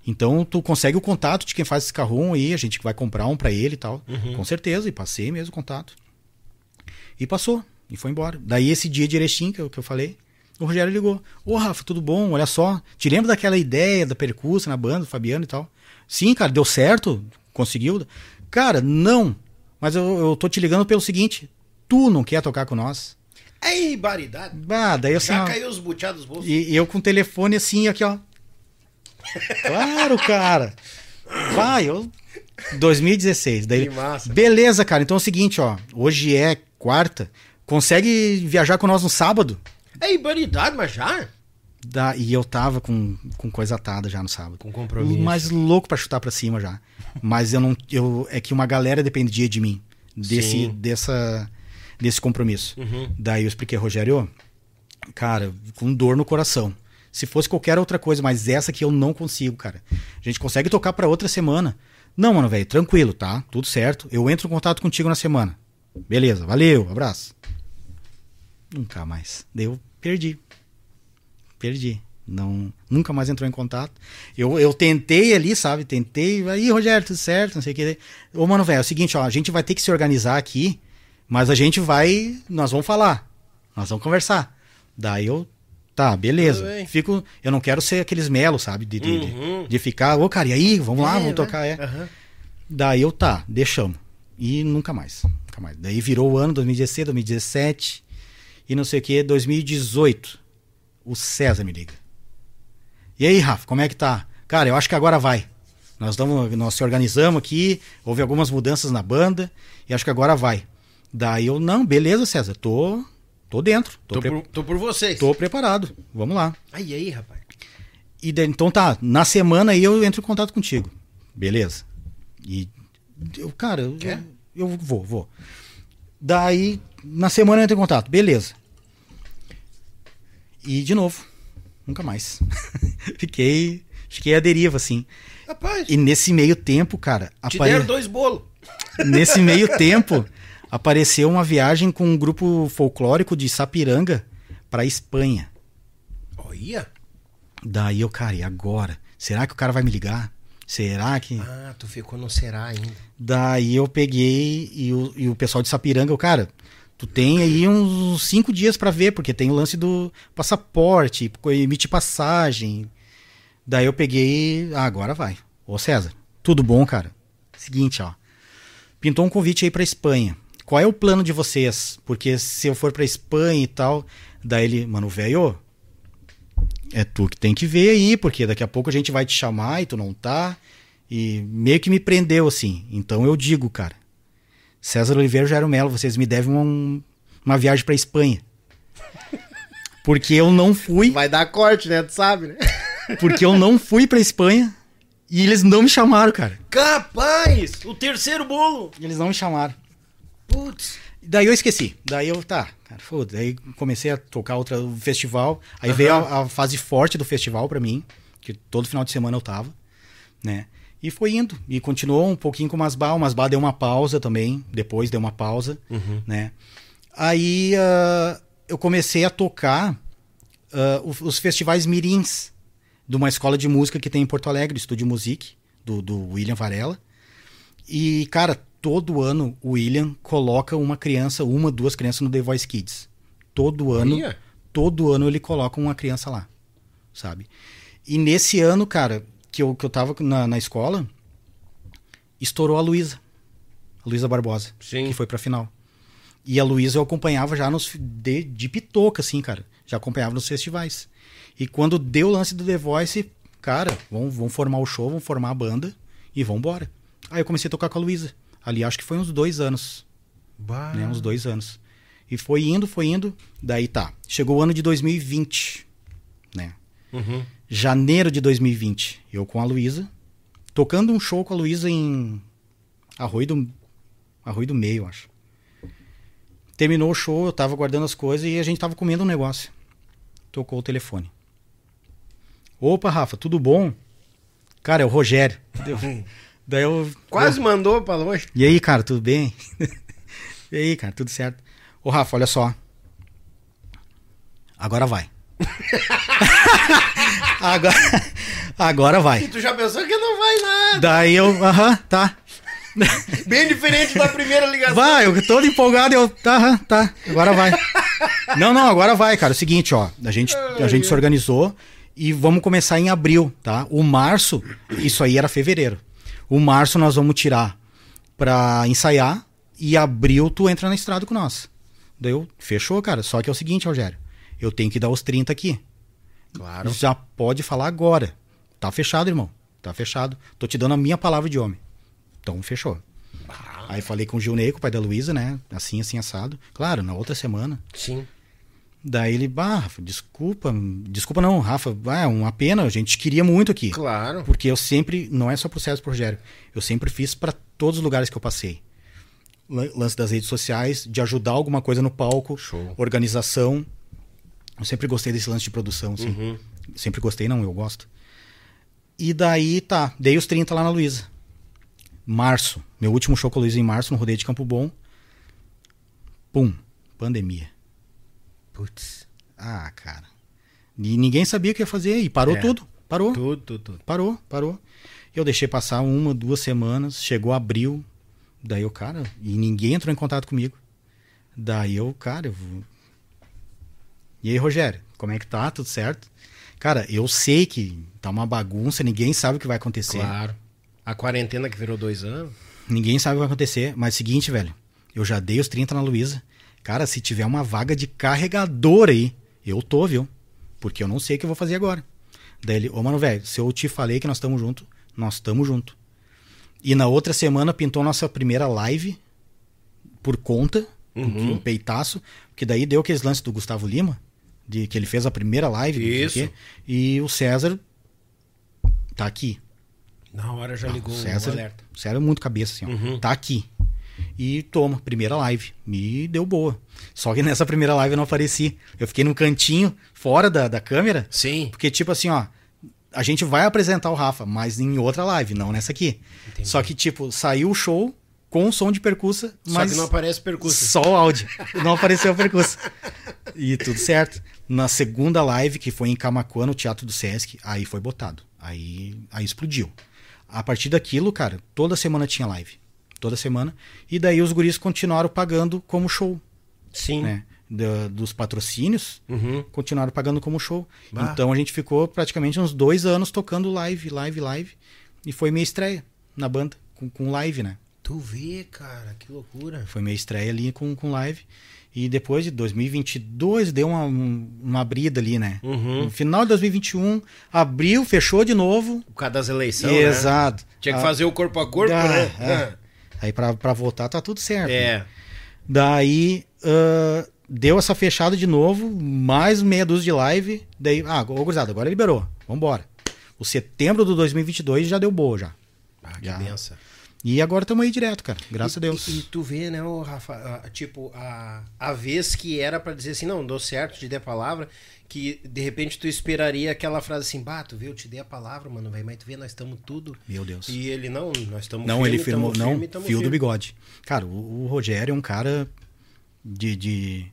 Então tu consegue o contato de quem faz esse carrom aí, a gente vai comprar um pra ele e tal. Com certeza, e passei mesmo o contato. E passou, e foi embora. Daí esse dia de Erechim que eu, que eu falei, o Rogério ligou. Ô Rafa, tudo bom? Olha só, te lembra daquela ideia da percussa na banda, do Fabiano e tal? Sim, cara, deu certo? Conseguiu? Cara, não. Mas eu, eu tô te ligando pelo seguinte, tu não quer tocar com nós? Ei, baridade. Bah, daí assim, Já ó, caiu os buteados dos bolsos. e, e eu com o telefone assim, aqui, ó. Claro, cara. Vai, eu. 2016. Daí, Que massa. Beleza, cara. Então é o seguinte, ó. Hoje é quarta. Consegue viajar com nós no sábado? Ei, baridade, mas já? Da, e eu tava com, com coisa atada já no sábado. Com compromisso. Mas louco pra chutar pra cima já. Mas eu não. Eu, é que uma galera dependia de mim. Desse, Sim. dessa, desse compromisso. Uhum. Daí eu expliquei, Rogério, cara, com dor no coração. Se fosse qualquer outra coisa, mas essa aqui eu não consigo, cara. A gente consegue tocar pra outra semana. Não, mano, velho, tranquilo, tá? Tudo certo. Eu entro em contato contigo na semana. Beleza, valeu, abraço. Nunca mais. Daí eu perdi. Perdi. Não, nunca mais entrou em contato. Eu, eu tentei ali, sabe? Tentei. Aí, Rogério, tudo certo, não sei o que. Ô, mano, velho, é o seguinte, ó, a gente vai ter que se organizar aqui, mas a gente vai. Nós vamos falar. Nós vamos conversar. Daí eu. Tá, beleza. Bem. Fico. Eu não quero ser aqueles melos, sabe? De, de, de- Uhum. de ficar, ô, cara, e aí? Vamos lá, É, vamos né? tocar, é. Aham. Daí eu, tá, deixamos. E nunca mais. Nunca mais. Daí virou o ano 2016, 2017 e não sei o que, 2018. O César me liga. E aí, Rafa, como é que tá? Cara, eu acho que agora vai. Nós, tamo, nós se organizamos aqui, houve algumas mudanças na banda e acho que agora vai. Daí eu, não, beleza, César, tô, tô dentro. Tô, Tô, pre- por, tô por vocês. tô preparado. Vamos lá. Aí, aí, rapaz. E daí, então tá, na semana aí eu entro em contato contigo. Beleza. E eu, cara, eu, Quer? eu vou, vou. Daí, na semana eu entro em contato. Beleza. E de novo, nunca mais. fiquei, fiquei à deriva, assim. Rapaz, E nesse meio tempo, cara, te apare- deram dois bolos. nesse meio tempo, apareceu uma viagem com um grupo folclórico de Sapiranga pra Espanha. Olha. Daí eu, cara, e agora? Será que o cara vai me ligar? Será que. Ah, tu ficou no será ainda. Daí eu peguei e o, e o pessoal de Sapiranga, eu, cara, tu tem aí uns cinco dias pra ver, porque tem o lance do passaporte, emitir passagem. Daí eu peguei, ah, agora vai. Ô César, tudo bom, cara? Seguinte, ó, pintou um convite aí pra Espanha. Qual é o plano de vocês? Porque se eu for pra Espanha e tal, daí ele, mano, velho, é tu que tem que ver aí, porque daqui a pouco a gente vai te chamar e tu não tá. E meio que me prendeu assim. Então eu digo, cara, César Oliveira e Jairo Melo, vocês me devem um- uma viagem pra Espanha. Porque eu não fui, Vai dar corte, né? Tu sabe, né? porque eu não fui pra Espanha e eles não me chamaram, cara. Capaz! O terceiro bolo! Eles não me chamaram. Putz! Daí eu esqueci. Daí eu, tá, cara, foda. Daí comecei a tocar outra o festival. Aí veio a, a fase forte do festival pra mim, que todo final de semana eu tava, né? E foi indo. E continuou um pouquinho com o Masbá. O Masbá deu uma pausa também. Depois deu uma pausa, né? Aí ah, eu comecei a tocar ah, os, festivais mirins de uma escola de música que tem em Porto Alegre, Estúdio Music, do, do William Varela. E, cara, todo ano o William coloca uma criança, uma, duas crianças no The Voice Kids. Todo ano, todo ano ele coloca uma criança lá, sabe? E nesse ano, cara, que eu, que eu tava na, na escola, estourou a Luísa. A Luísa Barbosa, Sim. que foi pra final. E a Luísa eu acompanhava já nos de, de pitoca, assim, cara. Já acompanhava nos festivais. E quando deu o lance do The Voice, cara, vamos, vamos formar o show, vamos formar a banda e vamos embora. Aí eu comecei a tocar com a Luísa. Ali acho que foi uns dois anos, Bah. né? Uns dois anos. E foi indo, foi indo. Daí tá. Chegou o ano de 2020, né? Uhum. Janeiro de 2020. Eu com a Luísa. Tocando um show com a Luísa em Arroio do, Arroio do Meio, acho. Terminou o show, eu tava guardando as coisas e a gente tava comendo um negócio. Tocou o telefone. Opa, Rafa, tudo bom? Cara, é o Rogério. Daí eu. Quase mandou pra longe. E aí, cara, tudo bem? e aí, cara, tudo certo? Ô, Rafa, olha só. Agora vai. agora, agora E vai. tu já pensou que não vai nada. Daí eu, aham, tá. Bem diferente da primeira ligação. Vai, eu todo empolgado, eu, tá, aham, tá, agora vai. Não, não, agora vai, cara. É o seguinte, ó, a gente, a gente se organizou e vamos começar em abril, tá? O março, isso aí era fevereiro. O março nós vamos tirar pra ensaiar e abril tu entra na estrada com nós. Daí eu, fechou, cara. Só que é o seguinte, Rogério, eu tenho que dar os 30 aqui. Claro. Já pode falar agora. Tá fechado, irmão. Tá fechado. Tô te dando a minha palavra de homem. Então, fechou. Aí falei com o Gilney, com o pai da Luísa, né? Assim, assim, assado. Claro, na outra semana. Sim. Daí ele, bah, Rafa, desculpa. Desculpa não, Rafa. Ah, é uma pena, a gente queria muito aqui. Claro. Porque eu sempre, não é só pro César e pro Rogério, eu sempre fiz pra todos os lugares que eu passei. Lan- Lance das redes sociais, de ajudar alguma coisa no palco, Show. organização. Eu sempre gostei desse lance de produção, assim. Uhum. Sempre gostei, não, eu gosto. E daí, tá, dei os 30 lá na Luísa. Março, meu último show com a Luísa em março, no Rodeio de Campo Bom. Pum, pandemia. Putz. Ah, cara. E ninguém sabia o que ia fazer e parou É. tudo. Parou. Tudo, tudo, tudo. Parou, parou. Eu deixei passar uma, duas semanas, chegou abril, daí eu, cara, e ninguém entrou em contato comigo. Daí eu, cara, eu vou... E aí, Rogério, como é que tá? Tudo certo? Cara, eu sei que tá uma bagunça, ninguém sabe o que vai acontecer. Claro. A quarentena que virou dois anos. Ninguém sabe o que vai acontecer. Mas é o seguinte, velho. Eu já dei os 30 na Luísa. Cara, se tiver uma vaga de carregador aí, eu tô, viu? Porque eu não sei o que eu vou fazer agora. Daí ele, ô mano, velho, se eu te falei que nós estamos junto, nós estamos junto. E na outra semana pintou nossa primeira live por conta, Uhum. um peitaço, que daí deu aqueles lances do Gustavo Lima, de que ele fez a primeira live, Isso. quê, e o César tá aqui. Na hora já ligou O César, alerta. o César é muito cabeça, assim, ó. Uhum. Tá aqui. E toma, primeira live. Me deu boa. Só que nessa primeira live eu não apareci. Eu fiquei num cantinho, fora da, da câmera. Sim. Porque, tipo assim, ó. A gente vai apresentar o Rafa, mas em outra live, não nessa aqui. Entendi. Só que, tipo, saiu o show com o som de percussa, Só mas que não aparece percurso. só o áudio. Não apareceu a percussa. E tudo certo. Na segunda live, que foi em Camacuã, no Teatro do Sesc, aí foi botado. Aí, aí explodiu. A partir daquilo, cara, toda semana tinha live. Toda semana. E daí os guris continuaram pagando como show, Sim. né? Da- dos patrocínios, Uhum. continuaram pagando como show. Bah. Então a gente ficou praticamente uns dois anos tocando live, live, live. E foi minha estreia na banda, com, com live, né? Tu vê, cara, que loucura. Foi minha estreia ali com, com live. E depois de 2022 deu uma, um- uma abrida ali, né? Uhum. No final de 2021, abriu, fechou de novo. Por causa das eleições. né? Exato. Tinha que Ah, fazer o corpo a corpo, ah, né? é. Aí pra, pra voltar tá tudo certo. É. Daí ah, deu essa fechada de novo, mais meia dúzia de live. Daí, ah, ô gurizada, agora liberou. Vambora. O setembro do 2022 já deu boa já. Ah, que Já. benção. E agora estamos aí direto, cara. Graças E- a Deus. E, e tu vê, né, ô, Rafa, a- tipo, a, a vez que era pra dizer assim, não, deu certo, te dei a palavra, que de repente tu esperaria aquela frase assim, bah, tu vê, eu te dei a palavra, mano, velho, mas tu vê, nós estamos tudo. Meu Deus. E ele, não, nós estamos Não, ele firmou, não, firme, fio tamo do firme. bigode. Cara, o, o Rogério é um cara de, de,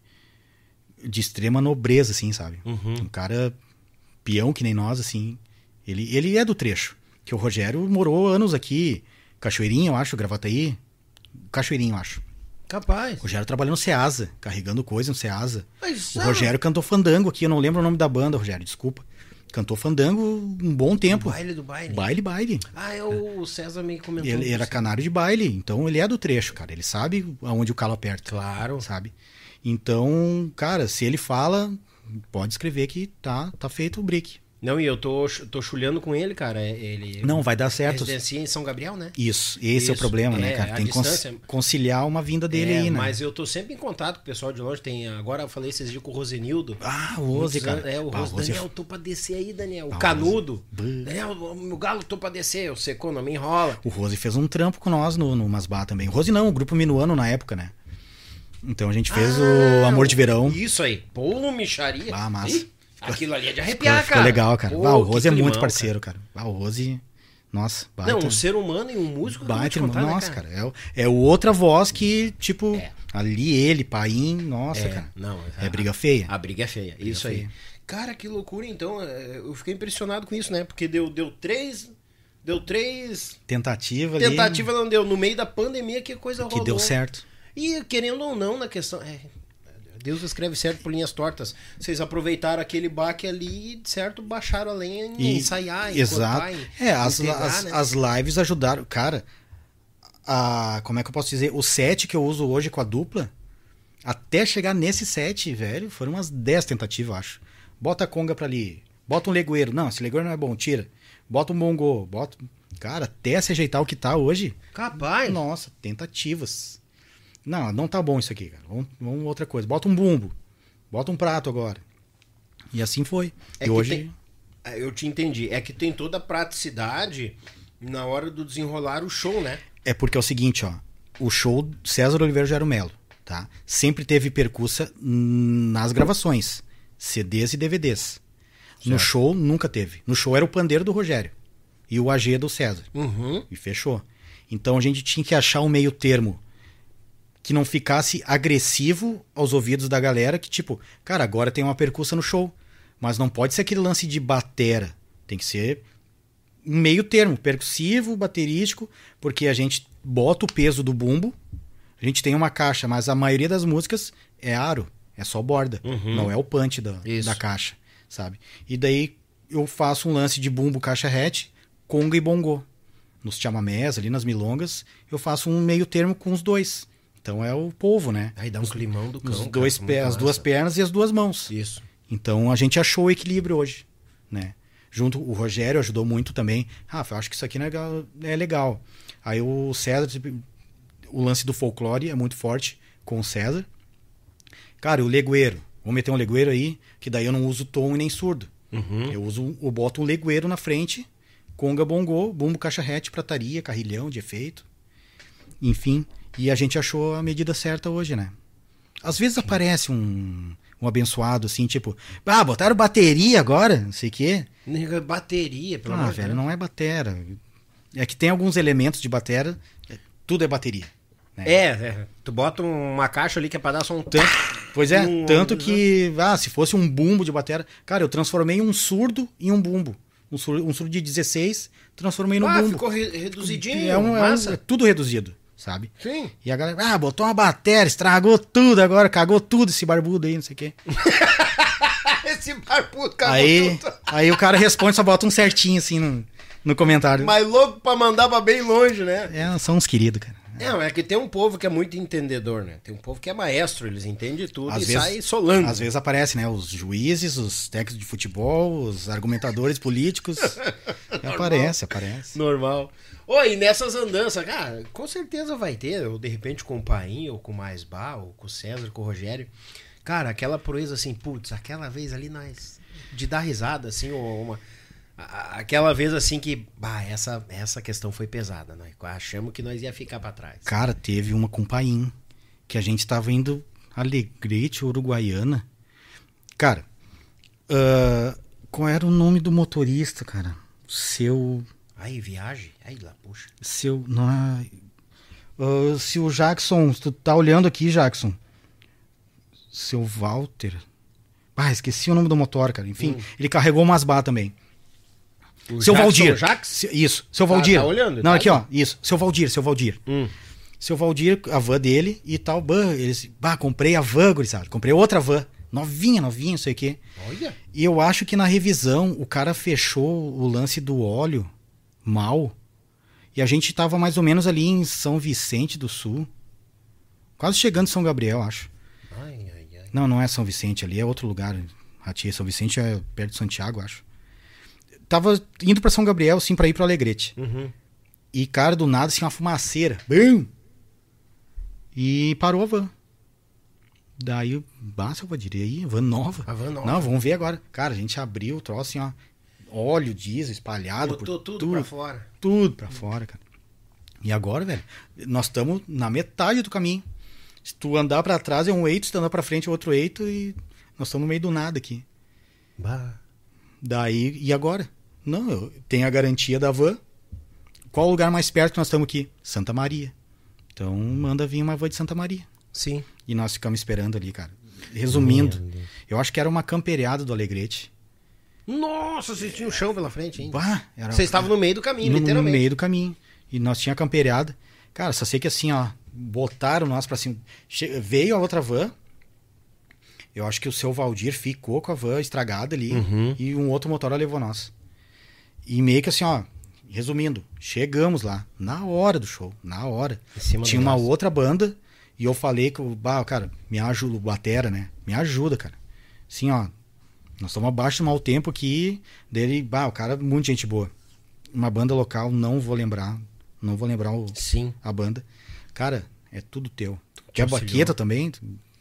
de extrema nobreza, assim, sabe? Uhum. Um cara peão que nem nós, assim. Ele, ele é do trecho. Que o Rogério morou anos aqui, Cachoeirinha, eu acho, Gravataí. Cachoeirinha, eu acho. Capaz. O Rogério trabalhou no Ceasa, carregando coisa no Ceasa. Mas, O Rogério cantou fandango aqui, eu não lembro o nome da banda, Rogério, desculpa. Cantou fandango um bom tempo. baile do baile. Baile, baile. Ah, é o César me comentou. Ele era canário de baile, então ele é do trecho, cara. Ele sabe aonde o calo aperta. Claro. Sabe? Então, cara, se ele fala, pode escrever que tá, tá feito o brick. Não, e eu tô, tô chulhando com ele, cara. é- Ele Não, vai dar certo. residencia em São Gabriel, né? Isso, esse é o Isso, problema, né, é, cara? a Tem que distância. conciliar uma vinda dele É, aí, né? Mas eu tô sempre em contato com o pessoal de longe. Tem, agora eu falei esses dias com o Rosenildo. Ah, o Rose, cara. anos- É, o Ah, Rose. É Daniel, tô pra descer aí, Daniel. O Ah, o Canudo. Rose. Daniel, o meu galo, tô pra descer. O secou, não me enrola. O Rose fez um trampo com nós no, no Masbá também. O Rose não, o grupo Minuano na época, né? Então a gente fez o Ah, Amor de Verão. Isso aí. Pô, micharia. Ah, massa. Ih, aquilo ali é de Ficou, arrepiar, ficou cara. legal, cara. Pô, Ah, o que Rose é muito parceiro, cara. Ah, o Rose, nossa, baita. Não, um ser humano e um músico. que Baita te irmão. contar, né, Nossa, cara. É, é outra voz que, tipo, É. ali ele, Paim, nossa, É, cara. não, é briga feia. A briga é feia, isso aí. feia. Cara, que loucura, então. é, Eu fiquei impressionado com isso, né? Porque deu, deu três. Deu três. Tentativa ali. Tentativa não deu. No meio da pandemia, que coisa Que rolou. deu certo. E querendo ou não, na questão. é, Deus escreve certo por linhas tortas. Vocês aproveitaram aquele baque ali e, certo, baixaram a lenha em E- ensaiar, em Exato. em É, as, as, né? as lives ajudaram. Cara, a, como é que eu posso dizer? O set que eu uso hoje com a dupla, até chegar nesse set, velho, foram umas 10 tentativas, eu acho. Bota a conga pra ali. Bota um legueiro. Não, esse legueiro não é bom, tira. Bota um bongo. Bota. Cara, até se ajeitar o que tá hoje. Capaz. Nossa, tentativas. Não, não tá bom isso aqui, cara. Vamos, vamos outra coisa. Bota um bumbo. Bota um prato agora. E assim foi. É e hoje. tem- É, Eu te entendi. É que tem toda a praticidade na hora do desenrolar o show, né? É porque é o seguinte, ó. O show César Oliveira Gero Melo, tá? Sempre teve percussa nas gravações, CDs e DVDs. No show nunca teve. No show era o pandeiro do Rogério e o AG do César. Uhum. E fechou. Então a gente tinha que achar um meio termo que não ficasse agressivo aos ouvidos da galera, que tipo, cara, agora tem uma percussa no show, mas não pode ser aquele lance de batera. Tem que ser um meio termo, percussivo, baterístico, porque a gente bota o peso do bumbo, a gente tem uma caixa, mas a maioria das músicas é aro, é só borda, não é o punch da, Isso. da caixa, sabe? E daí eu faço um lance de bumbo, caixa hatch, conga e bongô. Nos chamamés, ali nas milongas, eu faço um meio termo com os dois. Então é o povo, né? Aí dá um climão do cão. Cara, dois muito pé, as massa. duas pernas e as duas mãos. Isso. Então a gente achou o equilíbrio hoje, né? Junto o Rogério ajudou muito também. Rafa, eu acho que isso aqui não é legal, é legal. Aí o César, tipo, o lance do folclore é muito forte com o César. Cara, o legueiro, vou meter um legueiro aí, que daí eu não uso tom e nem surdo. Uhum. Eu uso, eu boto um legueiro na frente, conga bongô, bumbo caixa rete, prataria, carrilhão de efeito. Enfim, e a gente achou a medida certa hoje, né? Às vezes aparece um, um abençoado assim, tipo, ah, botaram bateria agora, não sei o quê. Bateria, pelo Ah, amor de velho, não é batera. É que tem alguns elementos de batera, é- tudo é bateria. né? É, é, tu bota uma caixa ali que é pra dar só um Tanto, pois é, Um- tanto que, ah, se fosse um bumbo de batera, cara, eu transformei um surdo em um bumbo. Um surdo, um surdo de 16, transformei no Ah, bumbo. ficou re- reduzidinho, é, um, é, um- é tudo reduzido, sabe? Sim. E a galera, ah, botou uma bateria, estragou tudo agora, cagou tudo esse barbudo aí, não sei o quê. Esse barbudo cagou Aí, tudo. aí o cara responde, só bota um certinho assim no, no comentário. Mas louco pra mandar pra bem longe, né? É, são uns queridos, cara. Não, é que tem um povo que é muito entendedor, né? Tem um povo que é maestro, eles entendem tudo Às e vezes- sai solando. Às vezes aparece, né? Os juízes, os técnicos de futebol, os argumentadores políticos. aparece, aparece. Normal. Oi, e nessas andanças, cara, com certeza vai ter, ou de repente com o Paim, ou com o Mais Bar, ou com o César, com o Rogério. Cara, aquela proeza assim, putz, aquela vez ali nós. De dar risada, assim, ou uma. Aquela vez assim que. Bah, essa, essa questão foi pesada, né? Achamos que nós ia ficar pra trás. Cara, teve uma com Paim, que a gente tava indo Alegrete, Uruguaiana. Cara, ah, qual era o nome do motorista, cara? Seu. Aí, viagem? Aí lá, puxa. Seu. Não é. Ah, se o Jackson. Se tu tá olhando aqui, Jackson. Seu Walter. Ah, esqueci o nome do motor, cara. Enfim, ele carregou umas bar também. O seu Jackson Valdir. Jax? Isso, seu Tá- Valdir. tá olhando? Não, Tá aqui, ó. Isso, seu Valdir, seu Valdir. Hum. Seu Valdir, a van dele e tal, ban, eles, bah, comprei a van, gurizada. Comprei outra van, novinha, novinha, não sei o quê. Olha. E eu acho que na revisão o cara fechou o lance do óleo mal. E a gente tava mais ou menos ali em São Vicente do Sul. Quase chegando em São Gabriel, acho. Ai, ai, ai. Não, não é São Vicente, ali é outro lugar. Ratia, São Vicente é perto de Santiago, acho. Tava indo pra São Gabriel, sim, pra ir pro Alegrete. Uhum. E, cara, do nada, assim, uma fumaceira. Bum! E parou a van. Daí, basta, eu diria aí, van nova. A van nova. Não, vamos ver agora. Cara, a gente abriu o troço, assim, ó. Óleo, diesel espalhado Botou por tudo, tudo, pra fora. tudo pra fora, cara. E agora, velho, nós estamos na metade do caminho. Se tu andar pra trás é um eito, se tu andar pra frente é outro eito e nós estamos no meio do nada aqui. Bah. Daí, e agora? Não, eu tenho a garantia da van. Qual o lugar mais perto que nós estamos aqui? Santa Maria. Então manda vir uma van de Santa Maria. Sim. E nós ficamos esperando ali, cara. Resumindo, Deus. eu acho que era uma camperiada do Alegrete. Nossa, vocês tinham chão pela frente ainda. Bah, era Vocês estavam no meio do caminho, no, literalmente. no meio do caminho. E nós tinha camperiada. Cara, só sei que assim, ó, botaram nós pra cima. Che- Veio a outra van. Eu acho que o seu Valdir ficou com a van estragada ali. Uhum. E um outro motor levou nós. E meio que assim, ó, resumindo, chegamos lá, na hora do show, na hora. Tinha uma braço. outra banda. E eu falei que, o bah, cara, me ajuda, o Batera, né? Me ajuda, cara. Assim, ó, nós estamos abaixo do mau tempo aqui. Dele, bah, o cara, muita gente boa. Uma banda local, não vou lembrar. Não vou lembrar o, Sim. a banda. Cara, é tudo teu. Te Quer baqueta também?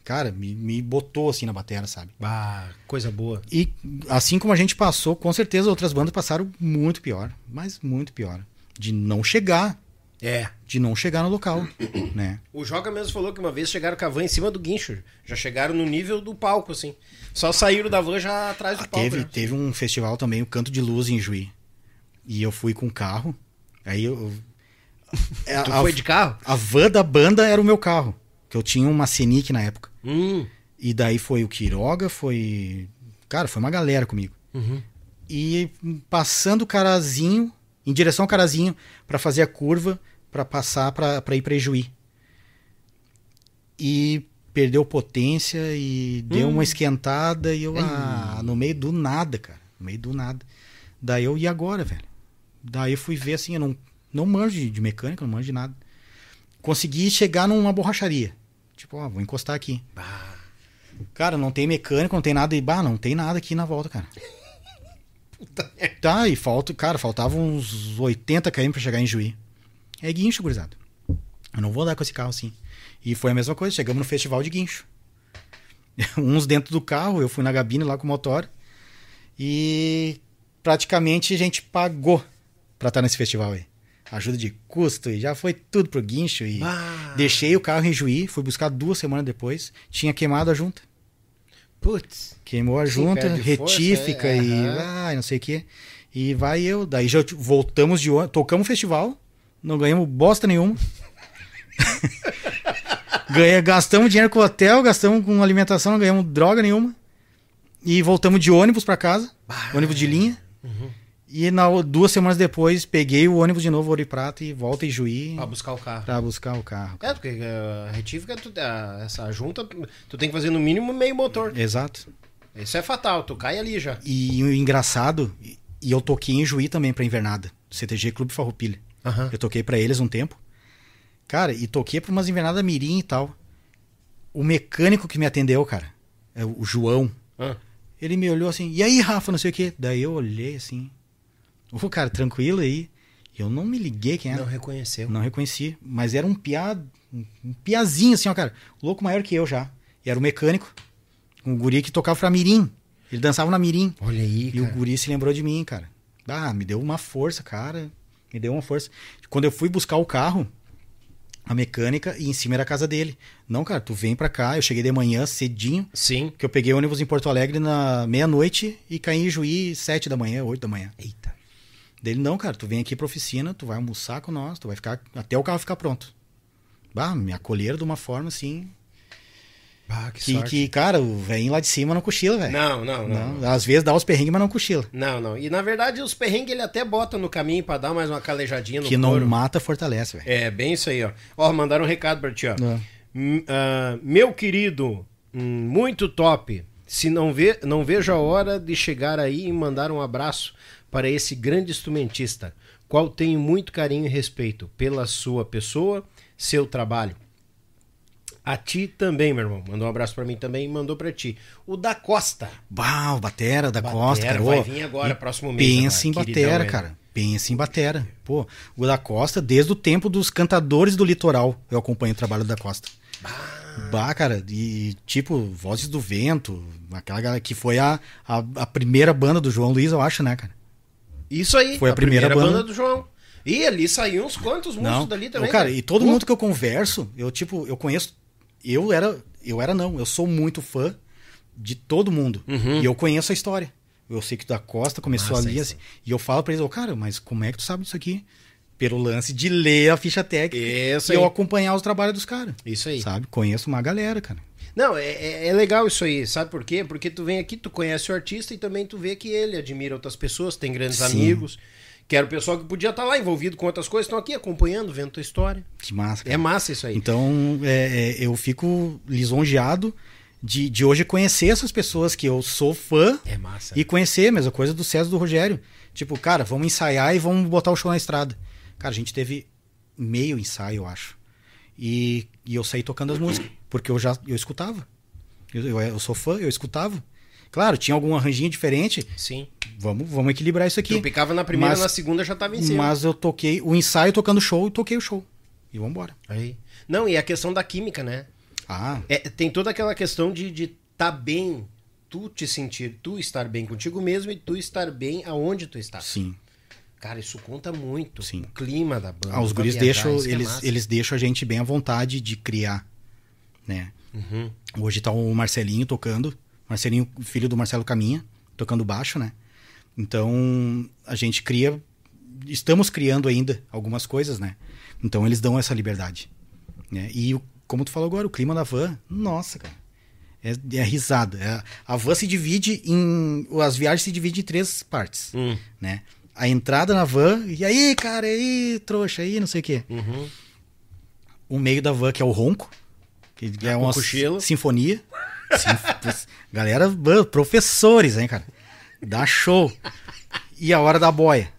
Cara, me, me botou assim na bateria, sabe? Bah, coisa boa. E assim como a gente passou, com certeza outras bandas passaram muito pior. Mas muito pior. De não chegar. É. De não chegar no local, né? O Joga mesmo falou que uma vez chegaram com a van em cima do guincho. Já chegaram no nível do palco, assim. Só saíram da van já atrás do Ah, palco. teve, já. teve um festival também, o Canto de Luz em Juí. E eu fui com carro. Aí eu. Tu a, foi de carro? a van da banda era o meu carro. Que eu tinha uma Scenic na época. Hum. E daí foi o Quiroga, foi. Cara, foi uma galera comigo. Uhum. E passando o Carazinho, em direção ao Carazinho, pra fazer a curva, pra passar pra pra ir Ijuí. E perdeu potência e deu uma esquentada e eu, ah, no meio do nada, cara. No meio do nada. Daí eu, e agora, velho? Daí eu fui ver assim, eu não, não manjo de, de mecânica, não manjo de nada. Consegui chegar numa borracharia. Tipo, ó, vou encostar aqui. Cara, não tem mecânico, não tem nada. E, bah, não tem nada aqui na volta, cara. Tá, e falta, cara, faltavam uns 80 km pra chegar em Juí. É guincho, gurizada. Eu não vou andar com esse carro assim. E foi a mesma coisa, chegamos no festival de guincho. Uns dentro do carro, eu fui na gabine lá com o motor. E praticamente a gente pagou pra estar nesse festival aí. Ajuda de custo, e já foi tudo pro guincho. E Ah. deixei o carro em Juí, fui buscar duas semanas depois. Tinha queimado a junta. Putz. Queimou a junta, perde força, retífica é, e aham. ai, não sei o que. E vai eu. Daí já voltamos de ônibus, tocamos o festival, não ganhamos bosta nenhuma. Ganha, gastamos dinheiro com hotel, gastamos com alimentação, não ganhamos droga nenhuma. E voltamos de ônibus pra casa, ônibus de linha. Uhum. E na, duas semanas depois peguei o ônibus de novo, Ouro e Prata, e volta em Juí Pra buscar o carro. pra buscar o carro. É, porque eh, a retífica, tu- a- essa junta, tu tem que fazer no mínimo meio motor. Exato. Isso é fatal, tu cai ali já. E o engraçado, e- eu toquei em Juí também pra Invernada, CTG Clube Farroupilha. Aham. Eu toquei pra eles um tempo. Cara, e toquei pra umas invernadas mirim e tal. O mecânico que me atendeu, cara, é o João, Ah, ele me olhou assim, e aí, Rafa, não sei o quê. Daí eu olhei assim, ô, cara, tranquilo aí. Eu não me liguei quem era. não reconheceu. Não reconheci, mas era um piá, um um piazinho assim, ó, cara. Louco maior que eu já. E era o mecânico. Um guri que tocava pra mirim. Ele dançava na mirim. Olha aí, E o cara. guri se lembrou de mim, cara. Ah, me deu uma força, cara. Me deu uma força. Quando eu fui buscar o carro, a mecânica, e em cima era a casa dele. Não, cara, tu vem pra cá. Eu cheguei de manhã cedinho, Sim. que eu peguei ônibus em Porto Alegre na meia-noite e caí em Juí sete da manhã, oito da manhã. Eita. Dele, não, cara, tu vem aqui pra oficina, tu vai almoçar com nós, tu vai ficar até o carro ficar pronto. Bah, me acolheram de uma forma assim. Ah, que, Que, sorte. que cara, o velhinho lá de cima não cochila, velho. Não, não, não. Não, Às vezes dá os perrengues, mas não cochila. Não, não. E na verdade os perrengues ele até bota no caminho pra dar mais uma calejadinha no que não couro. mata, fortalece, velho. É, bem isso aí, ó. Ó, mandaram um recado pra ti, ó. Ah, meu querido, hum, muito top. Se não, vê, não vejo a hora de chegar aí e mandar um abraço para esse grande instrumentista, qual tenho muito carinho e respeito pela sua pessoa, seu trabalho. A ti também, meu irmão. Mandou um abraço pra mim também e mandou pra ti. O da Costa. Bah, o Batera da Batera, Costa, cara. vai vir agora, e próximo mês Pensa em Batera, cara. Pensa em Batera. Pô, o da Costa, desde o tempo dos cantadores do litoral, eu acompanho o trabalho da Costa. Bah, cara, e tipo, Vozes do Vento, aquela galera que foi a, a, a primeira banda do João Luiz, eu acho, né, cara? Isso aí. Foi a primeira banda- do João. E ali saiu uns quantos músicos Não, dali também. eu, cara, né? e todo Pô, mundo que eu converso, eu tipo, eu conheço, eu era, eu era não, eu sou muito fã de todo mundo. E eu conheço a história. Eu sei que da Costa começou Massa ali, assim, e eu falo pra eles, ô, cara, mas como é que tu sabe disso aqui? Pelo lance de ler a ficha técnica Isso e eu aí. acompanhar os trabalhos dos caras. Isso aí. Sabe? Conheço uma galera, cara. Não, é, é- é legal isso aí, sabe por quê? Porque tu vem aqui, tu conhece o artista e também tu vê que ele admira outras pessoas, tem grandes Sim. amigos, que era o pessoal que podia estar lá envolvido com outras coisas, estão aqui acompanhando, vendo tua história. Que massa. cara. É massa isso aí. Então, é, é, eu fico lisonjeado de, de hoje conhecer essas pessoas que eu sou fã É massa. e conhecer a mesma coisa do César do Rogério. Tipo, cara, vamos ensaiar e vamos botar o show na estrada. Cara, a gente teve meio ensaio, eu acho. E, e eu saí tocando as músicas, porque eu já eu escutava. Eu, eu, eu sou fã, eu escutava. Claro, tinha algum arranjinho diferente. Sim. Vamos, vamos equilibrar isso aqui. Tu picava na primeira, Mas- na segunda já tava em cima. Mas eu toquei o ensaio tocando show e toquei o show. E vambora. Aí. Não, e a questão da química, né? Ah, É, tem toda aquela questão de estar tá bem, tu te sentir, tu estar bem contigo mesmo e tu estar bem aonde tu está. sim. Cara, isso conta muito. Sim. O clima da banda. Ah, os guris deixam, é eles, massa. eles deixam a gente bem à vontade de criar, né? Uhum. Hoje tá o Marcelinho tocando, Marcelinho, filho do Marcelo Caminha, tocando baixo, né? Então, a gente cria, estamos criando ainda algumas coisas, né? Então, eles dão essa liberdade, né? E, como tu falou agora, o clima da van, nossa, cara, é, é risada. É- a van se divide em, as viagens se dividem em três partes, Hum. né? A entrada na van, e aí, cara, e aí, trouxa, aí, não sei o quê. Uhum. O meio da van, que é o ronco, que é com uma cochilo. sinfonia. Sinf- Galera, professores, hein, cara? Dá show. E a hora da boia,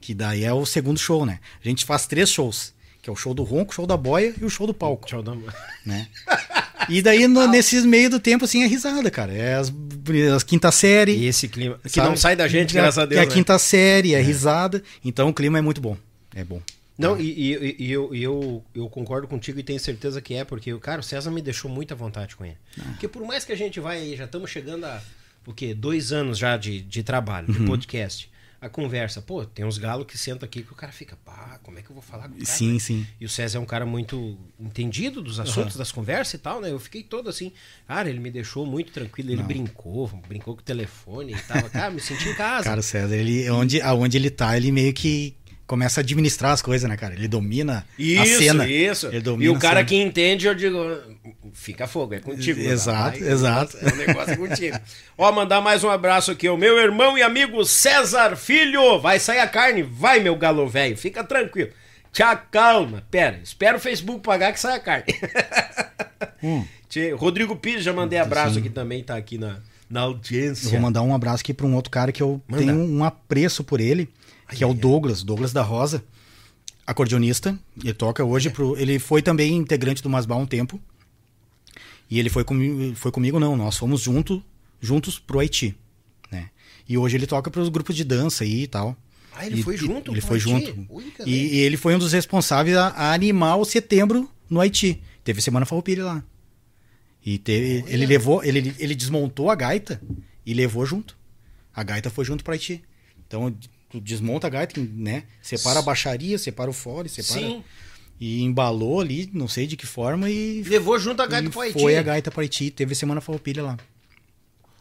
que daí é o segundo show, né? A gente faz três shows, que é o show do ronco, o show da boia e o show do palco, Tchau, dá- né? E daí, no, nesses meio do tempo, assim, é risada, cara. É as, as quinta série. E esse clima. Que sabe? não sai da gente, É- graças a Deus. É a né? quinta série, é, risada. Então o clima é muito bom. É bom. Não, e, e- e eu, e eu, eu concordo contigo e tenho certeza que é, porque, cara, o César me deixou muita vontade com ele. Ah. Porque por mais que a gente vai aí, já estamos chegando a, o quê? Dois anos já de, de trabalho, Uhum. de podcast. A conversa, pô, tem uns galos que sentam aqui que o cara fica, pá, como é que eu vou falar com o cara? Sim, né? sim. E o César é um cara muito entendido dos assuntos, das conversas e tal, né? Eu fiquei todo assim, cara, ele me deixou muito tranquilo, ele brincou, brincou com o telefone e tal. Cara, me senti em casa. Cara, o César, ele, onde, aonde ele tá, ele meio que começa a administrar as coisas, né, cara? Ele domina Isso, a cena. isso. Ele E o cara que entende, eu digo, fica fogo, é contigo. Exato, exato. É um negócio é contigo. Ó, mandar mais um abraço aqui, o meu irmão e amigo César Filho. Vai sair a carne? Vai, meu galo velho, fica tranquilo. Tchau, calma. Pera, espera o Facebook pagar que sai a carne. Hum. Rodrigo Pires, já mandei abraço aqui também, tá aqui na, na Eu audiência. vou mandar um abraço aqui pra um outro cara que eu Manda. tenho um apreço por ele, que é o Douglas, Douglas da Rosa. acordeonista. Ele toca hoje pro. Ele foi também integrante do Masbal um tempo. E ele foi comigo, foi comigo não, nós fomos junto, juntos pro Haiti, né? E hoje ele toca pros grupos de dança aí e tal. Ah, ele E- foi junto? Ele foi Haiti? junto. Ui? E, e ele foi um dos responsáveis a, a animar o setembro no Haiti. Teve Semana Farroupilha lá. E teve, ele levou, ele, ele desmontou a gaita e levou junto. A gaita foi junto para Haiti. Então tu desmonta a gaita, né? Separa a baixaria, separa o fole, separa Sim. e embalou ali, não sei de que forma e Levou junto a gaita pro Haiti. Foi a gaita para Haiti, teve Semana Farroupilha lá.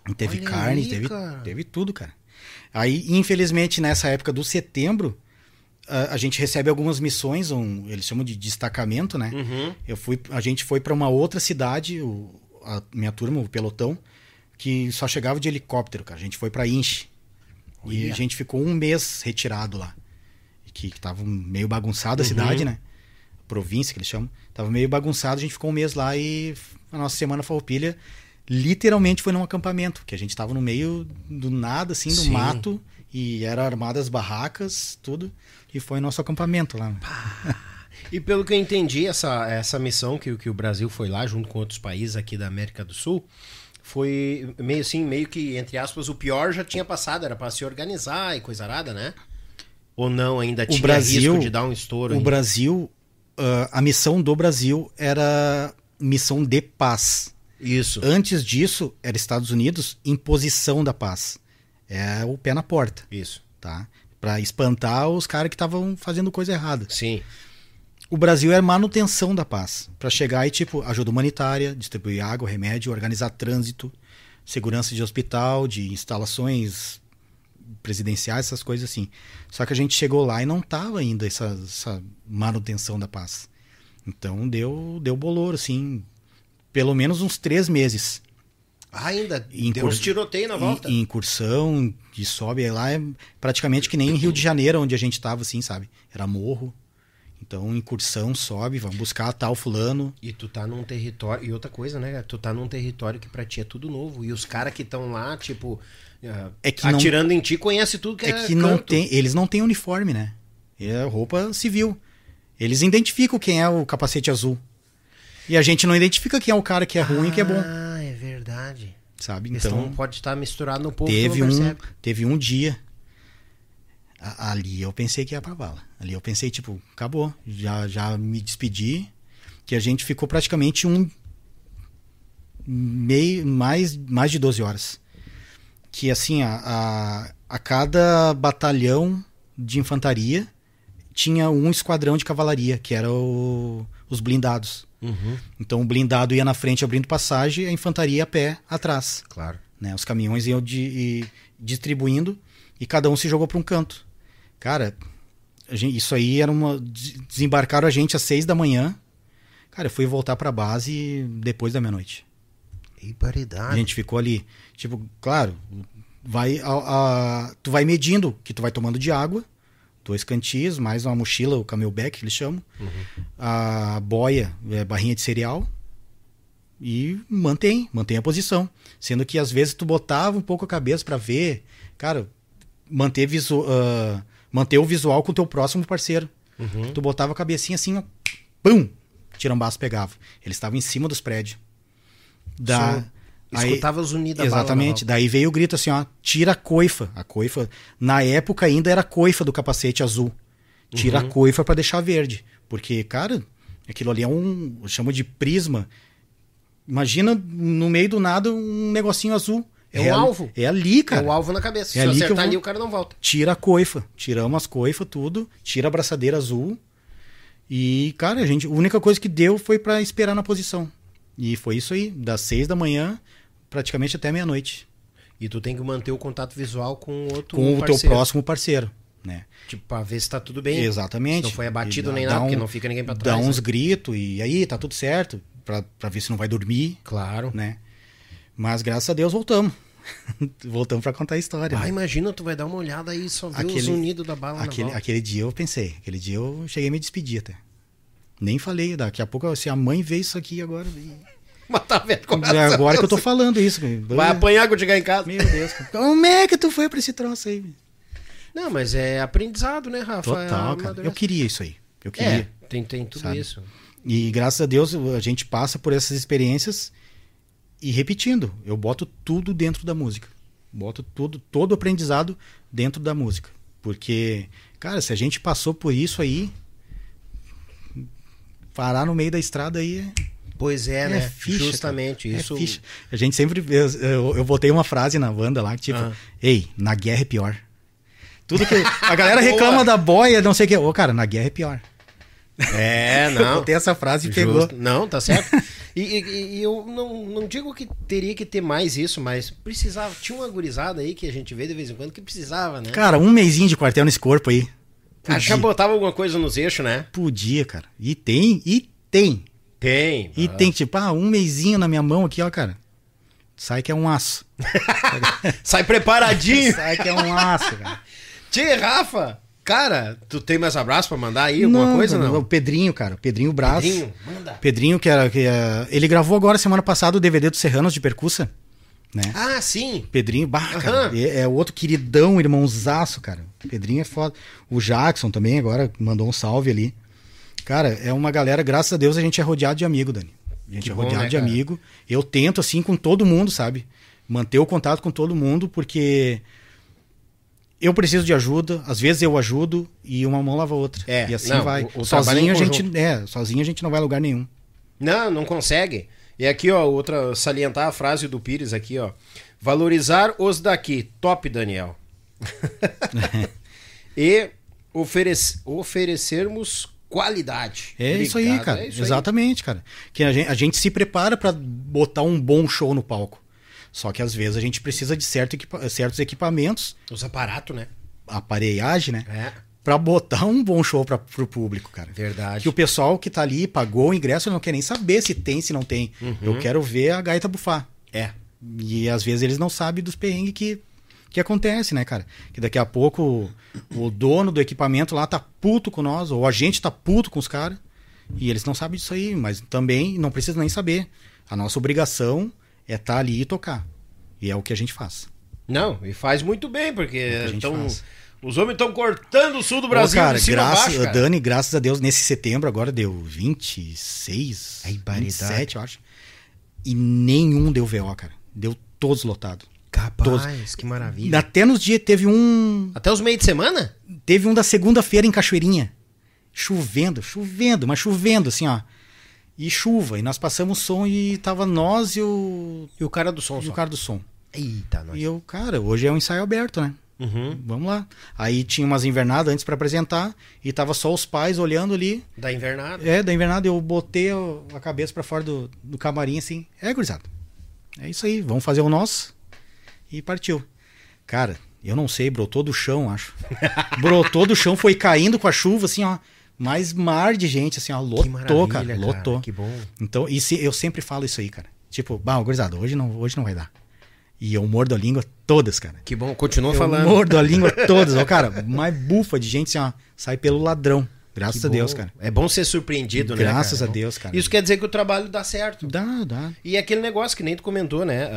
E teve Olha carne, aí, teve, cara. teve tudo, cara. Aí, infelizmente, nessa época do setembro, a, a gente recebe algumas missões, um, eles chamam de destacamento, né? Uhum. Eu fui, a gente foi para uma outra cidade, o- a minha turma, o pelotão, que só chegava de helicóptero, cara. A gente foi para Inche. E a gente ficou um mês retirado lá. Que, que tava meio bagunçada a Uhum. cidade, né? Província que eles chamam. Tava meio bagunçado, a gente ficou um mês lá e a nossa semana farroupilha literalmente foi num acampamento, que a gente tava no meio do nada, assim, do Sim. mato, e eram armadas barracas, tudo, e foi nosso acampamento lá. E pelo que eu entendi, essa, essa missão que, o- que o Brasil foi lá, junto com outros países aqui da América do Sul, foi meio assim, meio que, entre aspas, o pior já tinha passado, era pra se organizar e coisa arada, né? Ou não, ainda tinha Brasil- risco de dar um estouro. O ainda? Brasil, ah, a missão do Brasil era missão de paz. Isso. Antes disso, era Estados Unidos, imposição da paz. É o pé na porta, Isso. tá? Pra espantar os caras que estavam fazendo coisa errada. Sim. O Brasil é manutenção da paz. Pra chegar e, tipo, ajuda humanitária, distribuir água, remédio, organizar trânsito, segurança de hospital, de instalações presidenciais, essas coisas assim. Só que a gente chegou lá e não tava ainda essa, essa manutenção da paz. Então deu, deu bolor, assim, pelo menos uns três meses. Ah, ainda Em deu uns tiroteio na volta. Em incursão, de sobe lá, é praticamente que nem em Rio de Janeiro, onde a gente tava, assim, sabe? Era morro. Então, incursão, sobe, vamos buscar tal fulano. E tu tá num território. E outra coisa, né? cara? Tu tá num território que pra ti é tudo novo. E os caras que estão lá, tipo, ah, É que não- atirando em ti, conhece tudo que é, É que não canto. tem, eles não têm uniforme, né? É roupa civil. Eles identificam quem é o capacete azul. E a gente não identifica quem é o cara que é ruim e que é bom, Ah, é verdade. sabe? Então Então, pode estar misturado no povo teve não um, percebe. teve um dia ali eu pensei que ia pra bala. Ali eu pensei, tipo, acabou, já já me despedi, que a gente ficou praticamente um meio mais mais de 12 horas. Que assim, a, a, a cada batalhão de infantaria tinha um esquadrão de cavalaria, que era o- os blindados. Uhum, Então o blindado ia na frente abrindo passagem e a infantaria a pé atrás. claro. Né? Os caminhões iam de- distribuindo e cada um se jogou para um canto. Cara, a gente- isso aí era uma. des- Desembarcaram a gente às seis da manhã. Cara, eu fui voltar para base depois da meia-noite. E paridade. A gente ficou ali, tipo, claro, vai a, a- tu vai medindo que tu vai tomando de água, dois cantis, mais uma mochila, o camelback que eles chamam, a boia, é, barrinha de cereal e mantém, mantém a posição, sendo que às vezes tu botava um pouco a cabeça para ver, cara, manter visu, ah, manter o visual com o teu próximo parceiro. Tu botava a cabecinha assim, ó, pum, tirambaço pegava. Eles estavam em cima dos prédios. Da, aí- Escutava os unidos Exatamente. Daí veio o grito assim, ó, tira a coifa. A coifa, na época ainda era a coifa do capacete azul. Tira Uhum. a coifa pra deixar verde, porque cara, aquilo ali é um, eu chamo de prisma. Imagina no meio do nada um negocinho azul. É um ali- alvo. É ali, É cara. o alvo na cabeça. Se É ali que eu acertar vou- ali, o cara não volta. Tira a coifa, tiramos as coifas tudo, tira a braçadeira azul. E, cara, a gente, a única coisa que deu foi pra esperar na posição. E foi isso aí, das seis da manhã praticamente até meia-noite. E tu tem que manter o contato visual com o outro com o teu parceiro. próximo parceiro, né? Tipo, pra ver se tá tudo bem. Exatamente. Se não foi abatido dá- nem dá nada, porque um- não fica ninguém pra Dá trás. uns né? gritos e aí, tá tudo certo, pra, pra ver se não vai dormir, Claro. né? Mas graças a Deus voltamos. voltamos pra contar a história. Ah, né? imagina, tu vai dar uma olhada aí e só ver os Aquele- unidos da bala na Aquele, aquele dia eu pensei, aquele dia eu cheguei a me despedir até. Nem falei, daqui a pouco, se a mãe vê isso aqui agora. Mas tá vendo como É agora que eu tô falando isso. Vai apanhar quando chegar em casa. Meu Deus, cara. como é que tu foi pra esse troço aí? Não, mas é aprendizado, né, Rafa? Total, É cara. Eu queria isso aí. Eu queria. É, tem, tem tudo Sabe? isso. E graças a Deus a gente passa por essas experiências e repetindo, eu boto tudo dentro da música. Boto tudo, todo o aprendizado dentro da música. Porque, cara, se a gente passou por isso aí, parar no meio da estrada aí é, Pois é, é né? ficha, Justamente, cara. É isso. ficha. A gente sempre. Eu, eu, eu botei uma frase na banda lá, que tipo, Ah. ei, na guerra é pior. Tudo que. A galera reclama da boia, não sei o que. Ô, cara, na guerra é pior. É, Eu não. botei essa frase e pegou. Justo. Não, tá certo. E, e- e eu não, não digo que teria que ter mais isso, mas precisava. Tinha uma gurizada aí que a gente vê de vez em quando que precisava, né? Cara, um mêsinho de quartel nesse corpo aí. Acho que botava alguma coisa nos eixos, né? Podia, cara. E tem, e tem. Tem. E tem, tipo, ah, um mêsinho na minha mão aqui, ó, cara. Sai que é um aço. Sai preparadinho. Sai que é um aço, cara. Tchê, Rafa, cara, tu tem mais abraço pra mandar aí? Alguma coisa, não? O Pedrinho, cara. o Pedrinho Braz. Pedrinho, manda. Pedrinho, que era. Que, é- ele gravou agora, semana passada, o DVD dos Serranos de Percussa. Né? Ah, sim. Pedrinho, bah, cara, Aham. é, é outro queridão, irmãozaço, cara. Pedrinho é foda. O Jackson também agora mandou um salve ali. Cara, é uma galera, graças a Deus, a gente é rodeado de amigo, Dani. A gente Que é bom, rodeado né, de cara? amigo. Eu tento, assim, com todo mundo, sabe? Manter o contato com todo mundo, porque eu preciso de ajuda, às vezes eu ajudo e uma mão lava a outra. É, e assim não, vai. o- o sozinho a gente, é, sozinho a gente não vai a lugar nenhum. Não, não consegue. E aqui, ó, outra, salientar a frase do Pires aqui, ó. Valorizar os daqui. Top, Daniel. e oferec- oferecermos qualidade. É isso aí, Obrigado, cara. é isso aí. Exatamente, cara. Que a gente, a gente se prepara pra botar um bom show no palco. Só que às vezes a gente precisa de certo equipa- certos equipamentos, Os aparatos, né? aparelhagem, né? É, Pra botar um bom show pra, pro público, cara. verdade. Que o pessoal que tá ali pagou o ingresso não quer nem saber se tem, se não tem. Uhum. Eu quero ver a gaita bufar. É. E às vezes eles não sabem dos perrengues que, que acontece, né, cara? Que daqui a pouco o, o dono do equipamento lá tá puto com nós, ou a gente tá puto com os caras, e eles não sabem disso aí, mas também não precisa nem saber. A nossa obrigação é estar ali e tocar. E é o que a gente faz. Não, e faz muito bem, porque É faz. os homens estão cortando o sul do Brasil Ô, cara, de cima a graças, baixo, cara. Dani, graças a Deus, nesse setembro agora deu 26, Ai, baridade. 27, eu acho. E nenhum deu VO, cara. Deu todos lotados. Capaz, que maravilha. Até nos dias teve um. Até os meios de semana? Teve um da segunda-feira em Cachoeirinha. Chovendo, chovendo, mas chovendo, assim, ó. E chuva. E nós passamos som e tava nós e o. E o cara do som E só. o cara do som. Eita, nós. E eu, cara, hoje é um ensaio aberto, né? Uhum. Vamos lá. Aí tinha umas invernadas antes pra apresentar. E tava só os pais olhando ali. Da invernada. É, da invernada eu botei a- cabeça pra fora do, do camarim assim. É, gurizada. É isso aí, vamos fazer o nosso. E partiu. Cara, eu não sei, brotou do chão, acho. brotou do chão, foi caindo com a chuva, assim, ó. Mas mar de gente, assim, ó. Lotou, cara. cara. Lotou. Que bom. Então, e se, eu sempre falo isso aí, cara. Tipo, bah, gurizada, hoje não, hoje não vai dar. E eu mordo a língua todas, cara. Que bom. Continua Eu falando. mordo a língua todas. Ó, cara, mais bufa de gente, assim, ó. Sai pelo ladrão. Graças Que a Deus, bom. cara. É bom ser surpreendido, né? Graças a Deus, cara. Isso quer dizer que o trabalho dá certo. Dá, dá. E aquele negócio que nem tu comentou, né?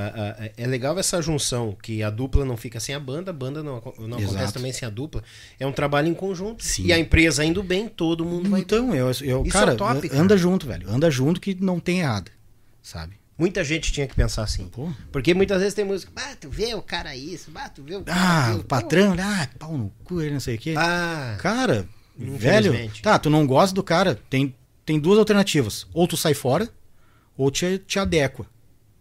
É legal essa junção, que a dupla não fica sem a banda, a banda não, não acontece também sem a dupla. É um trabalho em conjunto. Sim. E a empresa indo bem, todo mundo vai. Então, eu, eu Isso cara, é top, cara. anda junto, velho. Anda junto que não tem errado, sabe? Muita gente tinha que pensar assim. Pô. Porque muitas vezes tem música, ah, tu vê o cara isso, ah, tu vê o cara Ah, aquilo." o patrão, ah, pau no cu, ele não sei o quê. Ah, Cara, velho, tá, tu não gosta do cara, tem, tem duas alternativas. Ou tu sai fora, ou te, te adequa.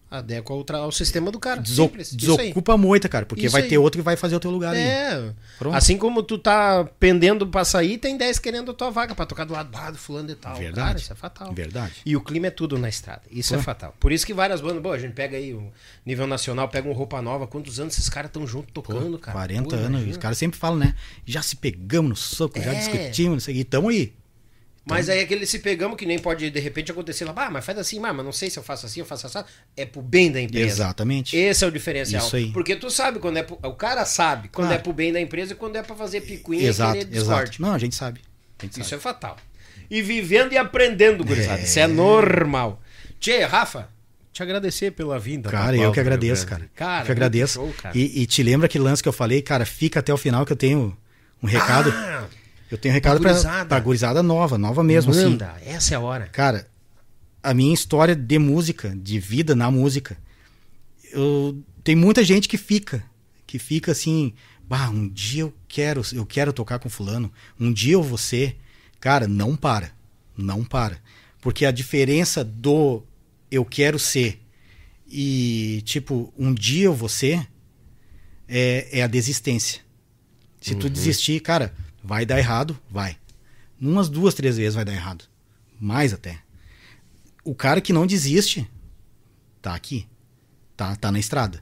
Adequa ao, ao sistema do cara. Deso- Simples. Desocupa a moita, cara, porque Isso vai aí. ter outro que vai fazer o teu lugar ali. É. Pronto. Assim como tu tá pendendo pra sair, tem 10 querendo a tua vaga pra tocar do lado ah, do fulano e tal. Verdade. Cara, isso é fatal. Verdade. E o clima é tudo na estrada. Isso Pô. é fatal. Por isso que várias bandas, pô, a gente pega aí o nível nacional, pega um roupa nova. Quantos anos esses caras estão juntos tocando, cara? 40 Pô, anos, imagina. os caras sempre falam, né? Já se pegamos no soco, já É. discutimos, não sei. E tamo aí. Mas aí aquele se pegamos que nem pode de repente acontecer lá, ah, mas faz assim, mas não sei se eu faço assim, eu faço assim. É pro bem da empresa. Exatamente. Esse é o diferencial. Isso aí. Porque tu sabe quando é pro, o cara sabe quando Claro. é pro bem da empresa e quando é pra fazer picuinha Exato, e querer exato. Não, a gente sabe. A gente Isso sabe. é fatal. E vivendo e aprendendo, gurizada. Isso é normal. Tchê, Rafa, te agradecer pela vinda. Cara, eu que agradeço, cara. Cara, eu que agradeço. show, cara. E, e te lembra aquele lance que eu falei, cara, fica até o final que eu tenho um recado. Ah, Eu tenho um recado pra, Gurizada. pra gurizada nova, nova mesmo, assim. Manda, essa é a hora. Cara, a minha história de música, de vida na música, eu, tem muita gente que fica, que fica assim, bah, um dia eu quero, eu quero tocar com fulano, um dia eu vou ser. Cara, não para, não para. Porque a diferença do eu quero ser e, tipo, um dia eu vou ser, é, é a desistência. Se tu desistir, cara, vai dar errado, vai. Umas duas, três vezes vai dar errado. Mais até. O cara que não desiste, tá aqui. Tá, tá na estrada.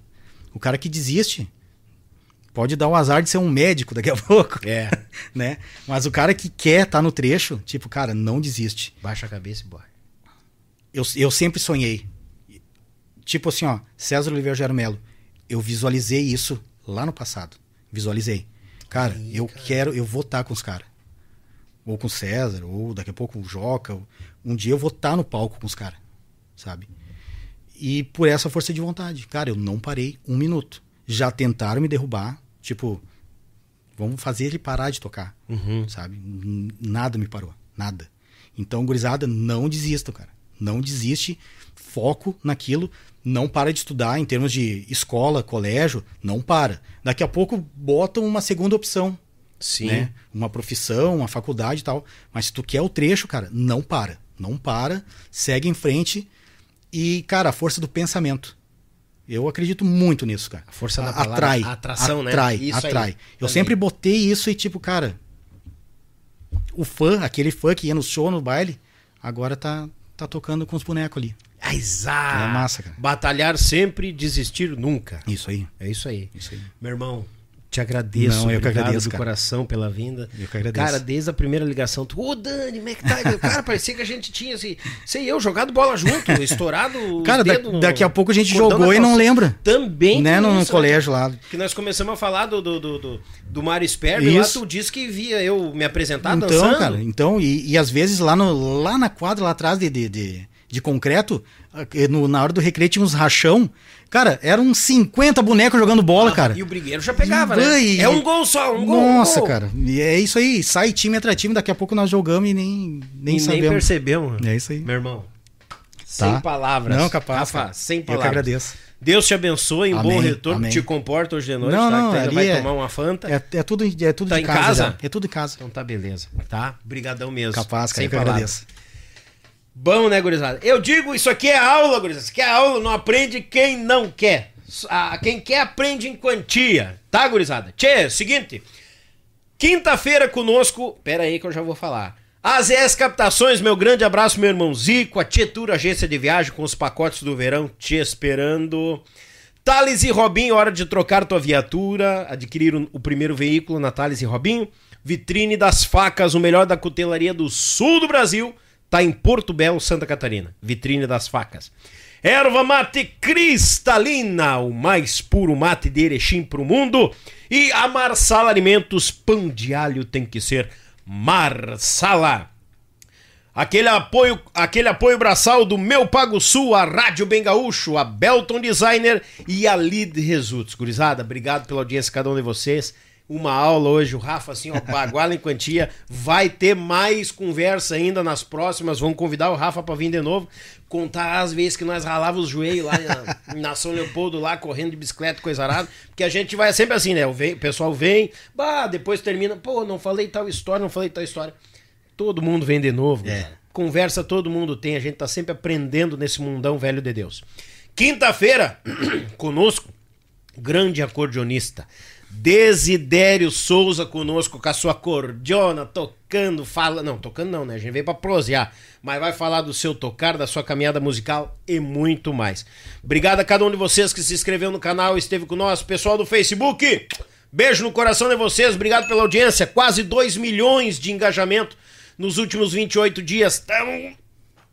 O cara que desiste, pode dar o azar de ser um médico daqui a pouco. É. né? Mas o cara que quer tá no trecho, tipo, cara, não desiste. Baixa a cabeça e bora. Eu, eu sempre sonhei. Tipo assim, ó, César Oliveira Gero Melo. Eu visualizei isso lá no passado. Visualizei. Cara, eu quero, eu vou estar com os caras. Ou com o César, ou daqui a pouco o Joca. Um dia eu vou estar no palco com os caras, sabe? E por essa força de vontade. Cara, eu não parei um minuto. Já tentaram me derrubar, tipo, vamos fazer ele parar de tocar, sabe? N- Nada me parou, nada. Então, gurizada, não desistam, cara. Não desiste, foco naquilo, não para de estudar em termos de escola, colégio, não para. Daqui a pouco botam uma segunda opção, Sim. né? Uma profissão, uma faculdade e tal. Mas se tu quer o trecho, cara, não para. Não para, segue em frente e, cara, a força do pensamento. Eu acredito muito nisso, cara. A força da palavra, atrai, a atração, né? atrai, Isso aí, atrai. Eu também. sempre botei isso e tipo, cara, o fã, aquele fã que ia no show, no baile, agora tá tá tocando com os bonecos ali. Exato. É massa, cara. Batalhar sempre, desistir nunca. Isso aí. É isso aí. Isso aí. Meu irmão, te agradeço. Não, eu que agradeço, do cara. coração pela vinda. Eu que agradeço. Cara, desde a primeira ligação, tu, ô Dani, como é que tá? Cara, parecia que a gente tinha, assim, sei eu, jogado bola junto, estourado. Cara, da- no- daqui a pouco a gente cordão jogou e não lembra. Também. né, no, isso, colégio lá. Que nós começamos a falar do, do, do, do, do Mário Sperber, lá tu disse que via eu me apresentar então, dançando. cara, então, e, e às vezes lá, no, lá na quadra, lá atrás de, de, de, de concreto, ah, no- na hora do recreio tinha uns rachão. Cara, eram uns 50 bonecos jogando bola, cara. Ah, E o brigueiro já pegava, né? E- É um gol só, um gol. um Nossa, gol. cara. E é isso aí. Sai time atrás time, daqui a pouco nós jogamos e nem, nem Nem, nem sabemos. percebemos. É isso aí. Meu irmão. Sem Tá. palavras. Não, capaz, Rafa, cara. sem Eu que palavras. agradeço. Deus te abençoe, um bom retorno. amém. Te comporta hoje de noite, Não, tá? não, ainda vai é- tomar uma Fanta. É, é tudo, é tudo Tá de em casa. casa? É tudo em casa. Então tá beleza, tá? Brigadão mesmo. Capaz, cara. Sem Eu que palavras. agradeço. Bom, né, gurizada? Eu digo, isso aqui é aula, gurizada. Isso aqui é aula, não aprende quem não quer. Ah, Quem quer aprende em quantia, tá, gurizada? Tchê, seguinte. Quinta-feira conosco, pera aí que eu já vou falar. AZS Captações, meu grande abraço, meu irmão Zico, a Tietur Agência de Viagem com os pacotes do verão te esperando. Thales e Robinho, hora de trocar tua viatura, adquirir o, o primeiro veículo na Thales e Robinho. Vitrine das Facas, o melhor da cutelaria do sul do Brasil, tá em Porto Belo, Santa Catarina. Vitrine das Facas. Erva mate cristalina, o mais puro mate de Erechim pro mundo. E a Marsala Alimentos, pão de alho tem que ser Marsala. Aquele apoio, aquele apoio braçal do Meu Pago Sul, a Rádio Bem Gaúcho, a Belton Designer e a Lead Results. Gurizada, obrigado pela audiência, cada um de vocês. Uma aula hoje, o Rafa, assim, ó, baguala em quantia. Vai ter mais conversa ainda nas próximas. Vamos convidar o Rafa pra vir de novo. Contar as vezes que nós ralávamos os joelhos lá na, na São Leopoldo, lá correndo de bicicleta, coisa arada. Porque a gente vai sempre assim, né? O, vem- o pessoal vem, bah, depois termina. Pô, não falei tal história, não falei tal história. Todo mundo vem de novo. É. Conversa todo mundo tem. A gente tá sempre aprendendo nesse mundão velho de Deus. Quinta-feira, conosco, grande acordeonista. Desidério Souza conosco com a sua cordiona, tocando, fala. Não, tocando não, né? A gente veio pra prosear. Mas vai falar do seu tocar, da sua caminhada musical e muito mais. Obrigado a cada um de vocês que se inscreveu no canal e esteve conosco. Pessoal do Facebook, beijo no coração de vocês. Obrigado pela audiência. Quase 2 milhões de engajamento nos últimos 28 dias. Estamos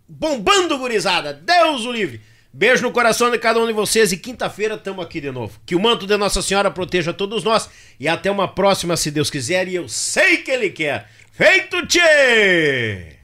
bombando, gurizada. Deus o livre. Beijo no coração de cada um de vocês e quinta-feira estamos aqui de novo. Que o manto de Nossa Senhora proteja todos nós e até uma próxima, se Deus quiser, e eu sei que Ele quer. Feito, tchê!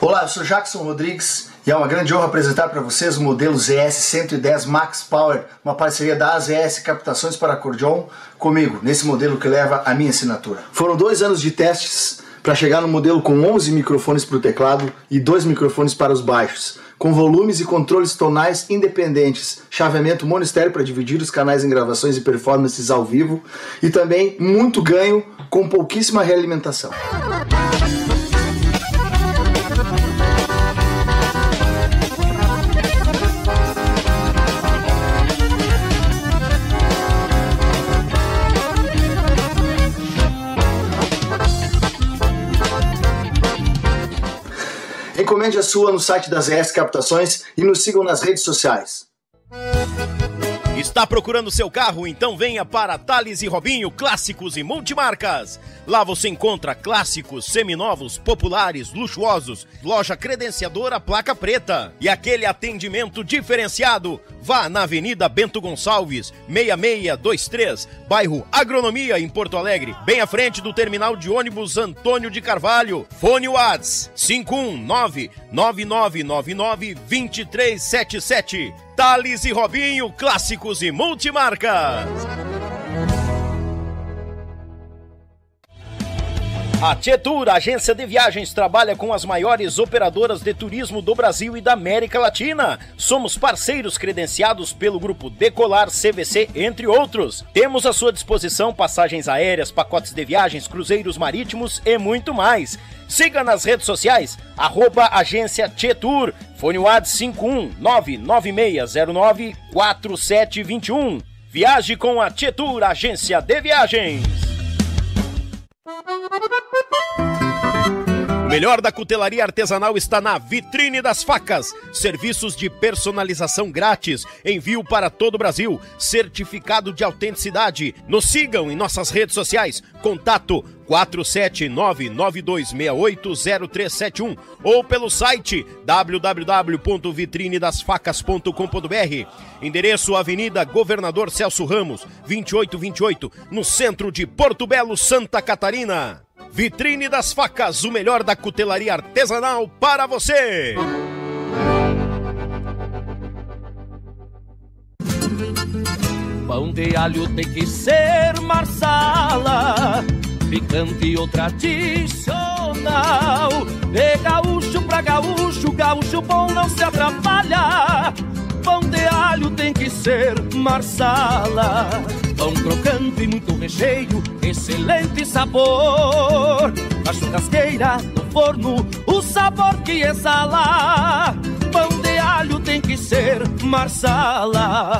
Olá, eu sou Jackson Rodrigues e é uma grande honra apresentar para vocês o modelo ZS 110 Max Power, uma parceria da AZS Captações para Acordeon, comigo, nesse modelo que leva a minha assinatura. Foram dois anos de testes para chegar no modelo com 11 microfones para o teclado e dois microfones para os baixos, com volumes e controles tonais independentes, chaveamento monistério para dividir os canais em gravações e performances ao vivo e também muito ganho com pouquíssima realimentação. Encomende a sua no site das ES Captações e nos sigam nas redes sociais. Está procurando seu carro? Então venha para Thales e Robinho Clássicos e Multimarcas. Lá você encontra clássicos, seminovos, populares, luxuosos, loja credenciadora placa preta e aquele atendimento diferenciado. Vá na Avenida Bento Gonçalves, 6623, bairro Agronomia, em Porto Alegre, bem à frente do terminal de ônibus Antônio de Carvalho. Fone Whats 519 9999 2377. Thales e Robinho, clássicos e multimarcas. A Tietur, agência de viagens, trabalha com as maiores operadoras de turismo do Brasil e da América Latina. Somos parceiros credenciados pelo grupo Decolar CVC, entre outros. Temos à sua disposição passagens aéreas, pacotes de viagens, cruzeiros marítimos e muito mais. Siga nas redes sociais, arroba agência Tietur, fone WAD 51996094721. Viaje com a Tietur, agência de viagens. O melhor da cutelaria artesanal está na Vitrine das Facas. Serviços de personalização grátis, envio para todo o Brasil, certificado de autenticidade. Nos sigam em nossas redes sociais. Contato 47992680371 ou pelo site www.vitrinedasfacas.com.br. Endereço Avenida Governador Celso Ramos, 2828, no centro de Porto Belo, Santa Catarina. Vitrine das Facas, o melhor da cutelaria artesanal para você. Pão de alho tem que ser marsala, picante ou tradicional. De gaúcho pra gaúcho, gaúcho bom não se atrapalha. Pão de alho tem que ser marsala. Pão crocante e muito recheio, excelente sabor. Na churrasqueira, no forno, o sabor que exala. Pão de alho tem que ser marsala.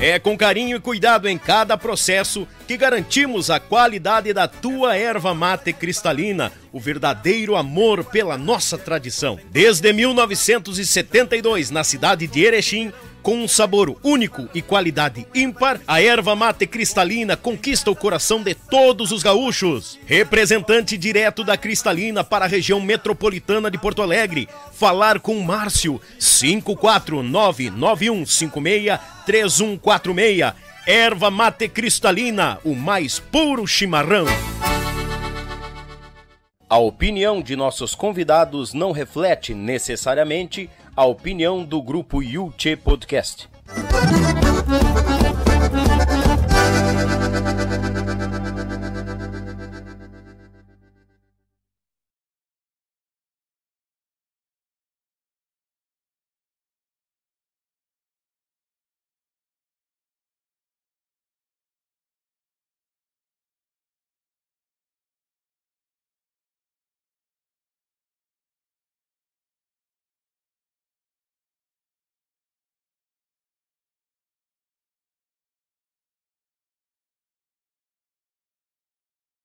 É com carinho e cuidado em cada processo que garantimos a qualidade da tua erva mate cristalina, o verdadeiro amor pela nossa tradição. Desde 1972, na cidade de Erechim, com um sabor único e qualidade ímpar, a erva mate cristalina conquista o coração de todos os gaúchos. Representante direto da Cristalina para a região metropolitana de Porto Alegre. Falar com Márcio 54991563146. Erva mate cristalina, o mais puro chimarrão. A opinião de nossos convidados não reflete necessariamente a opinião do grupo Yulche Podcast.